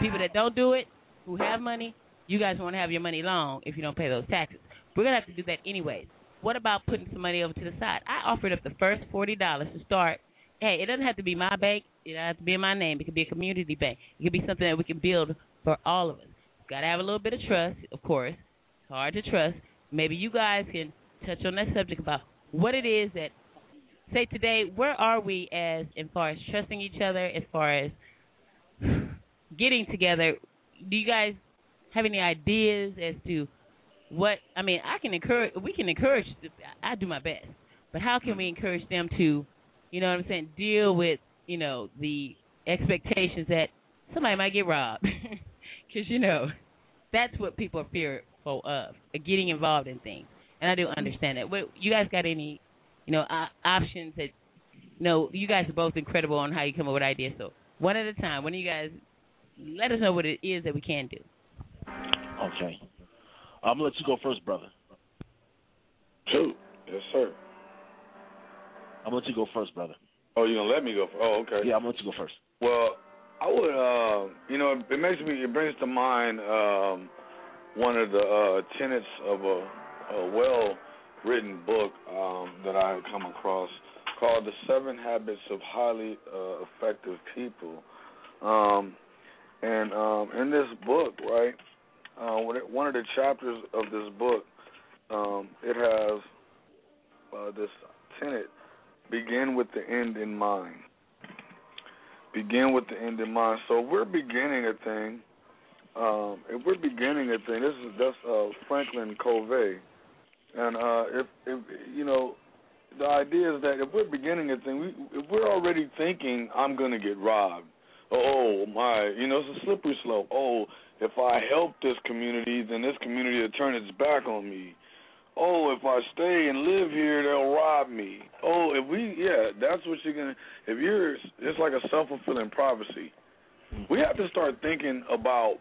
People that don't do it, who have money, you guys won't have your money long if you don't pay those taxes. We're gonna have to do that anyways. What about putting some money over to the side? I offered up the first forty dollars to start. Hey, it doesn't have to be my bank. It doesn't have to be in my name. It could be a community bank. It could be something that we can build for all of us. Got to have a little bit of trust, of course. It's hard to trust. Maybe you guys can touch on that subject about what it is that say today. Where are we as as far as trusting each other, as far as getting together? Do you guys have any ideas as to what I mean? I can encourage. We can encourage. I do my best, but how can we encourage them to, you know what I'm saying, deal with you know the expectations that somebody might get robbed, because you know that's what people are fearful of, of getting involved in things. And I do understand that. What you guys got any, you know, uh, options that? No, you guys are both incredible on how you come up with ideas. So one at a time. One of you guys, let us know what it is that we can do. Okay. I'm gonna let you go first, brother. Shoot. Yes, sir. I'm gonna go first, brother. Oh, you're gonna let me go? Oh, okay. Yeah, I'm gonna go first. Well, I would, uh, you know, it makes me, it brings to mind um, one of the uh, tenets of a, a well-written book um, that I had come across called The Seven Habits of Highly uh, Effective People. Um, and um, in this book, right, uh, one of the chapters of this book, um, it has uh, this tenet begin with the end in mind. Begin with the end in mind. So we're beginning a thing, um, if we're beginning a thing, this is that's uh, Franklin Covey, and uh, if if you know, the idea is that if we're beginning a thing, we, if we're already thinking I'm going to get robbed, oh my, you know, it's a slippery slope. Oh, if I help this community, then this community will turn its back on me oh, if I stay and live here, they'll rob me. Oh, if we, yeah, that's what you're gonna. If you're, it's like a self fulfilling prophecy. We have to start thinking about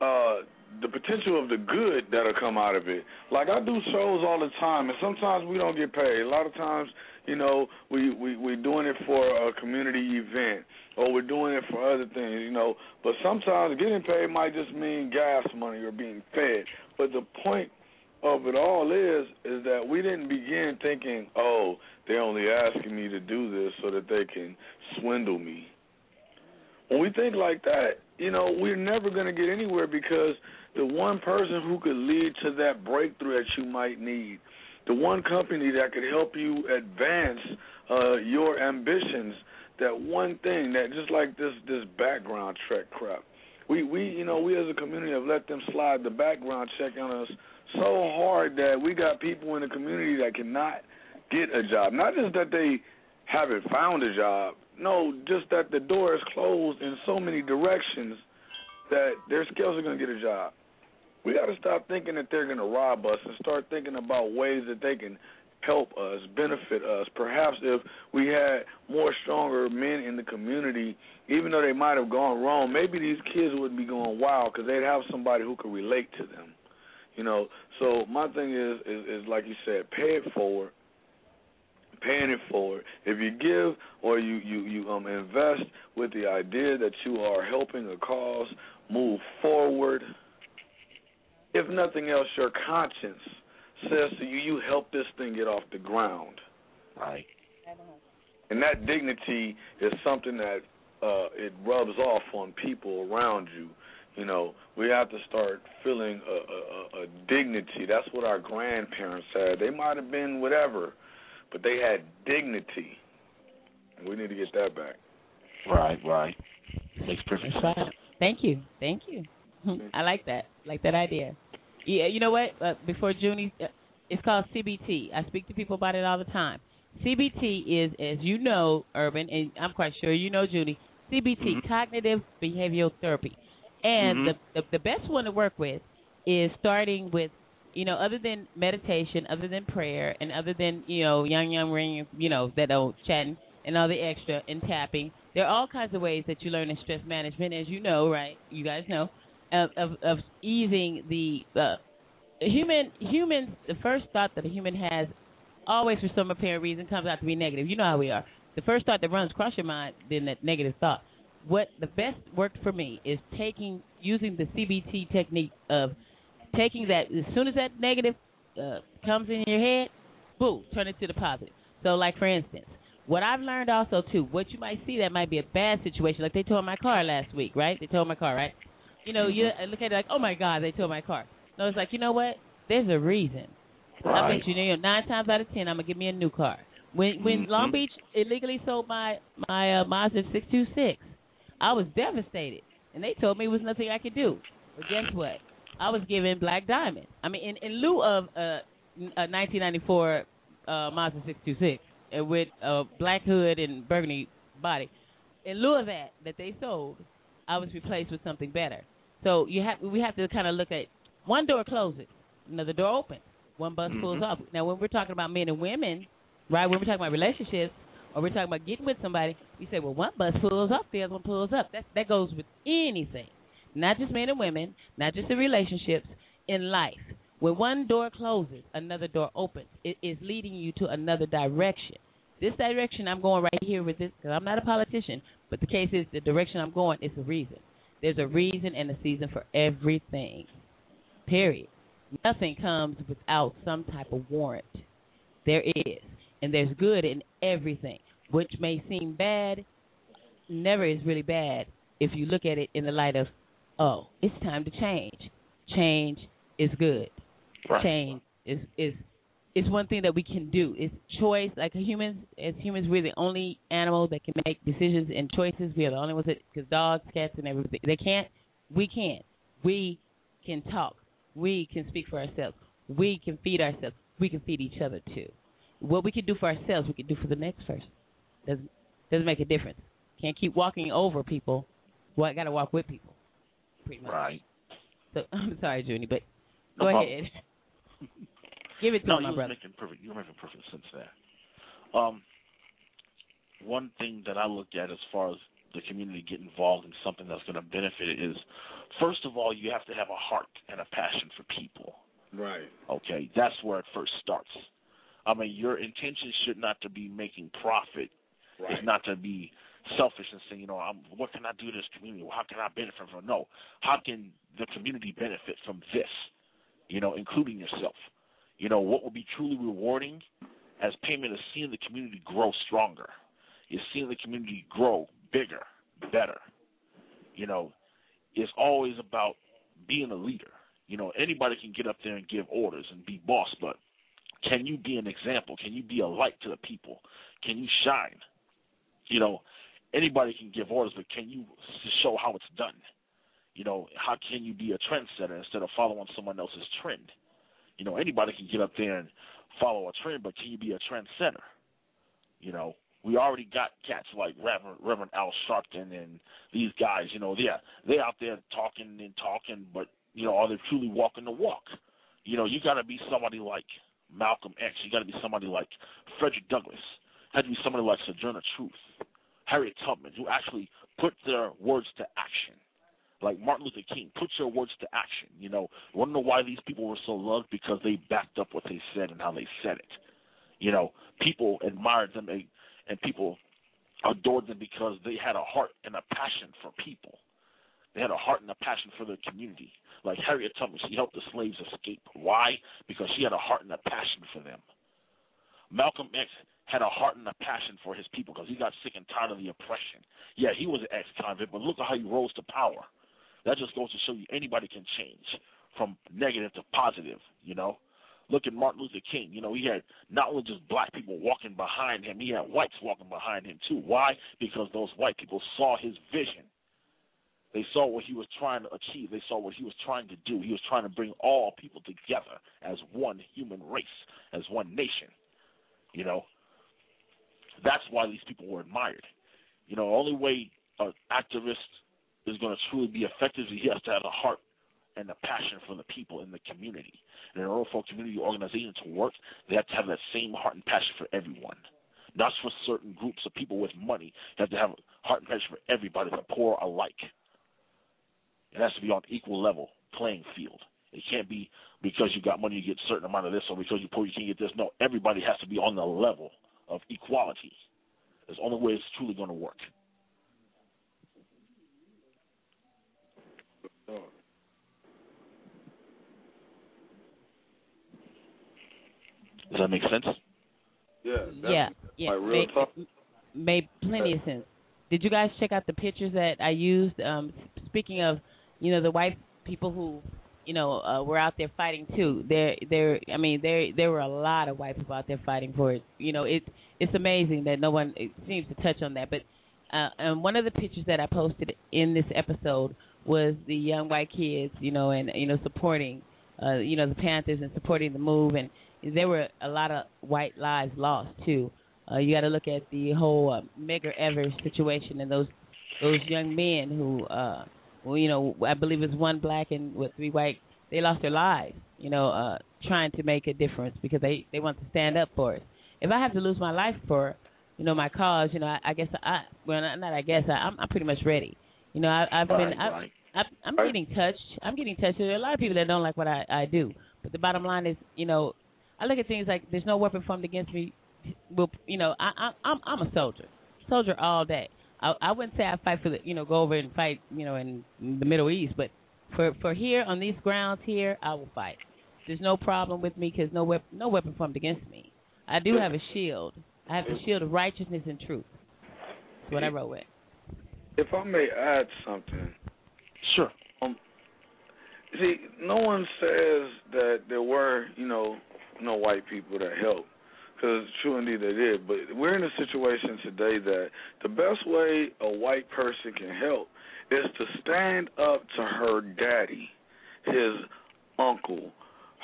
uh the potential of the good that'll come out of it. Like I do shows all the time, and sometimes we don't get paid. A lot of times, you know, we we we're doing it for a community event, or we're doing it for other things, you know. But sometimes getting paid might just mean gas money or being fed. But the point of it all is is that we didn't begin thinking, oh, they're only asking me to do this so that they can swindle me. When we think like that, you know, we're never going to get anywhere because the one person who could lead to that breakthrough that you might need, the one company that could help you advance uh, your ambitions, that one thing that just like this this background check crap. We we you know we as a community have let them slide the background check on us so hard that we got people in the community that cannot get a job. Not just that they haven't found a job, no, just that the door is closed in so many directions that their skills are going to get a job. We got to stop thinking that they're going to rob us and start thinking about ways that they can help us, benefit us. Perhaps if we had more stronger men in the community, even though they might have gone wrong, maybe these kids wouldn't be going wild because they'd have somebody who could relate to them. You know, so my thing is, is is like you said, pay it forward. Paying it forward. If you give or you you you um invest with the idea that you are helping a cause move forward. If nothing else, your conscience says to you, you help this thing get off the ground. Right. And that dignity is something that uh it rubs off on people around you you know, we have to start feeling a, a, a dignity. That's what our grandparents had. They might have been whatever, but they had dignity. And we need to get that back. Right, right. Makes perfect sense. Thank you, thank you. I like that. Like that idea. Yeah, you know what? Uh, before Junie, uh, it's called CBT. I speak to people about it all the time. CBT is, as you know, Urban, and I'm quite sure you know, Junie. CBT, mm-hmm. cognitive behavioral therapy. And mm-hmm. the, the the best one to work with is starting with you know, other than meditation, other than prayer, and other than you know, young young ring, you know, that old chatting and all the extra and tapping. There are all kinds of ways that you learn in stress management, as you know, right? You guys know, of of, of easing the uh, human humans. The first thought that a human has, always for some apparent reason, comes out to be negative. You know how we are. The first thought that runs across your mind, then that negative thought what the best worked for me is taking using the CBT technique of taking that as soon as that negative uh, comes in your head, boom, turn it to the positive. So, like for instance, what I've learned also too, what you might see that might be a bad situation, like they towed my car last week, right? They towed my car, right? You know, you look at it like, oh my God, they towed my car. No, it's like, you know what? There's a reason. Right. I bet you, you know, nine times out of ten, I'm gonna give me a new car. When when Mhm. Long Beach illegally sold my my uh, Mazda six two six, I was devastated, and they told me it was nothing I could do. But guess what? I was given Black Diamond. I mean, in, in lieu of uh, a 1994 uh, Mazda 626 uh, with a black hood and burgundy body. In lieu of that, that they sold, I was replaced with something better. So you have we have to kind of look at one door closes, another door opens, one bus pulls Mhm. off. Now, when we're talking about men and women, right? When we're talking about relationships, or we're talking about getting with somebody, we say, well, one bus pulls up, the other one pulls up. That that goes with anything, not just men and women, not just in relationships, in life. When one door closes, another door opens. It is leading you to another direction. This direction I'm going right here with this, because I'm not a politician, but the case is the direction I'm going is a reason. There's a reason and a season for everything. Period. Nothing comes without some type of warrant. There is. and there's good in everything, which may seem bad, never is really bad if you look at it in the light of, oh, it's time to change. Change is good. Right. Change is is is one thing that we can do. It's choice. Like humans, as humans, we're the only animal that can make decisions and choices. We are the only ones that, because dogs, cats, and everything, they can't. We can't. We can talk. We can speak for ourselves. We can feed ourselves. We can feed each other too. What we can do for ourselves, we can do for the next person. Doesn't doesn't make a difference. Can't keep walking over people. Well, I got to walk with people. Pretty much. Right. So I'm sorry, Junie, but go No ahead. Give it to no, him, my you brother. were making perfect. You were making perfect sense there. Um, one thing that I look at as far as the community get involved in something that's going to benefit it is, first of all, you have to have a heart and a passion for people. Right. Okay, that's where it first starts. I mean, your intention should not to be making profit. Right. It's not to be selfish and saying, you know, I'm, what can I do to this community? How can I benefit from? it? No, how can the community benefit from this? You know, including yourself. You know, what will be truly rewarding as payment is seeing the community grow stronger. Is seeing the community grow bigger, better. You know, it's always about being a leader. You know, anybody can get up there and give orders and be boss, but can you be an example? Can you be a light to the people? Can you shine? You know, anybody can give orders, but can you show how it's done? You know, how can you be a trendsetter instead of following someone else's trend? You know, anybody can get up there and follow a trend, but can you be a trendsetter? You know, we already got cats like Reverend, Reverend Al Sharpton and these guys. You know, they're they out there talking and talking, but you know, are they truly walking the walk? You know, you got to be somebody like Malcolm X. You got to be somebody like Frederick Douglass. Had to be somebody like Sojourner Truth, Harriet Tubman, who actually put their words to action. Like Martin Luther King, put your words to action. You know, want to know why these people were so loved? Because they backed up what they said and how they said it. You know, people admired them and, and people adored them because they had a heart and a passion for people. They had a heart and a passion for their community. Like Harriet Tubman, she helped the slaves escape. Why? Because she had a heart and a passion for them. Malcolm X had a heart and a passion for his people because he got sick and tired of the oppression. Yeah, he was an ex-convict, but look at how he rose to power. That just goes to show you anybody can change from negative to positive, you know. Look at Martin Luther King. You know, he had not only just black people walking behind him, he had whites walking behind him too. Why? Because those white people saw his vision. They saw what he was trying to achieve. They saw what he was trying to do. He was trying to bring all people together as one human race, as one nation. You know, that's why these people were admired. You know, the only way an activist is going to truly be effective he has to have a heart and a passion for the people in the community. And in order for a community organization to work, they have to have that same heart and passion for everyone. Not for certain groups of people with money. You have to have heart and passion for everybody, the poor alike. It has to be on equal level playing field. It can't be because you got money you get a certain amount of this, or because you're poor you can't get this. No, everybody has to be on the level of equality. It's the only way it's truly going to work. Does that make sense? Yeah. yeah, yeah, like real made, talk. made plenty of sense. Did you guys check out the pictures that I used? Um, speaking of, you know, the white people who, you know, uh, were out there fighting too. There, there. I mean, there, there were a lot of white people out there fighting for it. You know, it, it's amazing that no one seems to touch on that. But, uh, and one of the pictures that I posted in this episode was the young white kids, you know, and you know, supporting, uh, you know, the Panthers and supporting the move and there were a lot of white lives lost too. Uh, you got to look at the whole uh, Medgar Evers situation and those those young men who, uh, well, you know, I believe it was one black and with three white. They lost their lives, you know, uh, trying to make a difference because they they want to stand up for it. If I have to lose my life for, you know, my cause, you know, I, I guess I well not, not I guess I, I'm I'm pretty much ready. You know, I, I've Right, been I, right. I, I'm getting touched. I'm getting touched. There are a lot of people that don't like what I I do, but the bottom line is, you know, I look at things like there's no weapon formed against me. Will you know? I, I I'm I'm a soldier, soldier all day. I I wouldn't say I fight for the you know go over and fight you know in the Middle East, but for for here on these grounds here, I will fight. There's no problem with me because no weapon no weapon formed against me. I do have a shield. I have the shield of righteousness and truth. That's what I wrote with. If I may add something. Sure. Um, see, no one says that there were, you know, no white people that helped. Because true indeed they did. But we're in a situation today that the best way a white person can help is to stand up to her daddy, his uncle,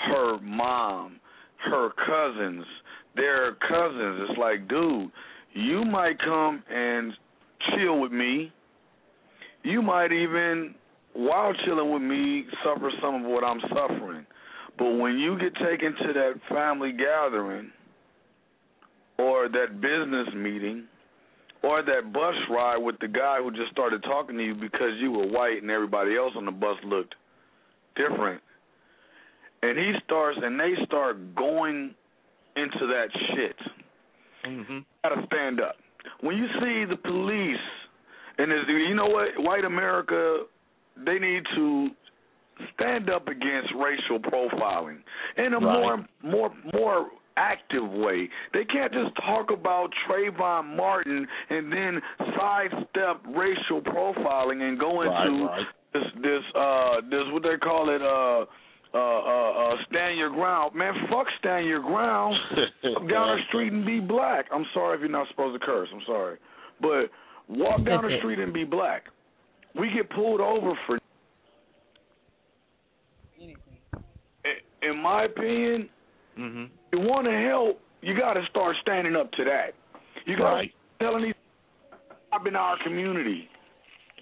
her mom, her cousins, their cousins. It's like, dude, you might come and chill with me. You might even, while chilling with me, suffer some of what I'm suffering. But when you get taken to that family gathering or that business meeting or that bus ride with the guy who just started talking to you because you were white and everybody else on the bus looked different, and he starts and they start going into that shit. Mm-hmm. Gotta stand up. When you see the police and you know what, white America, they need to stand up against racial profiling in a Right. more more more active way. They can't just talk about Trayvon Martin and then sidestep racial profiling and go into Right, right. this this uh this what they call it uh uh, uh, uh, stand your ground, man. Fuck stand your ground. Walk down the street and be black. I'm sorry if you're not supposed to curse. I'm sorry, but walk down the street and be black. We get pulled over for. In- my opinion, Mm-hmm. you want to help, you got to start standing up to that. You got Right. to telling these stop in our community.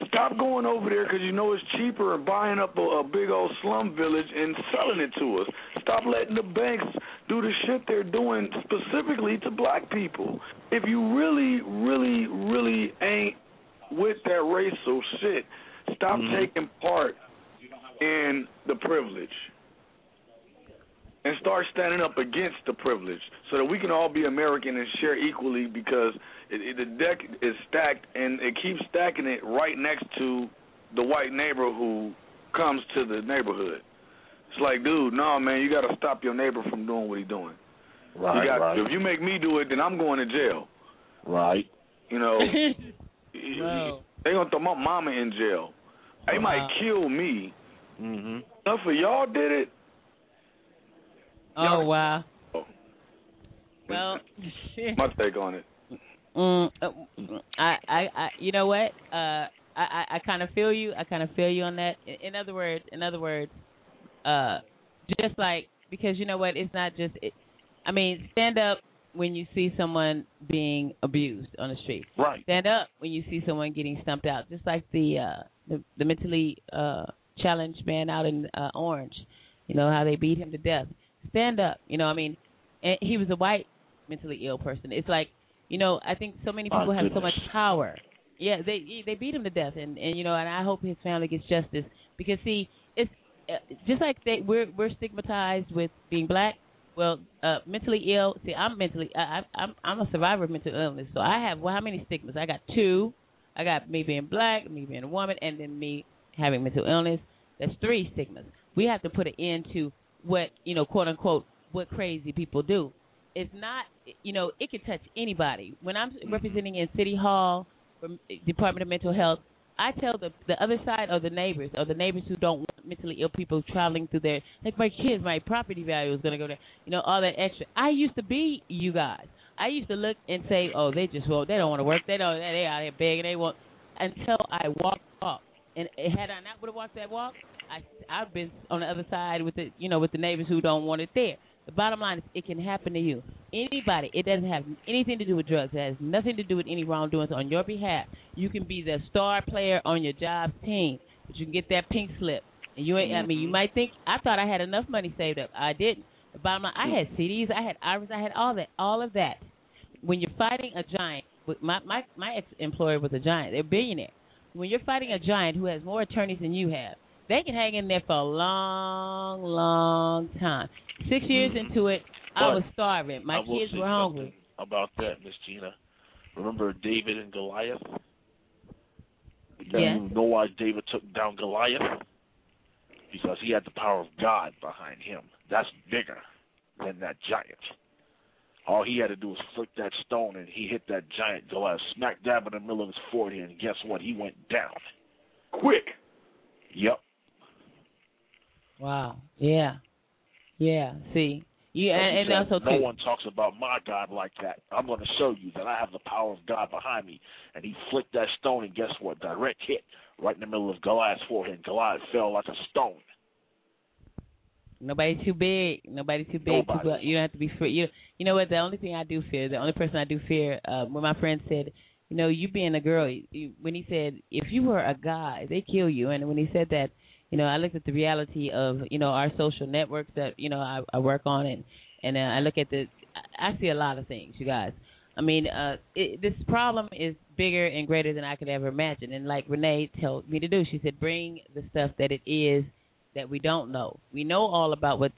Stop going over there because you know it's cheaper and buying up a, a big old slum village and selling it to us. Stop letting the banks do the shit they're doing specifically to black people. If you really, really, really ain't with that racial shit, stop taking part in the privilege and start standing up against the privilege so that we can all be American and share equally because it, it, the deck is stacked and it keeps stacking it right next to the white neighbor who comes to the neighborhood. It's like, dude, no, man, you got to stop your neighbor from doing what he's doing. Right, you got, right. If you make me do it, then I'm going to jail. Right. You know, Whoa. they gonna throw my mama in jail. They might kill me. Mm-hmm. Enough of y'all did it. Oh wow. Well, My take on it. mm, uh, I, I, I, you know what? Uh, I, I, I kind of feel you. I kind of feel you on that. In, in other words, in other words, uh, just like because you know what? It's not just. It, I mean, stand up when you see someone being abused on the street. Right. Stand up when you see someone getting stumped out, just like the uh, the, the mentally uh, challenged man out in uh, Orange. You know how they beat him to death. Stand up. You know, I mean, and he was a white mentally ill person. It's like, you know, I think so many My people have so much power. Yeah, they they beat him to death, and and you know, and I hope his family gets justice because see, it's uh, just like they we're we're stigmatized with being black. Well, uh, mentally ill. See, I'm mentally. I, I, I'm I'm a survivor of mental illness. So I have well, how many stigmas? I got two. I got me being black, me being a woman, and then me having mental illness. That's three stigmas. We have to put an end to what you know, quote unquote, what crazy people do. It's not, you know, it can touch anybody. When I'm mm-hmm. representing in City Hall, from Department of Mental Health, I tell the the other side or the neighbors or the neighbors who don't want mentally ill people traveling through there, like my kids, my property value is going to go there. You know, all that extra. I used to be you guys. I used to look and say, oh, they just won't. They don't want to work. They don't. They out here begging. They want. Until I walked off, and had I not would have walked that walk, I I've been on the other side with the you know with the neighbors who don't want it there. The bottom line is it can happen to you. Anybody. It doesn't have anything to do with drugs. It has nothing to do with any wrongdoings on your behalf. You can be the star player on your job's team, but you can get that pink slip. And you ain't. I mean, you mm-hmm. might think I thought I had enough money saved up. I didn't. The bottom line, I had mm-hmm. CDs, I had IRAs, I had all that, all of that. When you're fighting a giant, my my my ex employer was a giant. They're billionaire. When you're fighting a giant who has more attorneys than you have, they can hang in there for a long, long time. Six years mm-hmm. into it, I was starving. My I will kids say were hungry. something About that, Miss Gena. Remember David and Goliath? Yes. You know why David took down Goliath? Because he had the power of God behind him. That's bigger than that giant. All he had to do was flick that stone, and he hit that giant Goliath smack dab in the middle of his forehead. And guess what? He went down. Quick. Yep. Wow. Yeah. Yeah. See. Yeah, and, you and also no too. one talks about my God like that. I'm going to show you that I have the power of God behind me. And he flicked that stone, and guess what? Direct hit right in the middle of Goliath's forehead. Goliath fell like a stone. Nobody's too big. Nobody's too big. Nobody. People, you don't have to be free. You, you know what? The only thing I do fear, the only person I do fear, uh, when my friend said, you know, you being a girl, you, when he said, if you were a guy, they kill you. And when he said that, you know, I looked at the reality of, you know, our social networks that, you know, I, I work on, and and uh, I look at the, I see a lot of things, you guys. I mean, uh, it, this problem is bigger and greater than I could ever imagine. And like Renee told me to do, she said, bring the stuff that it is that we don't know. We know all about what.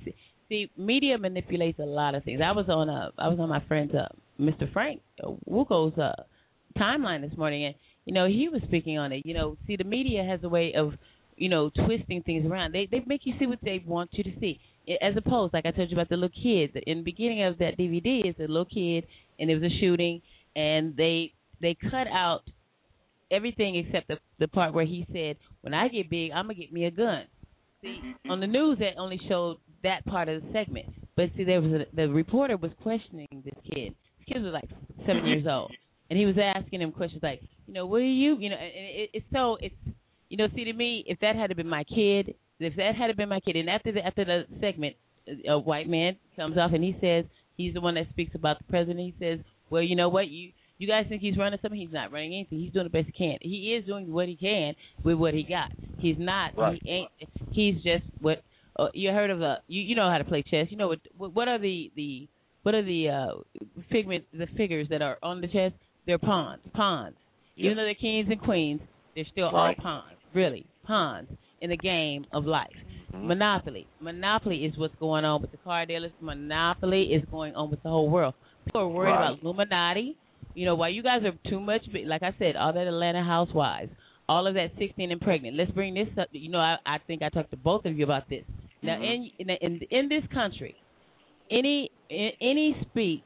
See, media manipulates a lot of things. I was on a, I was on my friend's, uh, Mr. Frank Wuko's uh, timeline this morning, and you know he was speaking on it. You know, see, the media has a way of, you know, twisting things around. They they make you see what they want you to see, as opposed, like I told you about the little kids. In the beginning of that DVD, is a little kid, and it was a shooting, and they they cut out everything except the the part where he said, "When I get big, I'm gonna get me a gun." See, mm-hmm. on the news that only showed that part of the segment, but see, there was a, the reporter was questioning this kid. This kid was like seven years mm-hmm. old, and he was asking him questions like, you know, what are you, you know, and it, it's so it's, you know, see to me, if that had been my kid, if that had been my kid, and after the after the segment, a white man comes off and he says he's the one that speaks about the president. He says, well, you know what, you you guys think he's running something? He's not running anything. He's doing the best he can. He is doing what he can with what he got. He's not. Right. He ain't. He's just what uh, you heard of. Uh, you you know how to play chess. You know what what, are the the what are the uh figment the figures that are on the chess? They're pawns. Pawns. Even though they're kings and queens, they're still Right. all pawns. Really, pawns in the game of life. Mm-hmm. Monopoly. Monopoly is what's going on with the car dealers. Monopoly is going on with the whole world. People are worried Right. about Illuminati. You know, while you guys are too much, like I said, all that Atlanta Housewives, all of that 16 and pregnant. Let's bring this up. You know, I, I think I talked to both of you about this. Now, mm-hmm. in, in in in this country, any in, any speak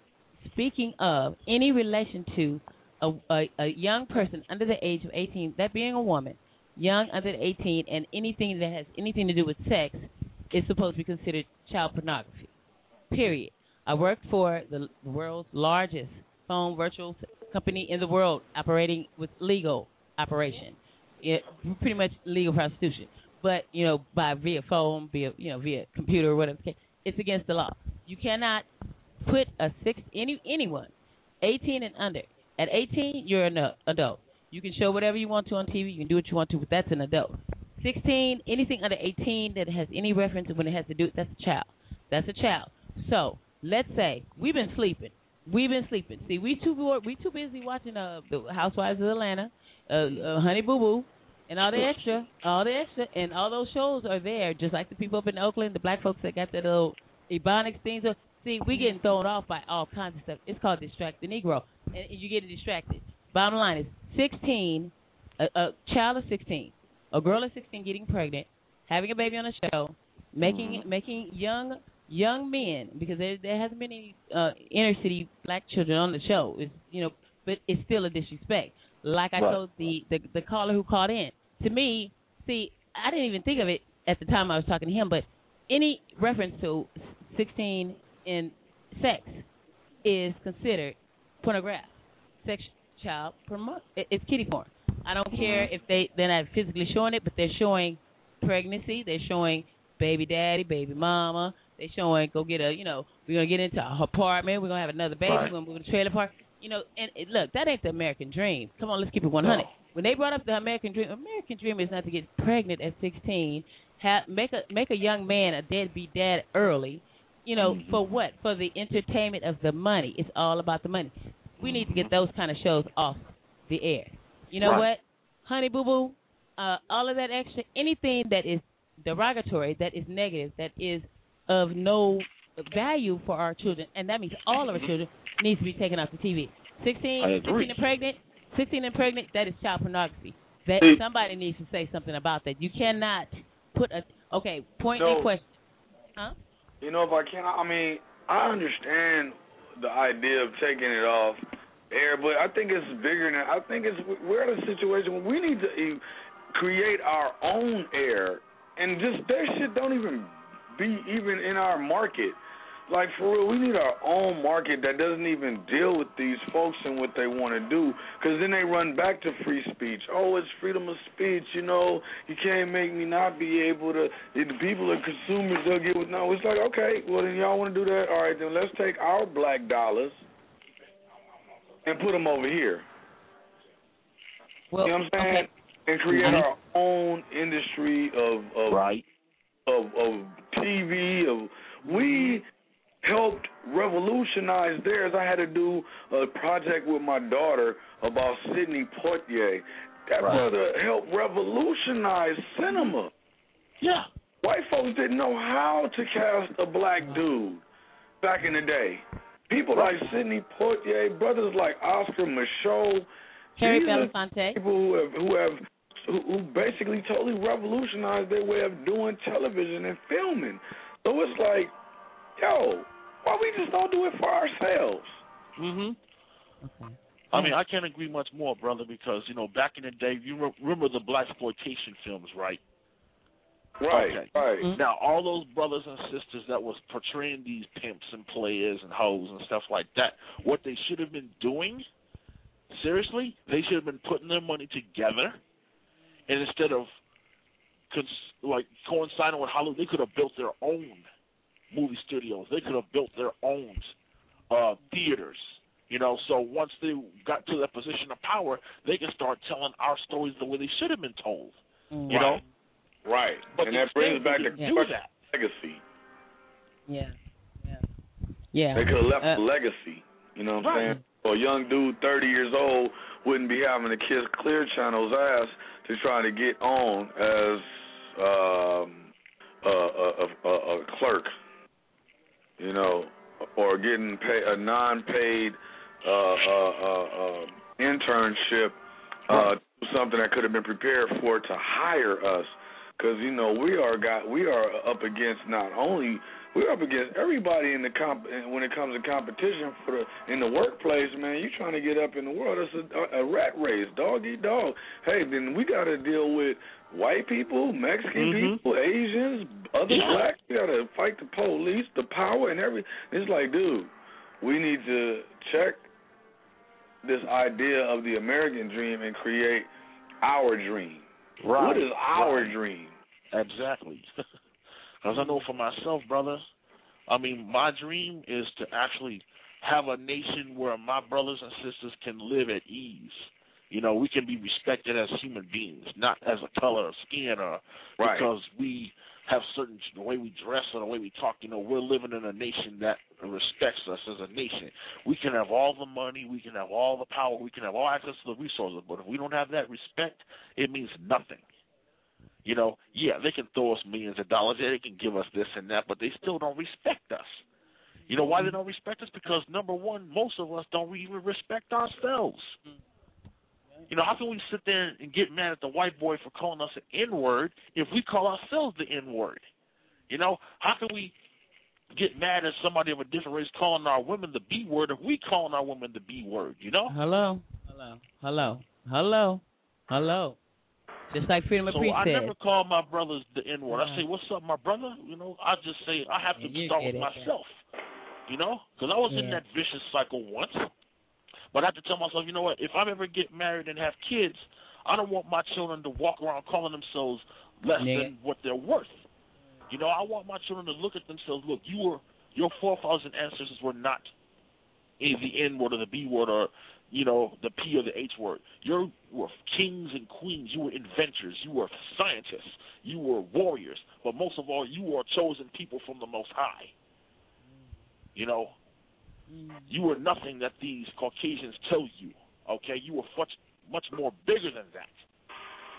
speaking of any relation to a, a a young person under the age of 18, that being a woman, young under 18, and anything that has anything to do with sex is supposed to be considered child pornography. Period. I worked for the world's largest phone virtual company in the world, operating with legal operation, it, pretty much legal prostitution. But you know, by via phone, via you know, via computer or whatever, it's against the law. You cannot put a six any anyone, 18 and under. At 18, you're an adult. You can show whatever you want to on TV. You can do what you want to, but that's an adult. 16, anything under 18 that has any reference when it has to do, that's a child. That's a child. So let's say we've been sleeping. We've been sleeping. See, we too we too busy watching uh the Housewives of Atlanta, uh, uh Honey Boo Boo, and all the extra, all the extra, and all those shows are there. Just like the people up in Oakland, the black folks that got that little ebonics things. See, we getting thrown off by all kinds of stuff. It's called distract the Negro, and you get distracted. Bottom line is, 16, a, a child of 16, a girl of 16 getting pregnant, having a baby on a show, making making young young men because there there hasn't been any uh, inner city black children on the show. It's you know, but it's still a disrespect. Like I Right. told the, the the caller who called in. To me, see, I didn't even think of it at the time I was talking to him, but any reference to 16 in sex is considered pornographic. Sex child promo it- it's kitty porn. I don't care if they they're not physically showing it, but they're showing pregnancy, they're showing baby daddy, baby mama, they're showing go get a you know, we're gonna get into a apartment, we're gonna have another baby, Right. we're gonna move to a trailer park. You know, and it, look, that ain't the American dream. Come on, let's keep it 100. No. When they brought up the American dream, American dream is not to get pregnant at 16, have, make a make a young man a deadbeat dad early. You know, Mm-hmm. for what? For the entertainment of the money. It's all about the money. We need to get those kind of shows off the air. You know Right. what? Honey Boo Boo, uh, all of that extra, anything that is derogatory, that is negative, that is of no value for our children, and that means all of our children, needs to be taken off the TV. 16, 16 and pregnant, 16 and pregnant, that is child pornography. That somebody needs to say something about that. You cannot put a okay point No. in question. Huh? You know, if I can, I mean, I understand the idea of taking it off air, but I think it's bigger than. I think it's we're in a situation where we need to create our own air, and just that shit don't even be even in our market. Like for real, we need our own market that doesn't even deal with these folks and what they want to do. Because then they run back to free speech. Oh, it's freedom of speech. You know, you can't make me not be able to. The people are consumers. They'll get with. No, it's like okay, well then y'all want to do that. All right, then let's take our black dollars and put them over here. Well, you know what I'm saying? okay. And create Mhm. our own industry of of right. of of TV. Of we helped revolutionize theirs. I had to do a project with my daughter about Sidney Poitier. That Right. brother helped revolutionize cinema. Yeah. White folks didn't know how to cast a black dude back in the day. People like Sidney Poitier, brothers like Oscar Micheaux, Harry these Belafonte. people who have who have who, who basically totally revolutionized their way of doing television and filming. So it's like, yo, why we just don't do it for ourselves? Mhm. I mean, I can't agree much more, brother, because you know, back in the day, you re- remember the black exploitation films, right? Right, Okay. right. Now, all those brothers and sisters that was portraying these pimps and players and hoes and stuff like that, what they should have been doing, seriously, they should have been putting their money together, and instead of cons- like coinciding with Hollywood, they could have built their own movie studios. They could have built their own uh, theaters. You know, so once they got to that position of power, they can start telling our stories the way they should have been told. You know, Right. But and that brings back they the didn't do that. legacy. Yeah. Yeah. Yeah. They could have left Uh, a legacy. You know what I'm Right. saying? So a young dude, 30 years old, wouldn't be having to kiss Clear Channel's ass to try to get on as um, a, a, a, a clerk. You know, or getting pay, a non-paid uh, uh, uh, uh, internship, uh, something that could have been prepared for to hire us. Because you know we are got we are up against not only we're up against everybody in the comp when it comes to competition for the in the workplace. Man, you trying to get up in the world? It's a, a rat race, dog eat dog. Hey, then we got to deal with white people, Mexican Mhm. people, Asians, other Yeah. blacks. We got to fight the police, the power, and every. It's like, dude, we need to check this idea of the American dream and create our dream. Right. What is our right. dream? Exactly. Because I know for myself, brother, I mean, my dream is to actually have a nation where my brothers and sisters can live at ease. You know, we can be respected as human beings, not as a color of skin or Right. because we have certain the way we dress or the way we talk. You know, we're living in a nation that respects us as a nation. We can have all the money, we can have all the power, we can have all access to the resources, but if we don't have that respect, it means nothing. You know, yeah, they can throw us millions of dollars, yeah, they can give us this and that, but they still don't respect us. You know why they don't respect us? Because number one, most of us don't even respect ourselves. Mm-hmm. You know, how can we sit there and get mad at the white boy for calling us an N word if we call ourselves the N word? You know, how can we get mad at somebody of a different race calling our women the B word if we calling our women the B word? You know? Hello. Hello. Hello. Hello. Hello. Just like Freedom of So I never call my brothers the N word. I uh-huh. say, "What's up, my brother?" You know, I just say I have to start with it, yeah. myself. You know, because I was in that vicious cycle once. But I have to tell myself, you know what? If I ever get married and have kids, I don't want my children to walk around calling themselves less Nigga. than what they're worth. You know, I want my children to look at themselves. Look, you were your forefathers and ancestors were not in the N word or the B word or you know the P or the H word. You were kings and queens. You were inventors. You were scientists. You were warriors. But most of all, you were chosen people from the Most High. You know, Mm. you were nothing that these Caucasians tell you. Okay, you were much much more bigger than that.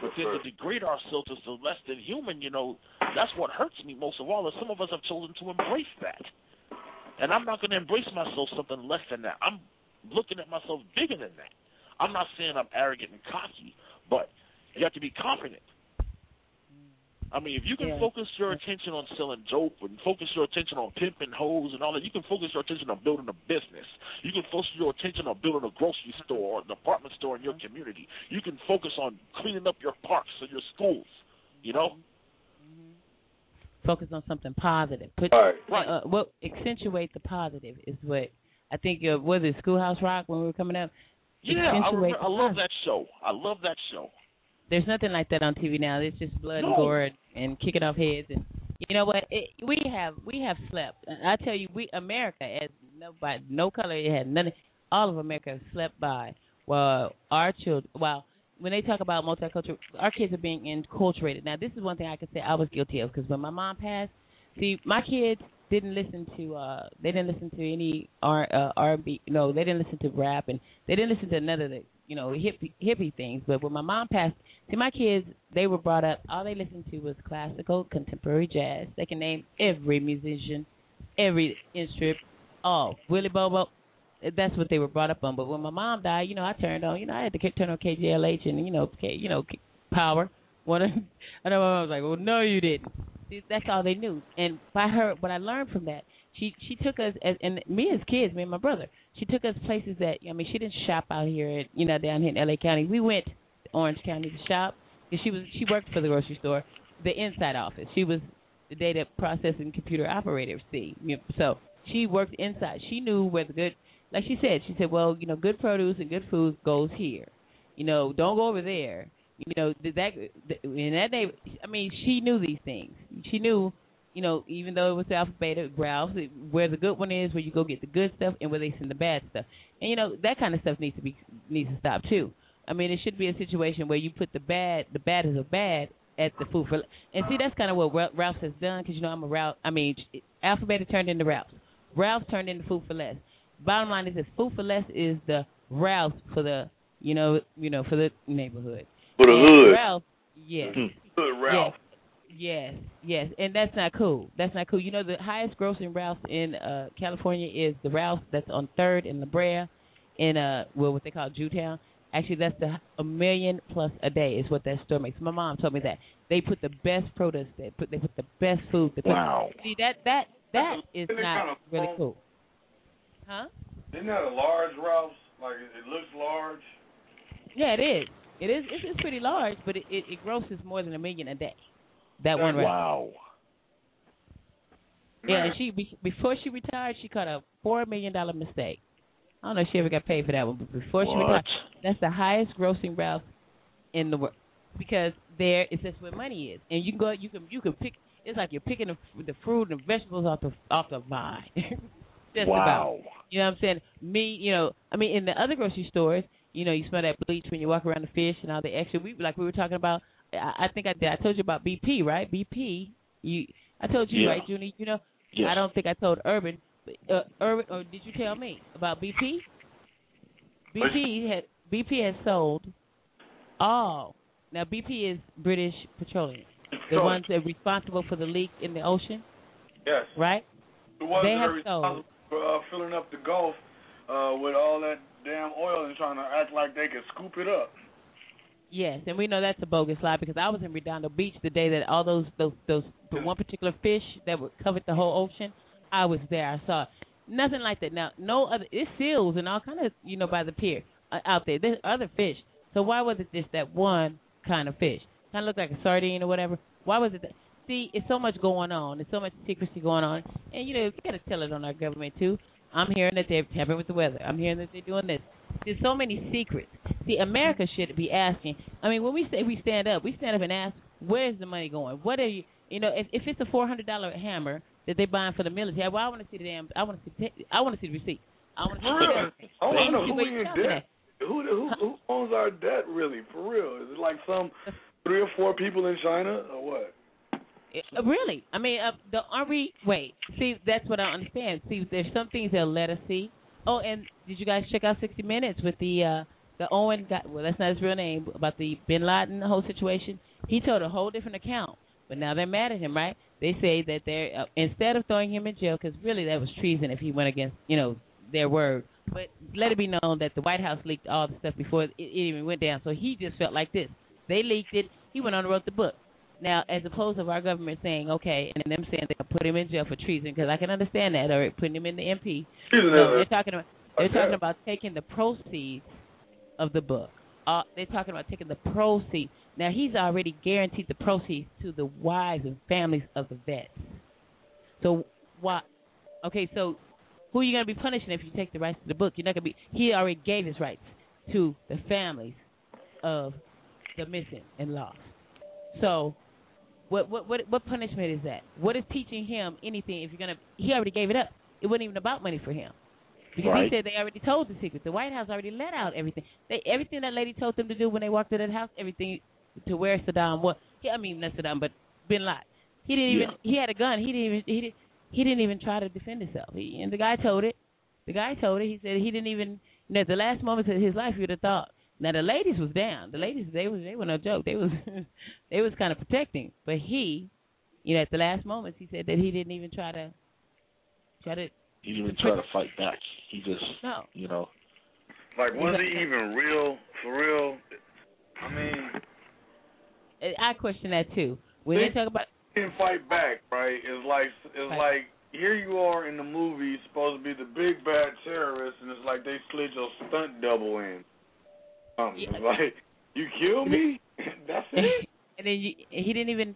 But then to degrade ourselves as the less than human, you know, that's what hurts me most of all. Is some of us have chosen to embrace that, and I'm not going to embrace myself something less than that. I'm looking at myself bigger than that. I'm not saying I'm arrogant and cocky, but you have to be confident. I mean, if you can Yeah. focus your attention on selling dope and focus your attention on pimping hoes and all that, you can focus your attention on building a business. You can focus your attention on building a grocery store or a department store in your community. You can focus on cleaning up your parks and your schools. You know, Focus on something positive. Put Right. Right. Uh, what accentuate the positive is what I think. Uh, was it Schoolhouse Rock when we were coming up? yeah, I, remember, I love that show. I love that show. There's nothing like that on TV now. It's just blood and gore and, and kicking off heads. And you know what? It, we have we have slept. I tell you, we America as nobody, no color it had nothing. All of America slept by. While our children, while when they talk about multicultural, our kids are being enculturated. Now, this is one thing I could say I was guilty of because when my mom passed, see, my kids didn't listen to uh they didn't listen to any R uh R&B no they didn't listen to rap and they didn't listen to none of the you know hippie hippie things. But when my mom passed see my kids they were brought up all they listened to was classical contemporary jazz. They can name every musician every instrument. All Willie Bobo that's what they were brought up on. But when my mom died you know I turned on you know I had to turn on KJLH and you know K, you know Power. One of I know my mom was like well no you didn't. That's all they knew. And by her, what I learned from that, she she took us as and me as kids, me and my brother. She took us places that I mean, she didn't shop out here, at, you know, down here in L.A. County. We went to Orange County to shop because she was she worked for the grocery store, the inside office. She was the data processing computer operator. See, you know, so she worked inside. She knew where the good, like she said, she said, well, you know, good produce and good food goes here. You know, don't go over there you know that in that day i mean she knew these things she knew you know even though it was alpha beta ralph's where the good one is where you go get the good stuff and where they send the bad stuff. And you know that kind of stuff needs to be needs to stop too. I mean it should be a situation where you put the bad the bad is of bad at the food for and see that's kind of what Ra- ralph's has done because you know i'm a ralph i mean alpha beta turned into ralph's. Ralph's turned into food for less. Bottom line is this food for less is the ralph's for the you know you know for the neighborhood. For the and hood. Mm-hmm. Ralph, yes. Hood Ralph. Yes, yes, and that's not cool. That's not cool. You know, the highest grossing Ralphs in uh California is the Ralph that's on Third in La Brea, in uh, well, what they call Jewtown. Actually, that's the a million plus a day is what that store makes. My mom told me that they put the best produce. They put they put the best food. They put, Wow. See that that that Isn't kinda really cool. Huh? Isn't that a large Ralph's? Like it, it looks large. Yeah, it is. It is. It's, it's pretty large, but it, it it grosses more than a million a day. That one. Wow. Yeah, and she be, before she retired, she caught a four million dollar mistake. I don't know if she ever got paid for that one, but before she What? retired, that's the highest grossing Ralph in the world because there is just where money is, and you can go, you can you can pick. It's like you're picking the, the fruit and vegetables off the off the vine. just Wow. about. You know what I'm saying? Me, you know, I mean, in the other grocery stores, you know, you smell that bleach when you walk around the fish and all the extra. We like we were talking about. I, I think I did. I told you about BP, right? BP. You, I told you, Yeah. right, Junie? You know, Yes. I don't think I told Urban. Uh, Urban, or did you tell me about BP? BP had BP has sold all. Now BP is British Petroleum, the Petroleum. ones that are responsible for the leak in the ocean, Yes. right? The ones They that have are responsible for uh, filling up the Gulf uh, with all that damn oil and trying to act like they could scoop it up. Yes, and we know that's a bogus lie because I was in Redondo Beach the day that all those those those the one particular fish that covered the whole ocean. I was there. I saw it. nothing like that. Now, no other. It's seals and all kind of you know by the pier uh, out there. There's other fish. So why was it just that one kind of fish? Kind of looked like a sardine or whatever. Why was it? That? See, it's so much going on. There's so much secrecy going on, and you know you got to tell it on our government too. I'm hearing that they're tampering with the weather. I'm hearing that they're doing this. There's so many secrets. See, America should be asking. I mean, when we say we stand up, we stand up and ask, where's the money going? What are you? You know, if, if it's a four hundred dollar hammer that they're buying for the military, well, I want to see the damn. I want to see. I want to see the receipt. I want to see. For real. I want to know who where in debt. Who, who who owns our debt really? For real? Is it like some three or four people in China or what? Uh, Really? I mean, uh, the we? Wait. See, that's what I understand. See, there's some things they'll let us see. Oh, and did you guys check out 60 Minutes with the uh the Owen? Guy, well, that's not his real name. About the Bin Laden whole situation. He told a whole different account. But now they're mad at him, right? They say that they're uh, instead of throwing him in jail, because really that was treason if he went against you know their word. But let it be known that the White House leaked all the stuff before it, it even went down. So he just felt like this. They leaked it. He went on and wrote the book. Now, as opposed to our government saying, okay, and them saying they'll put him in jail for treason, because I can understand that, or putting him in the MP. Is- they're talking about they're Okay. talking about taking the proceeds of the book. Uh, they're talking about taking the proceeds. Now he's already guaranteed the proceeds to the wives and families of the vets. So why? Okay, so who are you going to be punishing if you take the rights to the book? You're not going to be. He already gave his rights to the families of the missing and lost. So, what what what what punishment is that? What is teaching him anything? If you're gonna, he already gave it up. It wasn't even about money for him because Right. he said they already told the secret. The White House already let out everything. They everything that lady told them to do when they walked to that house, everything to where Saddam was. He, I mean not Saddam, but Bin Laden. He didn't even. He had a gun. He didn't even. He didn't. He didn't even try to defend himself. He, and the guy told it. The guy told it. He said he didn't even. You know, at the last moments of his life, he would have thought. Now the ladies was down. The ladies they was they were no joke. They was they was kind of protecting. But he, you know, at the last moments, he said that he didn't even try to try to. He didn't even try to fight back. He just, No. you know, Like, was he even real? For real? I mean, I question that too. When they talk about he didn't fight back, right? It's like it's like here you are in the movie, supposed to be the big bad terrorist, and it's like they slid your stunt double in. Um, it's like you kill me. That's it. and then you, he didn't even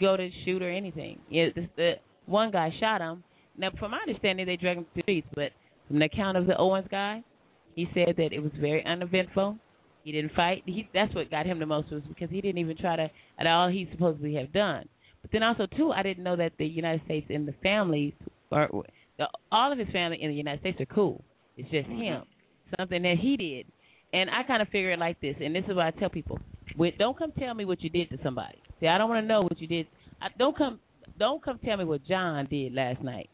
go to shoot or anything. Yeah, the, the one guy shot him. Now, from my understanding, they dragged him to the streets, but from the account of the Owens guy, he said that it was very uneventful. He didn't fight. He that's what got him the most was because he didn't even try to at all he supposedly have done. But then also too, I didn't know that the United States and the families or the, all of his family in the United States are cool. It's just him, something that he did. And I kind of figure it like this, and this is what I tell people: with, don't come tell me what you did to somebody. See, I don't want to know what you did. I, don't come, don't come tell me what John did last night.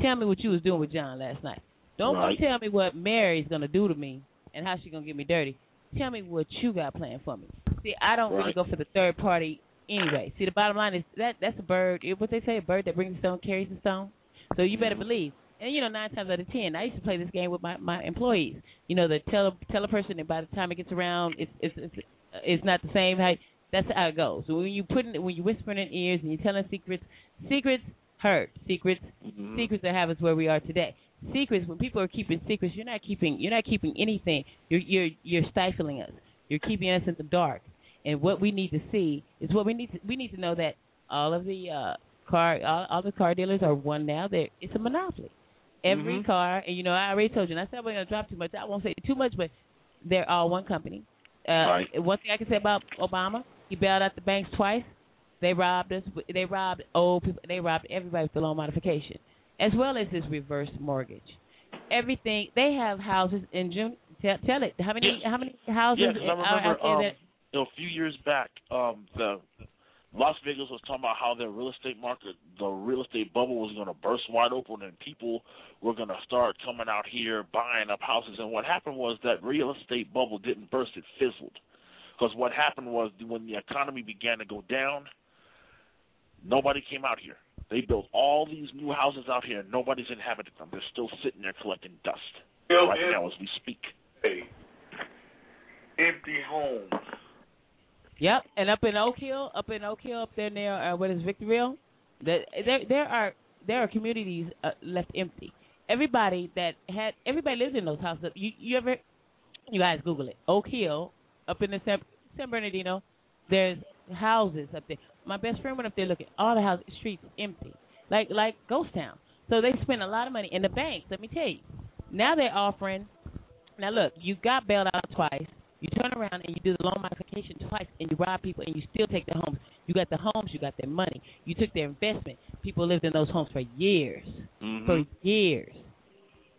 Tell me what you was doing with John last night. Don't Right. come tell me what Mary's gonna do to me and how she gonna get me dirty. Tell me what you got planned for me. See, I don't really go for the third party anyway. See, the bottom line is that that's a bird. What they say, a bird that brings the stone carries the stone. So you better mm-hmm. believe. And you know, nine times out of ten, I used to play this game with my my employees. You know, the tell tell a person that by the time it gets around, it's it's it's, it's not the same. How that's how it goes. So when you putting when you whispering in ears and you're telling secrets, secrets hurt. Secrets secrets that have us where we are today. Secrets when people are keeping secrets, you're not keeping you're not keeping anything. You're you're you're stifling us. You're keeping us in the dark. And what we need to see is what we need to we need to know that all of the uh car all, all the car dealers are one now. They it's a monopoly. Every Mhm. car and you know I already told you and I said we're gonna drop too much. I won't say too much, but they're all one company. Uh Right. one thing I can say about Obama, he bailed out the banks twice. They robbed us. They robbed old people. They robbed everybody with the loan modification, as well as this reverse mortgage. Everything they have houses in June. Tell, tell it. How many? How many houses yeah, I remember um, that? you know, a few years back, um, the Las Vegas was talking about how their real estate market, the real estate bubble was going to burst wide open, and people were going to start coming out here buying up houses. And what happened was that real estate bubble didn't burst; it fizzled. Because what happened was when the economy began to go down, nobody came out here. They built all these new houses out here, and nobody's inhabited them. They're still sitting there collecting dust right now as we speak. Hey, empty homes. Yep, and up in Oak Hill, up in Oak Hill, up there near uh, what is Victorville, that there there are there are communities uh, left empty. Everybody that had everybody lives in those houses. You you ever you guys Google it. Oak Hill, up in the San, San Bernardino, there's houses up there. My best friend went up there looking. All the houses, streets empty, like like ghost town. So they spent a lot of money in the banks. Let me tell you. Now they're offering. Now look, you got bailed out twice. You turn around and you do the loan modification twice, and you rob people, and you still take their homes. You got the homes, you got their money, you took their investment. People lived in those homes for years, for years.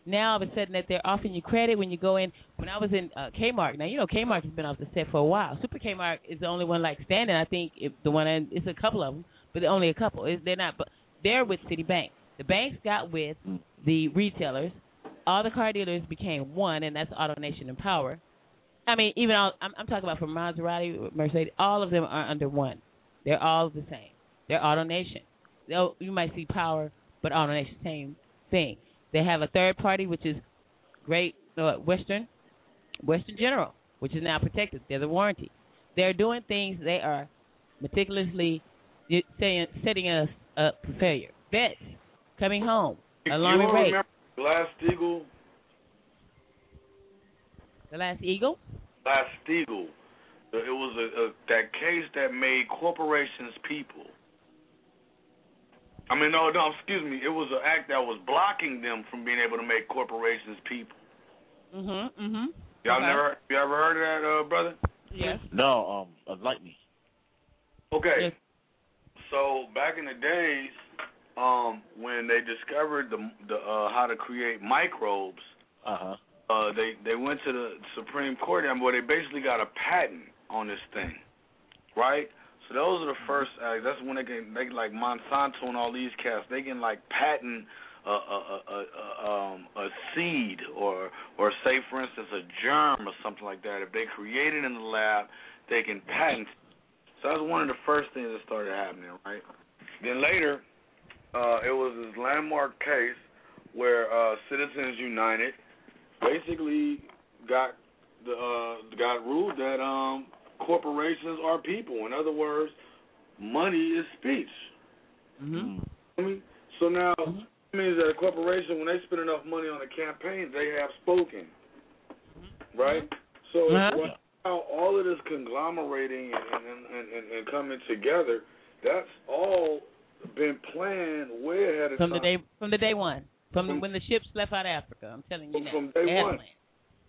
Now all of a sudden that they're offering you credit when you go in. When I was in uh, Kmart, now you know Kmart has been off the set for a while. Super Kmart is the only one like standing. I think it, the one in, it's a couple of them, but only a couple. It's, they're not, but they're with Citibank. The banks got with the retailers. All the car dealers became one, and that's AutoNation and Power. I mean, even all I'm, I'm talking about from Maserati, Mercedes, all of them are under one. They're all the same. They're AutoNation. They'll, you might see Power, but AutoNation, same thing. They have a third party, which is Great uh, Western, Western General, which is now protected. They're the warranty. They're doing things. They are meticulously saying, setting us up for failure. Vets coming home, alarming rate. Glass Steagall? The last eagle. Last Eagle. It was a, a that case that made corporations people. I mean, no, no, excuse me. It was an act that was blocking them from being able to make corporations people. Mhm. Mhm. Y'all Okay. never, you ever heard of that, uh, brother? Yes. No, um, enlighten me. Okay. So back in the days, um, when they discovered the the uh, how to create microbes, uh-huh. Uh, they they went to the Supreme Court and where they basically got a patent on this thing, right? So those are the first. Uh, that's when they can they like Monsanto and all these cats. They can like patent a a a, a, a, um, a seed or or say for instance a germ or something like that. If they create it in the lab, they can patent. So that's one of the first things that started happening, right? Then later, uh, it was this landmark case where uh, Citizens United basically got the uh, got ruled that um, corporations are people. In other words, money is speech. Mm-hmm. I mean, so now it means that a corporation, when they spend enough money on a campaign, they have spoken, right? So what- how all of this conglomerating and and, and, and and coming together, that's all been planned way ahead of time. From the day from the day one, from, From- when the ships left out of Africa. I'm telling you From- now. from day one.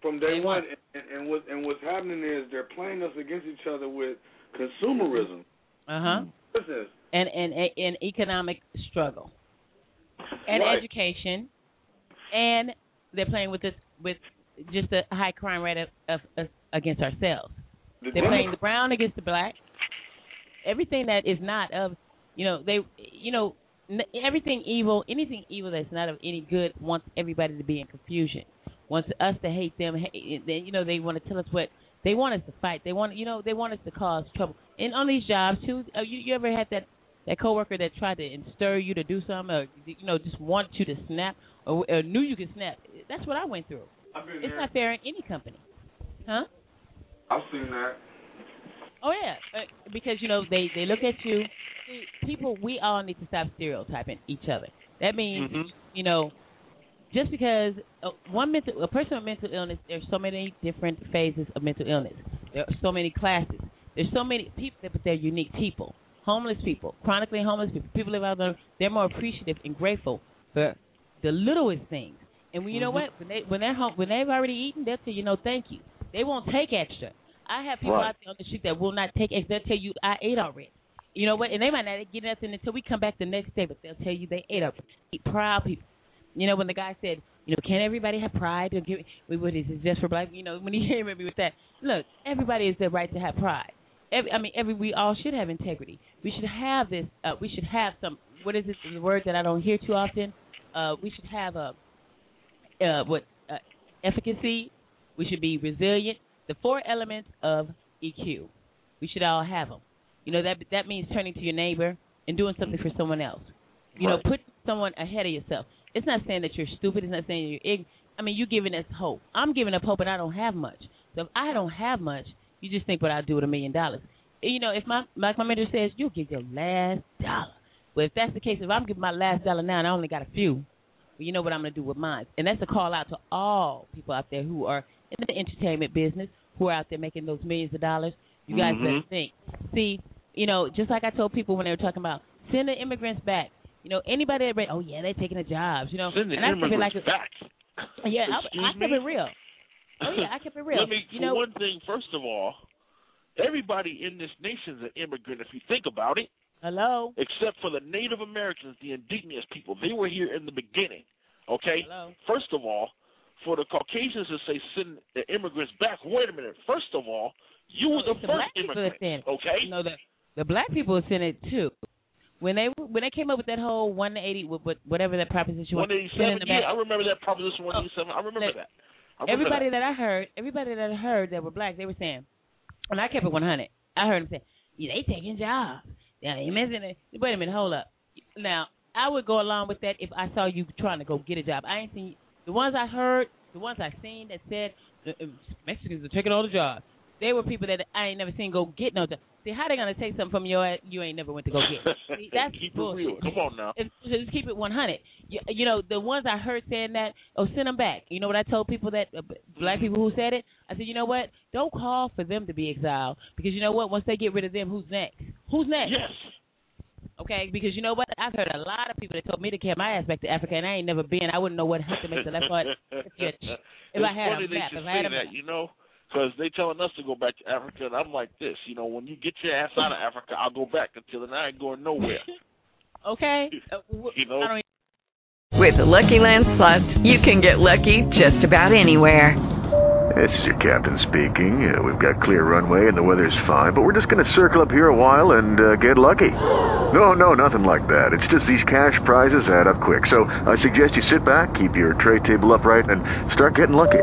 from day, Day one, one. And, and what and what's happening is they're playing us against each other with consumerism. Uh huh. Business. And and and economic struggle, and Right. education, and they're playing with this with just a high crime rate of, of, of against ourselves. The They're playing the brown against the black. Everything that is not of, you know, they, you know, everything evil, anything evil that's not of any good wants everybody to be in confusion. Wants us to hate them. Hate, then you know they want to tell us what they want us to fight. They want, you know, they want us to cause trouble. And on these jobs too, uh, you, you ever had that that coworker that tried to stir you to do something, or you know, just want you to snap, or, or knew you could snap? That's what I went through. It's there. not fair in any company, huh? I've seen that. Oh yeah, uh, because you know they they look at you. People, we all need to stop stereotyping each other. That means Mhm. you know, just because one mental a person with mental illness, there's so many different phases of mental illness. There are so many classes. There's so many people, but they're unique people. Homeless people, chronically homeless people, people live out there. They're more appreciative and grateful for the littlest things. And when, you know Mhm. what? When they when they're home, when they've already eaten, they'll tell you no, thank you. They won't take extra. I have people Right. out there on the street that will not take extra. They'll tell you I ate already. You know what? And they might not get nothing until we come back the next day, but they'll tell you they ate already. Proud people. You know when the guy said, you know, can't everybody have pride? Give, we what is it just for black? You know when he came at me with that. Look, everybody has the right to have pride. Every, I mean, every we all should have integrity. We should have this. Uh, we should have some. What is it? The word that I don't hear too often. Uh, we should have a uh, what uh, efficacy. We should be resilient. The four elements of EQ. We should all have them. You know that that means turning to your neighbor and doing something for someone else. You know, put someone ahead of yourself. It's not saying that you're stupid. It's not saying you're ignorant. I mean, you're giving us hope. I'm giving up hope, and I don't have much. So if I don't have much, you just think what I'll do with a million dollars. You know, if my like my mentor says, you'll get your last dollar. Well, if that's the case, if I'm giving my last dollar now and I only got a few, well, you know what I'm going to do with mine. And that's a call out to all people out there who are in the entertainment business, who are out there making those millions of dollars. You guys Mhm. better think. See, you know, just like I told people when they were talking about send the immigrants back. You know, anybody that oh yeah, they're taking the jobs. You know, Send the and I immigrants like back. yeah, I, Excuse I kept me? it real. Oh yeah, I kept it real. Let me, you know, one thing, first of all, everybody in this nation's an immigrant. If you think about it, hello, except for the Native Americans, the indigenous people, they were here in the beginning. Okay. Hello. First of all, for the Caucasians to say send the immigrants back. Wait a minute. First of all, you were the first immigrant. Okay. You know the the black people sent it too. When they when they came up with that whole one eighty with with whatever that proposition was, One eighty sending seven. the Yeah, back- I remember that Proposition one eighty seven. I remember look, that. I remember everybody that. that. I heard, everybody that I heard that were black, they were saying, and I kept it one hundred. I heard them say, yeah, they taking jobs. Yeah, they missing it. Wait a minute, hold up. Now I would go along with that if I saw you trying to go get a job. I ain't seen the ones I heard, the ones I seen that said uh, uh, Mexicans are taking all the jobs. They were people that I ain't never seen go get no. See, how they gonna take something from your you ain't never went to go get? See, that's Keep it real. Come on now. It's, just keep it 100. You, you know, the ones I heard saying that, oh, send them back. You know what I told people that, uh, black people who said it? I said, you know what? Don't call for them to be exiled because you know what? Once they get rid of them, who's next? Who's next? Yes. Okay, because you know what? I've heard a lot of people that told me to carry my ass back to Africa, and I ain't never been. I wouldn't know what to make the left part. If, if I had a map, if I had a map. that, you know, because they telling us to go back to Africa, and I'm like this, you know, when you get your ass out of Africa, I'll go back until then I ain't going nowhere. Okay, uh, You know? I With the Lucky Land slots, you can get lucky just about anywhere. This is your captain speaking. Uh, we've got clear runway and the weather's fine, but we're just going to circle up here a while and uh, get lucky. No, no, nothing like that. It's just these cash prizes add up quick. So I suggest you sit back, keep your tray table upright, and start getting lucky.